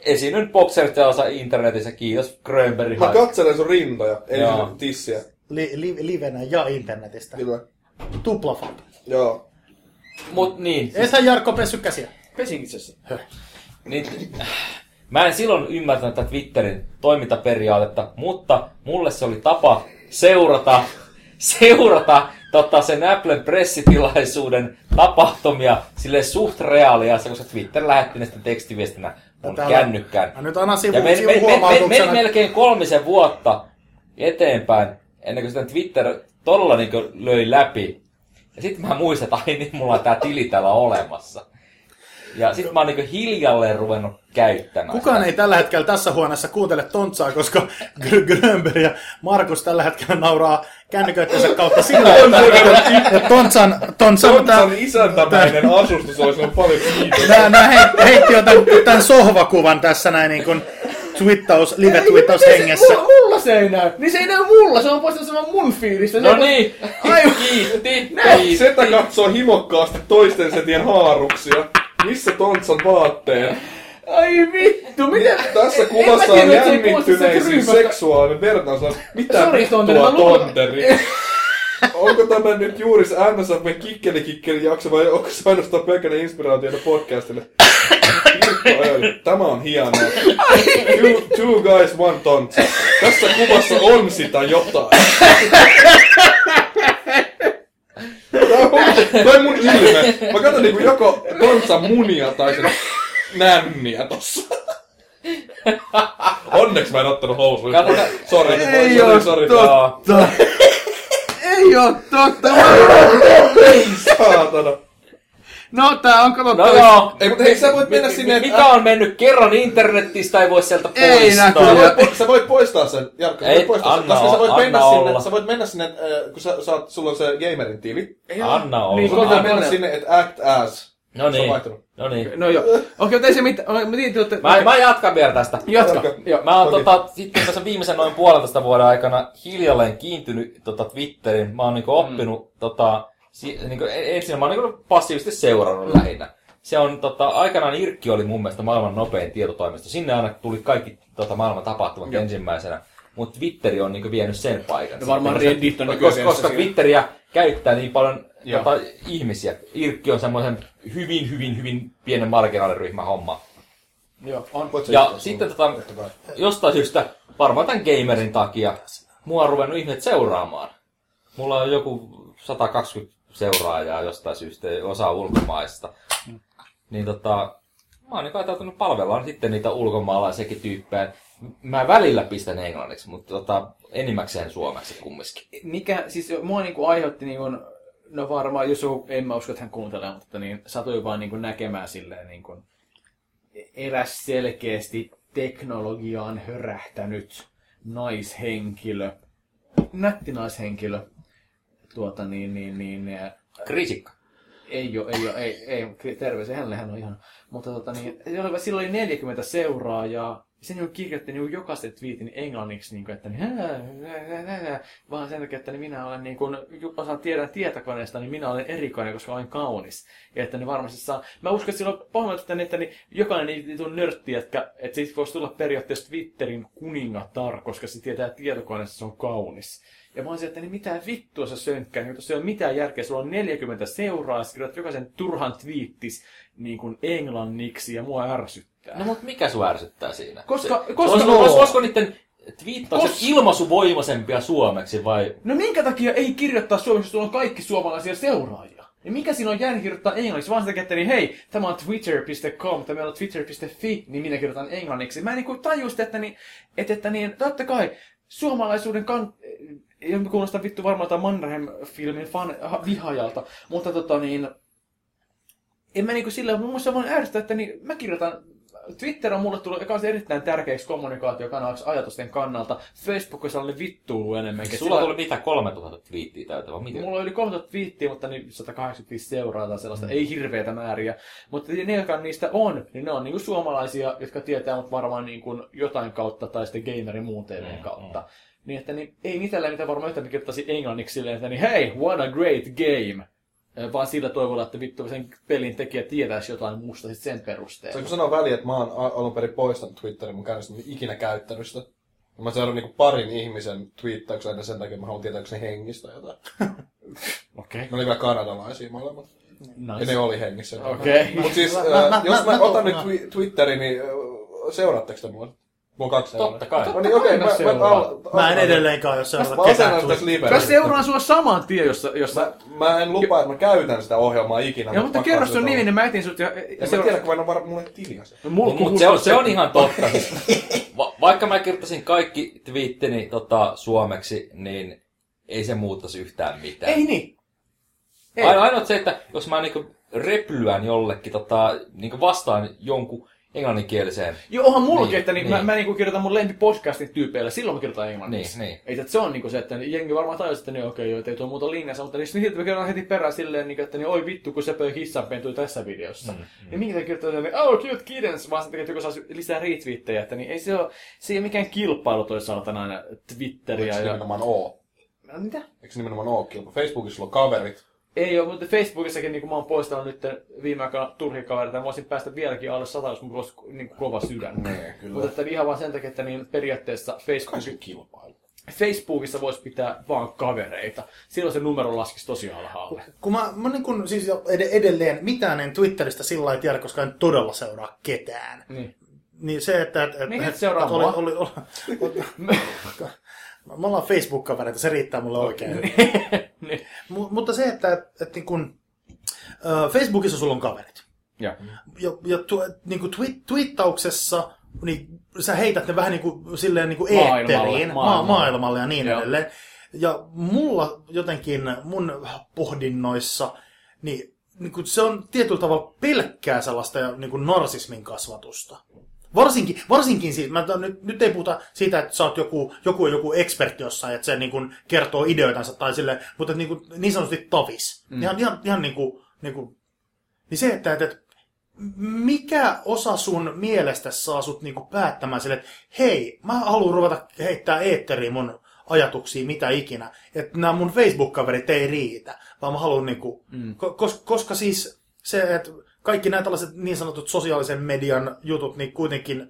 S3: esiinnyt boxerteossa internetissä, kiitos Grönberg.
S4: Mä katselen sun rintoja, ei
S3: Joo.
S4: sun tissiä.
S2: li, li, livenä ja internetistä.
S4: Kyllä.
S2: Tuplafab.
S4: Joo.
S3: Mut niin,
S2: Ei sitä Jarkko pessy käsiä.
S1: Pesin itse asiassa.
S3: niin, mä en silloin ymmärtänyt tätä Twitterin toimintaperiaatetta, mutta mulle se oli tapa seurata, seurata tota, sen Applen pressitilaisuuden tapahtumia sille suht reaaliassa, koska Twitter lähetti ne sitten tekstiviestinä mun
S2: täällä-
S3: kännykkään.
S2: Mä nyt annan sivu,
S3: Ja meni, meni, meni, meni, melkein kolmisen vuotta eteenpäin, ennen kuin sitten Twitter todella niin löi läpi. Ja sitten mä muistan, että ai niin, mulla on tää tili täällä olemassa. Ja sitten mä oon niin hiljalleen ruvennut käyttämään
S2: Kukaan
S3: sitä.
S2: ei tällä hetkellä tässä huoneessa kuuntele Tontsaa, koska Gr- Grönberg ja Markus tällä hetkellä nauraa kännyköittensä kautta sillä, että, että Tontsan, Tontsan, tää,
S4: Tontsan isäntämäinen asustus olisi ollut paljon kiitos.
S2: nää, nää heit- heitti jo tämän, tämän sohvakuvan tässä näin niin kuin twittaus, live-twittaus hengessä.
S1: Mulla, mulla se ei näy. Niin se ei näy mulla, se on poistanut saman mun fiilistä. Se
S3: No niin,
S1: Aivan.
S3: kiitti,
S4: Setä
S3: kiitti.
S4: katsoo himokkaasti toisten setien haaruksia. Missä Tontsan vaatteet?
S1: Ai vittu, miten?
S4: Tässä kuvassa on
S1: ryhmästä.
S4: seksuaalinen vertaus. Mitä
S1: Tonteri,
S4: vittua Tonteri? Onko tämä nyt juuri se MSF kikkeli kikkeli jakso vai onko se ainoastaan pelkänä inspiraationa podcastille? Tämä on hienoa. Two, two guys, one tontsa. Tässä kuvassa on sitä jotain. Toi mun ilme. Mä katson niinku joko kansan munia tai sen nänniä tossa. Onneksi mä en ottanut housuja.
S3: Katsotaan.
S4: Sori,
S2: Ei
S4: sori,
S2: oo
S4: sori.
S2: totta. Ei oo totta.
S4: Saatana.
S1: No, tää on kato
S3: No joo.
S4: Ei, mutta hei, sä voit mennä
S3: Mi-
S4: sinne...
S3: mi- Mikä on mennyt kerran internetistä, ei voi sieltä
S1: Ei
S3: poistaa.
S1: näkyy.
S4: Sä voit, po- sä voit poistaa sen, Jarkko, sä
S3: Ei,
S4: voit poistaa sen,
S3: anna
S4: koska sä voit
S3: olla,
S4: mennä sinne, sä voit mennä sinne, äh, kun sä, saat, sulla on se gamerin tili,
S3: Anna olla.
S1: Niin,
S4: pitää
S1: Anna
S4: mennä sinne, että act as.
S3: No niin. No niin.
S1: No joo. Okei, mutta ei se mitään. Mä.
S3: Mä, mä jatkan vielä tästä.
S1: Jatka.
S4: Jatka.
S1: Joo.
S3: Mä oon tota, sitten tässä viimeisen noin puolentoista vuoden aikana hiljalleen kiintynyt tota, Twitterin. Mä oon niinku oppinut, tota, si, niinku, e- ensin mä oon niinku passiivisesti seurannut lähinnä. Se on, tota, aikanaan Irkki oli mun mielestä maailman nopein tietotoimisto. Sinne aina tuli kaikki tota, maailman tapahtumat
S1: Joo.
S3: ensimmäisenä. Mutta Twitteri on niinku vienyt sen paikan.
S1: No varmaan Reddit on
S3: koska, koska, Twitteriä käyttää niin paljon
S1: Joo.
S3: tota, ihmisiä. Irkki on semmoisen hyvin, hyvin, hyvin pienen marginaaliryhmän homma.
S1: Joo, on.
S4: Voit
S3: Ja sitten tota, jostain syystä, varmaan tämän gamerin takia, mua on ruvennut ihmiset seuraamaan. Mulla on joku 120 seuraajaa jostain syystä, osa ulkomaista. Niin tota, mä oon niin ajatellut palvellaan sitten niitä ulkomaalaisiakin tyyppejä. Mä välillä pistän englanniksi, mutta tota, enimmäkseen suomeksi kumminkin.
S1: Mikä, siis mua niinku aiheutti niinku, no varmaan, jos joku, en mä usko, että hän kuuntelee, mutta niin satui vaan niinku näkemään silleen niinku, eräs selkeästi teknologiaan hörähtänyt naishenkilö, nätti naishenkilö, tuota niin, niin, niin, eh,
S3: Kriisikka.
S1: ei ole, ei ole, ei, ei, terveisiä hänelle, hän on ihan, mutta tota niin, sillä oli 40 seuraajaa, se niin kirjoitti niin jokaisen twiitin englanniksi, niin kuin, että niin, hää, hää, hää, vaan sen takia, että niin minä olen, niin kuin, osaan tiedän tietokoneesta, niin minä olen erikoinen, koska olen kaunis. Ja että niin varmasti saa, mä uskon, että silloin pohjalta, että, niin, että niin, jokainen niitä on nörtti, että, että siitä voisi tulla periaatteessa Twitterin kuningatar, koska se tietää tietokoneessa, se on kaunis. Ja mä olisin, että niin mitä vittua sä sönkkää, niin tuossa ei ole mitään järkeä, sulla on 40 seuraa, sä jokaisen turhan twiittis niin kuin englanniksi, ja mua ärsyttää.
S3: No mut mikä sua ärsyttää siinä?
S1: Koska-
S3: se,
S1: koska-
S3: olisiko,
S1: no.
S3: olisiko, olisiko niiden twiittaukset
S1: Kos-
S3: ilmaisuvoimaisempia suomeksi vai
S1: No minkä takia ei kirjoittaa suomeksi, jos on kaikki suomalaisia seuraajia? Ja mikä siinä on jäänyt kirjoittaa englanniksi? Vaan takia, että niin, hei, tämä on twitter.com, tämä on twitter.fi, niin minä kirjoitan englanniksi. Mä en niin taju sitä, että, niin, että, että niin, totta kai suomalaisuuden kan... Ja kuulostaa vittu varmaan tämän Mannerheim-filmin fan, ha- vihaajalta, mutta tota niin... En mä niinku sillä, mun mielestä vaan ärsyttää, että niin, mä kirjoitan Twitter on mulle tullut kanssa erittäin tärkeäksi kommunikaatiokanavaksi ajatusten kannalta. Facebook on sellainen vittuulu enemmänkin.
S3: Sulla tuli mitä 3000 twiittiä täytävä? Miten?
S1: Mulla oli 3000 twiittiä, mutta niin 185 seuraa tai sellaista, mm. ei hirveätä määriä. Mutta ne, jotka niistä on, niin ne on niinku suomalaisia, jotka tietää mut varmaan niinku jotain kautta tai sitten gamerin muun TVn
S3: Mm,
S1: kautta. Mm. Niin, että niin, ei mitään mitä varmaan yhtä kirjoittaisi englanniksi silleen, että niin hei, what a great game! Vaan sillä toivolla, että vittu sen pelin tekijä tietäisi jotain muusta sit sen perusteella.
S4: Saanko sanoa väliin, että mä oon alun perin poistanut Twitterin mun käynnissä ikinä käyttänyt sitä. Ja Mä seuraan niinku parin ihmisen twiittauksen aina sen takia, että mä haluan tietää, onko ne hengistä jotain.
S1: Okei.
S4: Ne oli vielä kanadalaisia molemmat. Ja
S1: Nice.
S4: ne oli hengissä.
S1: Okei.
S4: Mut siis,
S2: Mä- mä- mä-
S4: jos
S2: mä-
S4: mä,
S2: mä
S4: otan
S2: tuun-
S4: nyt twi- Twitterin, niin seuraatteko te mua? On kaksi seuraa.
S3: Totta kai.
S4: No niin, okei,
S1: kai
S4: mä,
S1: mä
S4: mä, al-
S2: Mä en edelleenkaan, jos
S4: Mä
S2: seuraat ketään
S4: asennan tässä
S2: tuli.
S4: live.
S1: Mä seuraan sua saman tien, jossa... jossa...
S4: Mä, mä en lupaa, että mä käytän sitä ohjelmaa ikinä.
S1: ja, mutta kerro sun nimi, niin mä etin sut ja...
S4: En mä tiedä, kun mä en ole ei tiliä
S3: Mutta se on, se on ihan totta. Va- vaikka mä kirjoittaisin kaikki twiittini tota, suomeksi, niin ei se muuttaisi yhtään mitään.
S1: Ei niin. Ei.
S3: Aino, ainoa se, että jos mä niinku replyän jollekin tota, niinku vastaan jonkun englanninkieliseen,
S1: Joo, onhan mullakin,
S3: Niin,
S1: että niin,
S3: niin.
S1: mä, mä niinku kirjoitan mun lempipodcastin tyypeillä, silloin mä kirjoitan englanniksi.
S3: Niin, niin.
S1: Ei, että se on niinku se, että jengi varmaan tajusi, että niin okei, joo, että ei tuo muuta linjassa, mutta niin sitten mä kirjoitan heti perään silleen, niin, että niin, oi vittu, kun se pöi hissanpentui tässä videossa. Mm, mm. Ja minkä kirjoittaa, että oh, cute kittens, vaan takia, että joku saisi lisää retweettejä, että niin ei se ole, se ei ole mikään kilpailu toi saatana Twitteriä.
S4: Eikö se
S1: Ja...
S4: nimenomaan oo?
S1: Mitä?
S4: Eikö se nimenomaan oo kilpa? Facebookissa sulla on kaverit.
S1: Ei ole, mutta Facebookissakin niin mä oon poistanut nyt viime aikoina turhia kavereita, mä voisin päästä vieläkin alle sata, jos mulla olisi niin kova sydän.
S4: Nee, kyllä.
S1: Mutta että ihan vaan sen takia, että niin periaatteessa Facebook,
S4: kilpailu.
S1: Facebookissa voisi pitää vaan kavereita. Silloin se numero laskisi tosi alhaalle.
S2: Kun mä, mä niin kun, siis ed- edelleen mitään en Twitteristä sillä lailla tiedä, koska en todella seuraa ketään.
S1: Niin.
S2: Niin se, että... että
S1: Mikä
S2: että,
S1: seuraa
S2: oli,
S1: mua?
S2: oli, oli, Me ollaan Facebook-kavereita, se riittää mulle oikein.
S1: niin.
S2: Mu- mutta se, että, että, että niin kun, ö, Facebookissa sulla on kaverit.
S1: Ja.
S2: Ja, ja tu, niin kuin twi- twiittauksessa niin sä heität ne vähän niin kuin, silleen niin kuin
S1: Maailmalle,
S2: eetteriin, ma-
S1: maailmalle.
S2: maailmalle ja niin
S1: Joo.
S2: edelleen. Ja mulla jotenkin mun pohdinnoissa, niin, niin kuin se on tietyllä tavalla pelkkää sellaista niin kuin narsismin kasvatusta. Varsinkin, varsinkin siitä, mä, nyt, nyt ei puhuta siitä, että sä oot joku, joku, joku ekspertti jossain, että se niin kuin kertoo ideoitansa tai sille, mutta että niin, kuin, niin sanotusti tavis. Mm. Ihan, ihan, ihan niin kuin, niin kuin, niin se, että, että, mikä osa sun mielestä saa sut niinku päättämään sille, että hei, mä haluan ruveta heittää eetteriin mun ajatuksia, mitä ikinä. Että nämä mun Facebook-kaverit ei riitä, vaan mä haluan niinku, mm. koska, koska siis se, että kaikki nämä tällaiset niin sanotut sosiaalisen median jutut, niin kuitenkin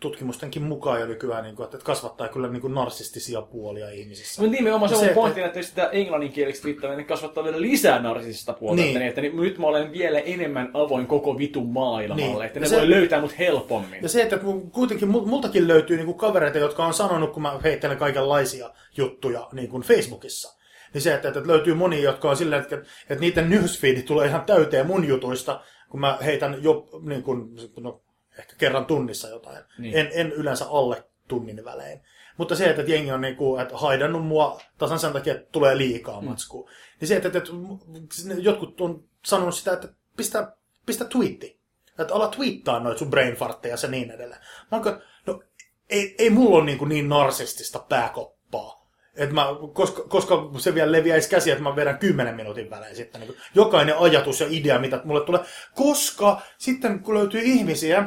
S2: tutkimustenkin mukaan jo nykyään, niin kuin, että kasvattaa kyllä niin kuin narsistisia puolia ihmisissä.
S1: Mutta nimenomaan se
S2: Se,
S1: on
S2: että-
S1: pointti, että jos sitä englanninkieliksi twiittää, niin kasvattaa vielä lisää narsisista puolta.
S2: Niin.
S1: Että, niin, että niin, nyt mä olen vielä enemmän avoin koko vitun maailmalle.
S2: Niin.
S1: Että
S2: Ja
S1: ne
S2: se-
S1: voi löytää mut helpommin.
S2: Ja se, että kuitenkin mul- multakin löytyy niin kuin kavereita, jotka on sanonut, kun mä heittelen kaikenlaisia juttuja niin kuin Facebookissa. Niin se, että, että löytyy monia, jotka on silleen, että, että niiden newsfeed tulee ihan täyteen mun jutuista, kun mä heitän jo niin kuin, no, ehkä kerran tunnissa jotain.
S1: Niin.
S2: En, en yleensä alle tunnin välein. Mutta se, että jengi on niin kuin, että haidannut mua tasan sen takia, että tulee liikaa matskua. Niin se, että, että, että jotkut on sanonut sitä, että pistä, pistä twiitti. Että ala twiittaa noita sun brainfartteja ja niin edelleen. Mä oon, no ei, ei mulla ole niin, kuin niin narsistista pääkoppaa. Et mä, koska, koska se vielä leviäisi käsiä, että mä vedän 10 minuutin välein sitten. Niin jokainen ajatus ja idea, mitä mulle tulee. Koska sitten kun löytyy ihmisiä,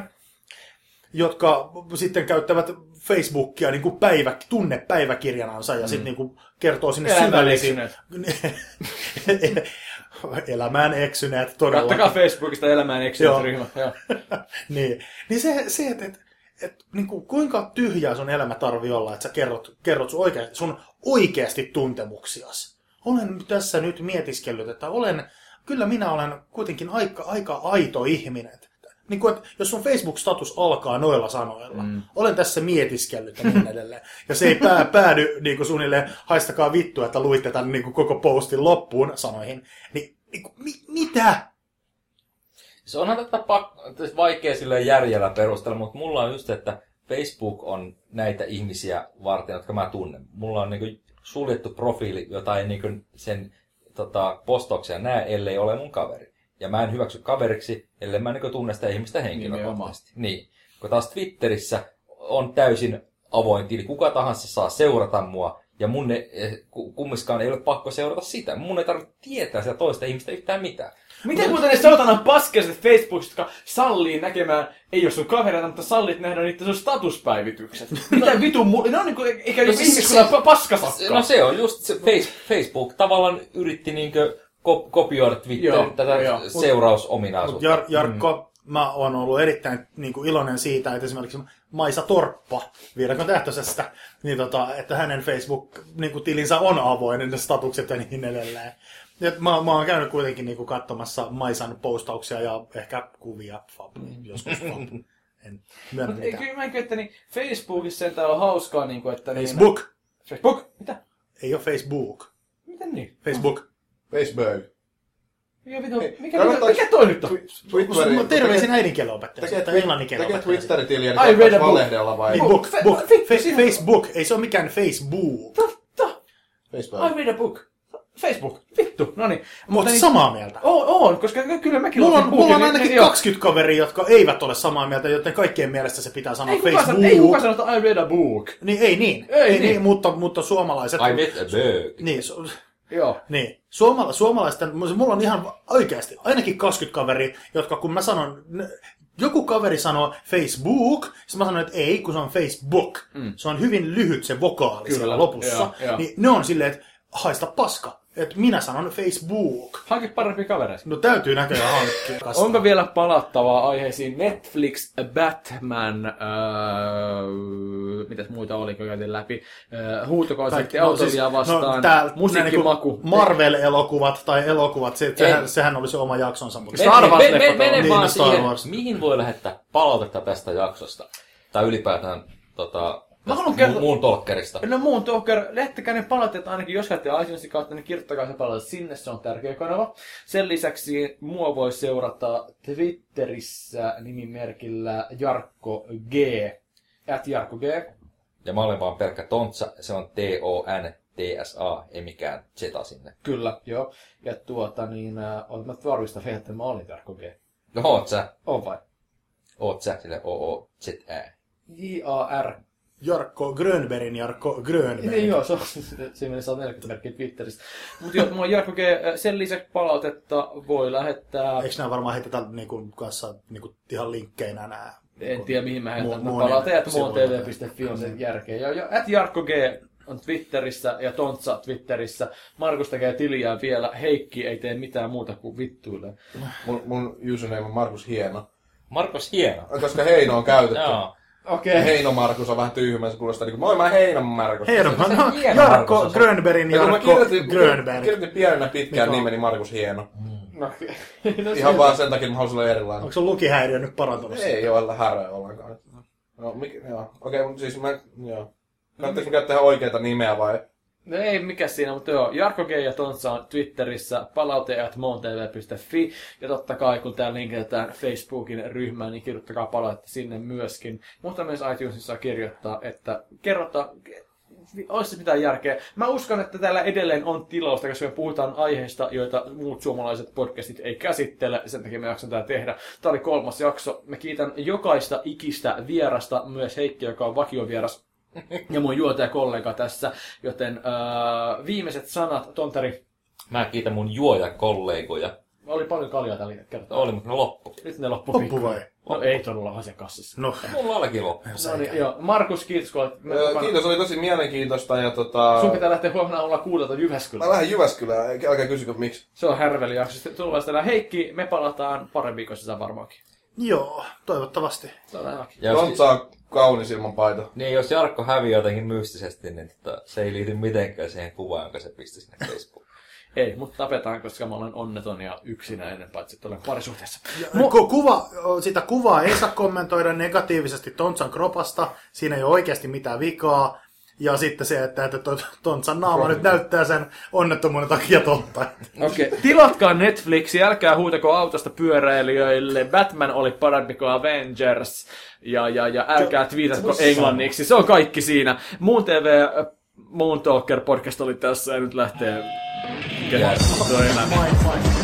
S2: jotka sitten käyttävät Facebookia niin kuin päivä, tunnepäiväkirjanansa ja mm. sitten niin kuin kertoo sinne
S1: Elämään
S2: syvällisiin... Elämään eksyneet, todella.
S1: Kattokaa Facebookista elämään eksyneet ryhmä. Joo.
S2: niin, niin se, se että et, et, niin kuin, kuinka tyhjää sun elämä tarvii olla, että sä kerrot, kerrot sun, oikeasti, sun oikeasti tuntemuksias. Olen tässä nyt mietiskellyt, että olen, kyllä minä olen kuitenkin aika, aika aito ihminen. Niin kuin, että jos sun Facebook-status alkaa noilla sanoilla, mm. olen tässä mietiskellyt ja niin edelleen, ja se ei pää, päädy niin kuin suunnilleen, haistakaa vittua, että luitte tämän niin kuin koko postin loppuun sanoihin, niin, niin kuin, mi, mitä?
S3: Se onhan tätä pak- vaikea sille järjellä perustella, mutta mulla on just, että Facebook on näitä ihmisiä varten, jotka mä tunnen. Mulla on niinku suljettu profiili, jota ei niinku sen tota, postauksia näe, ellei ole mun kaveri. Ja mä en hyväksy kaveriksi, ellei mä niinku tunne sitä ihmistä henkilökohtaisesti. Niin. Kun taas Twitterissä on täysin avoin tili. Kuka tahansa saa seurata mua, ja mun ne, eh, ku- kummiskaan ei ole pakko seurata sitä. Mun ei tarvitse tietää sitä toista ihmistä yhtään mitään.
S1: Miten muuten ne saatanan paskaiset Facebookista, jotka sallii näkemään, ei ole sun kavereita, mutta sallit nähdä niitä sun statuspäivitykset. Mitä vitun mu... Ne on niinku, eikä
S3: No
S1: no,
S3: siis
S1: ihmiskunnan
S3: se-
S1: pa- paskasakka.
S3: No se on just se face, Facebook tavallaan yritti niinkö ko- kopioida Twitter
S1: Joo,
S3: tätä
S1: joo.
S3: seurausominaisuutta.
S2: Jar, Jarkko, mm. mä oon ollut erittäin niin kuin, iloinen siitä, että esimerkiksi Maisa Torppa Viidakon tähtöisestä, niin tota, että hänen Facebook-tilinsä on avoin, ne statukset ja niin edelleen. Ja mä, mä oon käynyt kuitenkin niin kuin, katsomassa Maisan postauksia ja ehkä kuvia, fab, joskus fab. En myönnä mitään.
S1: kyllä mä että niin Facebookissa sentään on hauskaa, niin kuin, että... Niin,
S2: Facebook!
S1: Facebook? Mitä?
S2: Ei ole Facebook.
S1: Miten niin?
S2: Facebook.
S4: Facebook.
S1: Mikä, vitu, mikä, mikä, mikä toi nyt on?
S4: Twitteri,
S2: Mä terveisin äidinkielen opettaja.
S4: Tekee,
S2: Tai englanninkielen
S4: tekee
S2: opettaja.
S4: Twitter-tiliä, niin
S1: I read a
S4: kannattaisi
S1: book.
S4: valehdella vai?
S2: Niin, book, book. Facebook. Ei se ole mikään Facebook.
S1: Totta!
S4: Facebook.
S1: I read a book. Facebook. Vittu. No niin.
S2: Mutta samaa mieltä.
S1: On, on, koska kyllä mäkin
S2: Mulla on, mulla on ainakin
S1: niin- joo.
S2: 20 kaveria, jotka eivät ole samaa mieltä, joten kaikkien mielestä se pitää sanoa
S1: Ei kukaan,
S2: Facebook.
S1: sano, ei kukaan sano, että I read a book.
S2: Niin, ei niin.
S1: Ei
S2: Ei,
S1: niin.
S2: niin. mutta, mutta suomalaiset...
S3: I met a bug.
S2: Niin, su,
S1: Joo.
S2: niin. Suomala, suomalaisten, mulla on ihan oikeasti ainakin 20 kaveria, jotka kun mä sanon, joku kaveri sanoo Facebook, sitten mä sanon, että ei, kun se on Facebook. Mm. Se on hyvin lyhyt se vokaali
S1: Kyllä,
S2: siellä lopussa.
S1: joo, joo.
S2: Niin ne on silleen, että haista paska. Et minä sanon Facebook.
S1: Hanki parempi kavereita.
S2: No täytyy näköjään hankkia.
S1: Onko vielä palattavaa aiheisiin Netflix, Batman, öö, mitäs muita oli, kun käytiin läpi, öö, huutokonsepti,
S2: no,
S1: autolia vastaan,
S2: no, tää,
S1: musiikkimaku.
S2: Niinku Marvel-elokuvat tai elokuvat, se, sehän, sehän oli se oma jaksonsa. Mutta
S1: Star Wars
S3: me- me-. Mene
S2: Niin,
S3: vaan
S2: no Star
S3: siihen,
S2: Wars.
S3: mihin voi lähettää palautetta tästä jaksosta. Tai ylipäätään tota,
S1: Mä haluan kertoa-
S3: mu- muun talkkerista.
S1: No muun Talker, lähettäkää ne palautteet ainakin, jos käytte iTunesin kautta, niin kirjoittakaa se palaute sinne, se on tärkeä kanava. Sen lisäksi mua voi seurata Twitterissä nimimerkillä Jarkko G. At Jarkko G.
S3: Ja mä olen vaan pelkkä tontsa, se on T-O-N-T-S-A, ei mikään zeta sinne.
S1: Kyllä, joo. Ja tuota niin, äh, olet mä varmistan vielä, että mä olin Jarkko G.
S3: No oot sä,
S1: On vai?
S3: oot sä, sille O-O-Z-Ä.
S1: J-A-R.
S2: Jarkko Grönbergin Jarkko Grönberg.
S1: Niin joo, se on se meni 140 merkkiä Twitteristä. Mutta joo, mulla Jarkko G. Sen lisäksi palautetta voi lähettää...
S2: Eikö nämä varmaan heitetä niinku kanssa niinku ihan linkkeinä nämä?
S1: En tiedä mihin mä heitän,
S2: Mu-
S1: että muontv.fi on sen järkeä. Ja, ja at Jarkko G on Twitterissä ja Tontsa Twitterissä. Markus tekee tiliään vielä. Heikki ei tee mitään muuta kuin vittuille.
S4: Mun, mun username on Markus Hieno.
S3: Markus Hieno.
S4: Koska Heino on käytetty.
S3: Joo.
S1: Okei.
S4: Heino Markus on vähän tyhmä, se kuulostaa niinku, moi mä Heino Markus.
S2: Hei, no,
S3: Se on
S2: no,
S3: hieno
S2: Jarkko
S3: Markus.
S2: Grönbergin
S4: Ja
S2: Jarkko
S4: kirjoitin,
S2: Grönberg.
S4: kirjoitin pienenä pitkään
S2: Mikä on?
S4: nimeni Markus Hieno.
S1: No, no,
S4: Ihan
S1: se-
S4: vaan sen takia, että mä haluaisin olla erilainen.
S2: Onko sun lukihäiriö nyt parantunut?
S4: Ei ole häröä ollenkaan. No, mikä, joo. Okei, mutta siis mä, joo. Kannattaisi mä käyttää ihan oikeita nimeä vai?
S1: No ei mikä siinä, mutta joo, Jarkko G ja Tontsa on Twitterissä, palaute at moontv.fi, ja totta kai kun tää linkitetään Facebookin ryhmään, niin kirjoittakaa palautetta sinne myöskin. Mutta myös iTunesissa kirjoittaa, että kerrota, olisi mitään järkeä. Mä uskon, että täällä edelleen on tilausta, koska me puhutaan aiheista, joita muut suomalaiset podcastit ei käsittele, sen takia me jaksan tää tehdä. Tää oli kolmas jakso. Mä kiitän jokaista ikistä vierasta, myös Heikki, joka on vakiovieras ja mun juotajakollega tässä, joten äh, viimeiset sanat, Tontari,
S3: Mä kiitän mun juojakollegoja.
S1: oli paljon kaljaa tällä kertaa.
S3: Oli, mutta ne loppu.
S1: Nyt ne loppu
S2: Loppu vai?
S1: No ei todella asiakassissa.
S2: No,
S3: Mulla olikin loppu.
S1: No niin, joo. Markus, kiitos kun olet
S4: Öö. Kiitos, oli tosi mielenkiintoista ja tota...
S1: Sun pitää lähteä huomenna olla kuudelta
S4: Mä
S1: Jyväskylään.
S4: lähden Jyväskylään, älkää kysykö miksi.
S1: Se on härveli jakso. Sitten tulevaisuudessa Heikki, me palataan viikon sisään varmaankin.
S2: joo, toivottavasti.
S1: Todellakin.
S3: Ja jos,
S4: Tontsa on kaunis ilman paita.
S3: niin, jos Jarkko häviää jotenkin mystisesti, niin tota, se ei liity mitenkään siihen kuvaan, jonka se pisti sinne Facebookiin.
S1: Ei, mutta tapetaan, koska mä olen onneton ja yksinäinen, paitsi että olen parisuhteessa.
S2: Mu- Ku- kuva, sitä kuvaa ei saa kommentoida negatiivisesti Tontsan kropasta. Siinä ei ole oikeasti mitään vikaa. Ja sitten se, että, että to- Tontsan naama nyt näyttää sen onnettomuuden takia totta.
S1: Okei. Okay. Tilatkaa Netflixi, älkää huutako autosta pyöräilijöille. Batman oli parempi kuin Avengers. Ja, ja, ja älkää twiitatko englanniksi. Se on kaikki siinä. Muun TV äh, Moon Talker podcast oli tässä ja nyt lähtee elämä.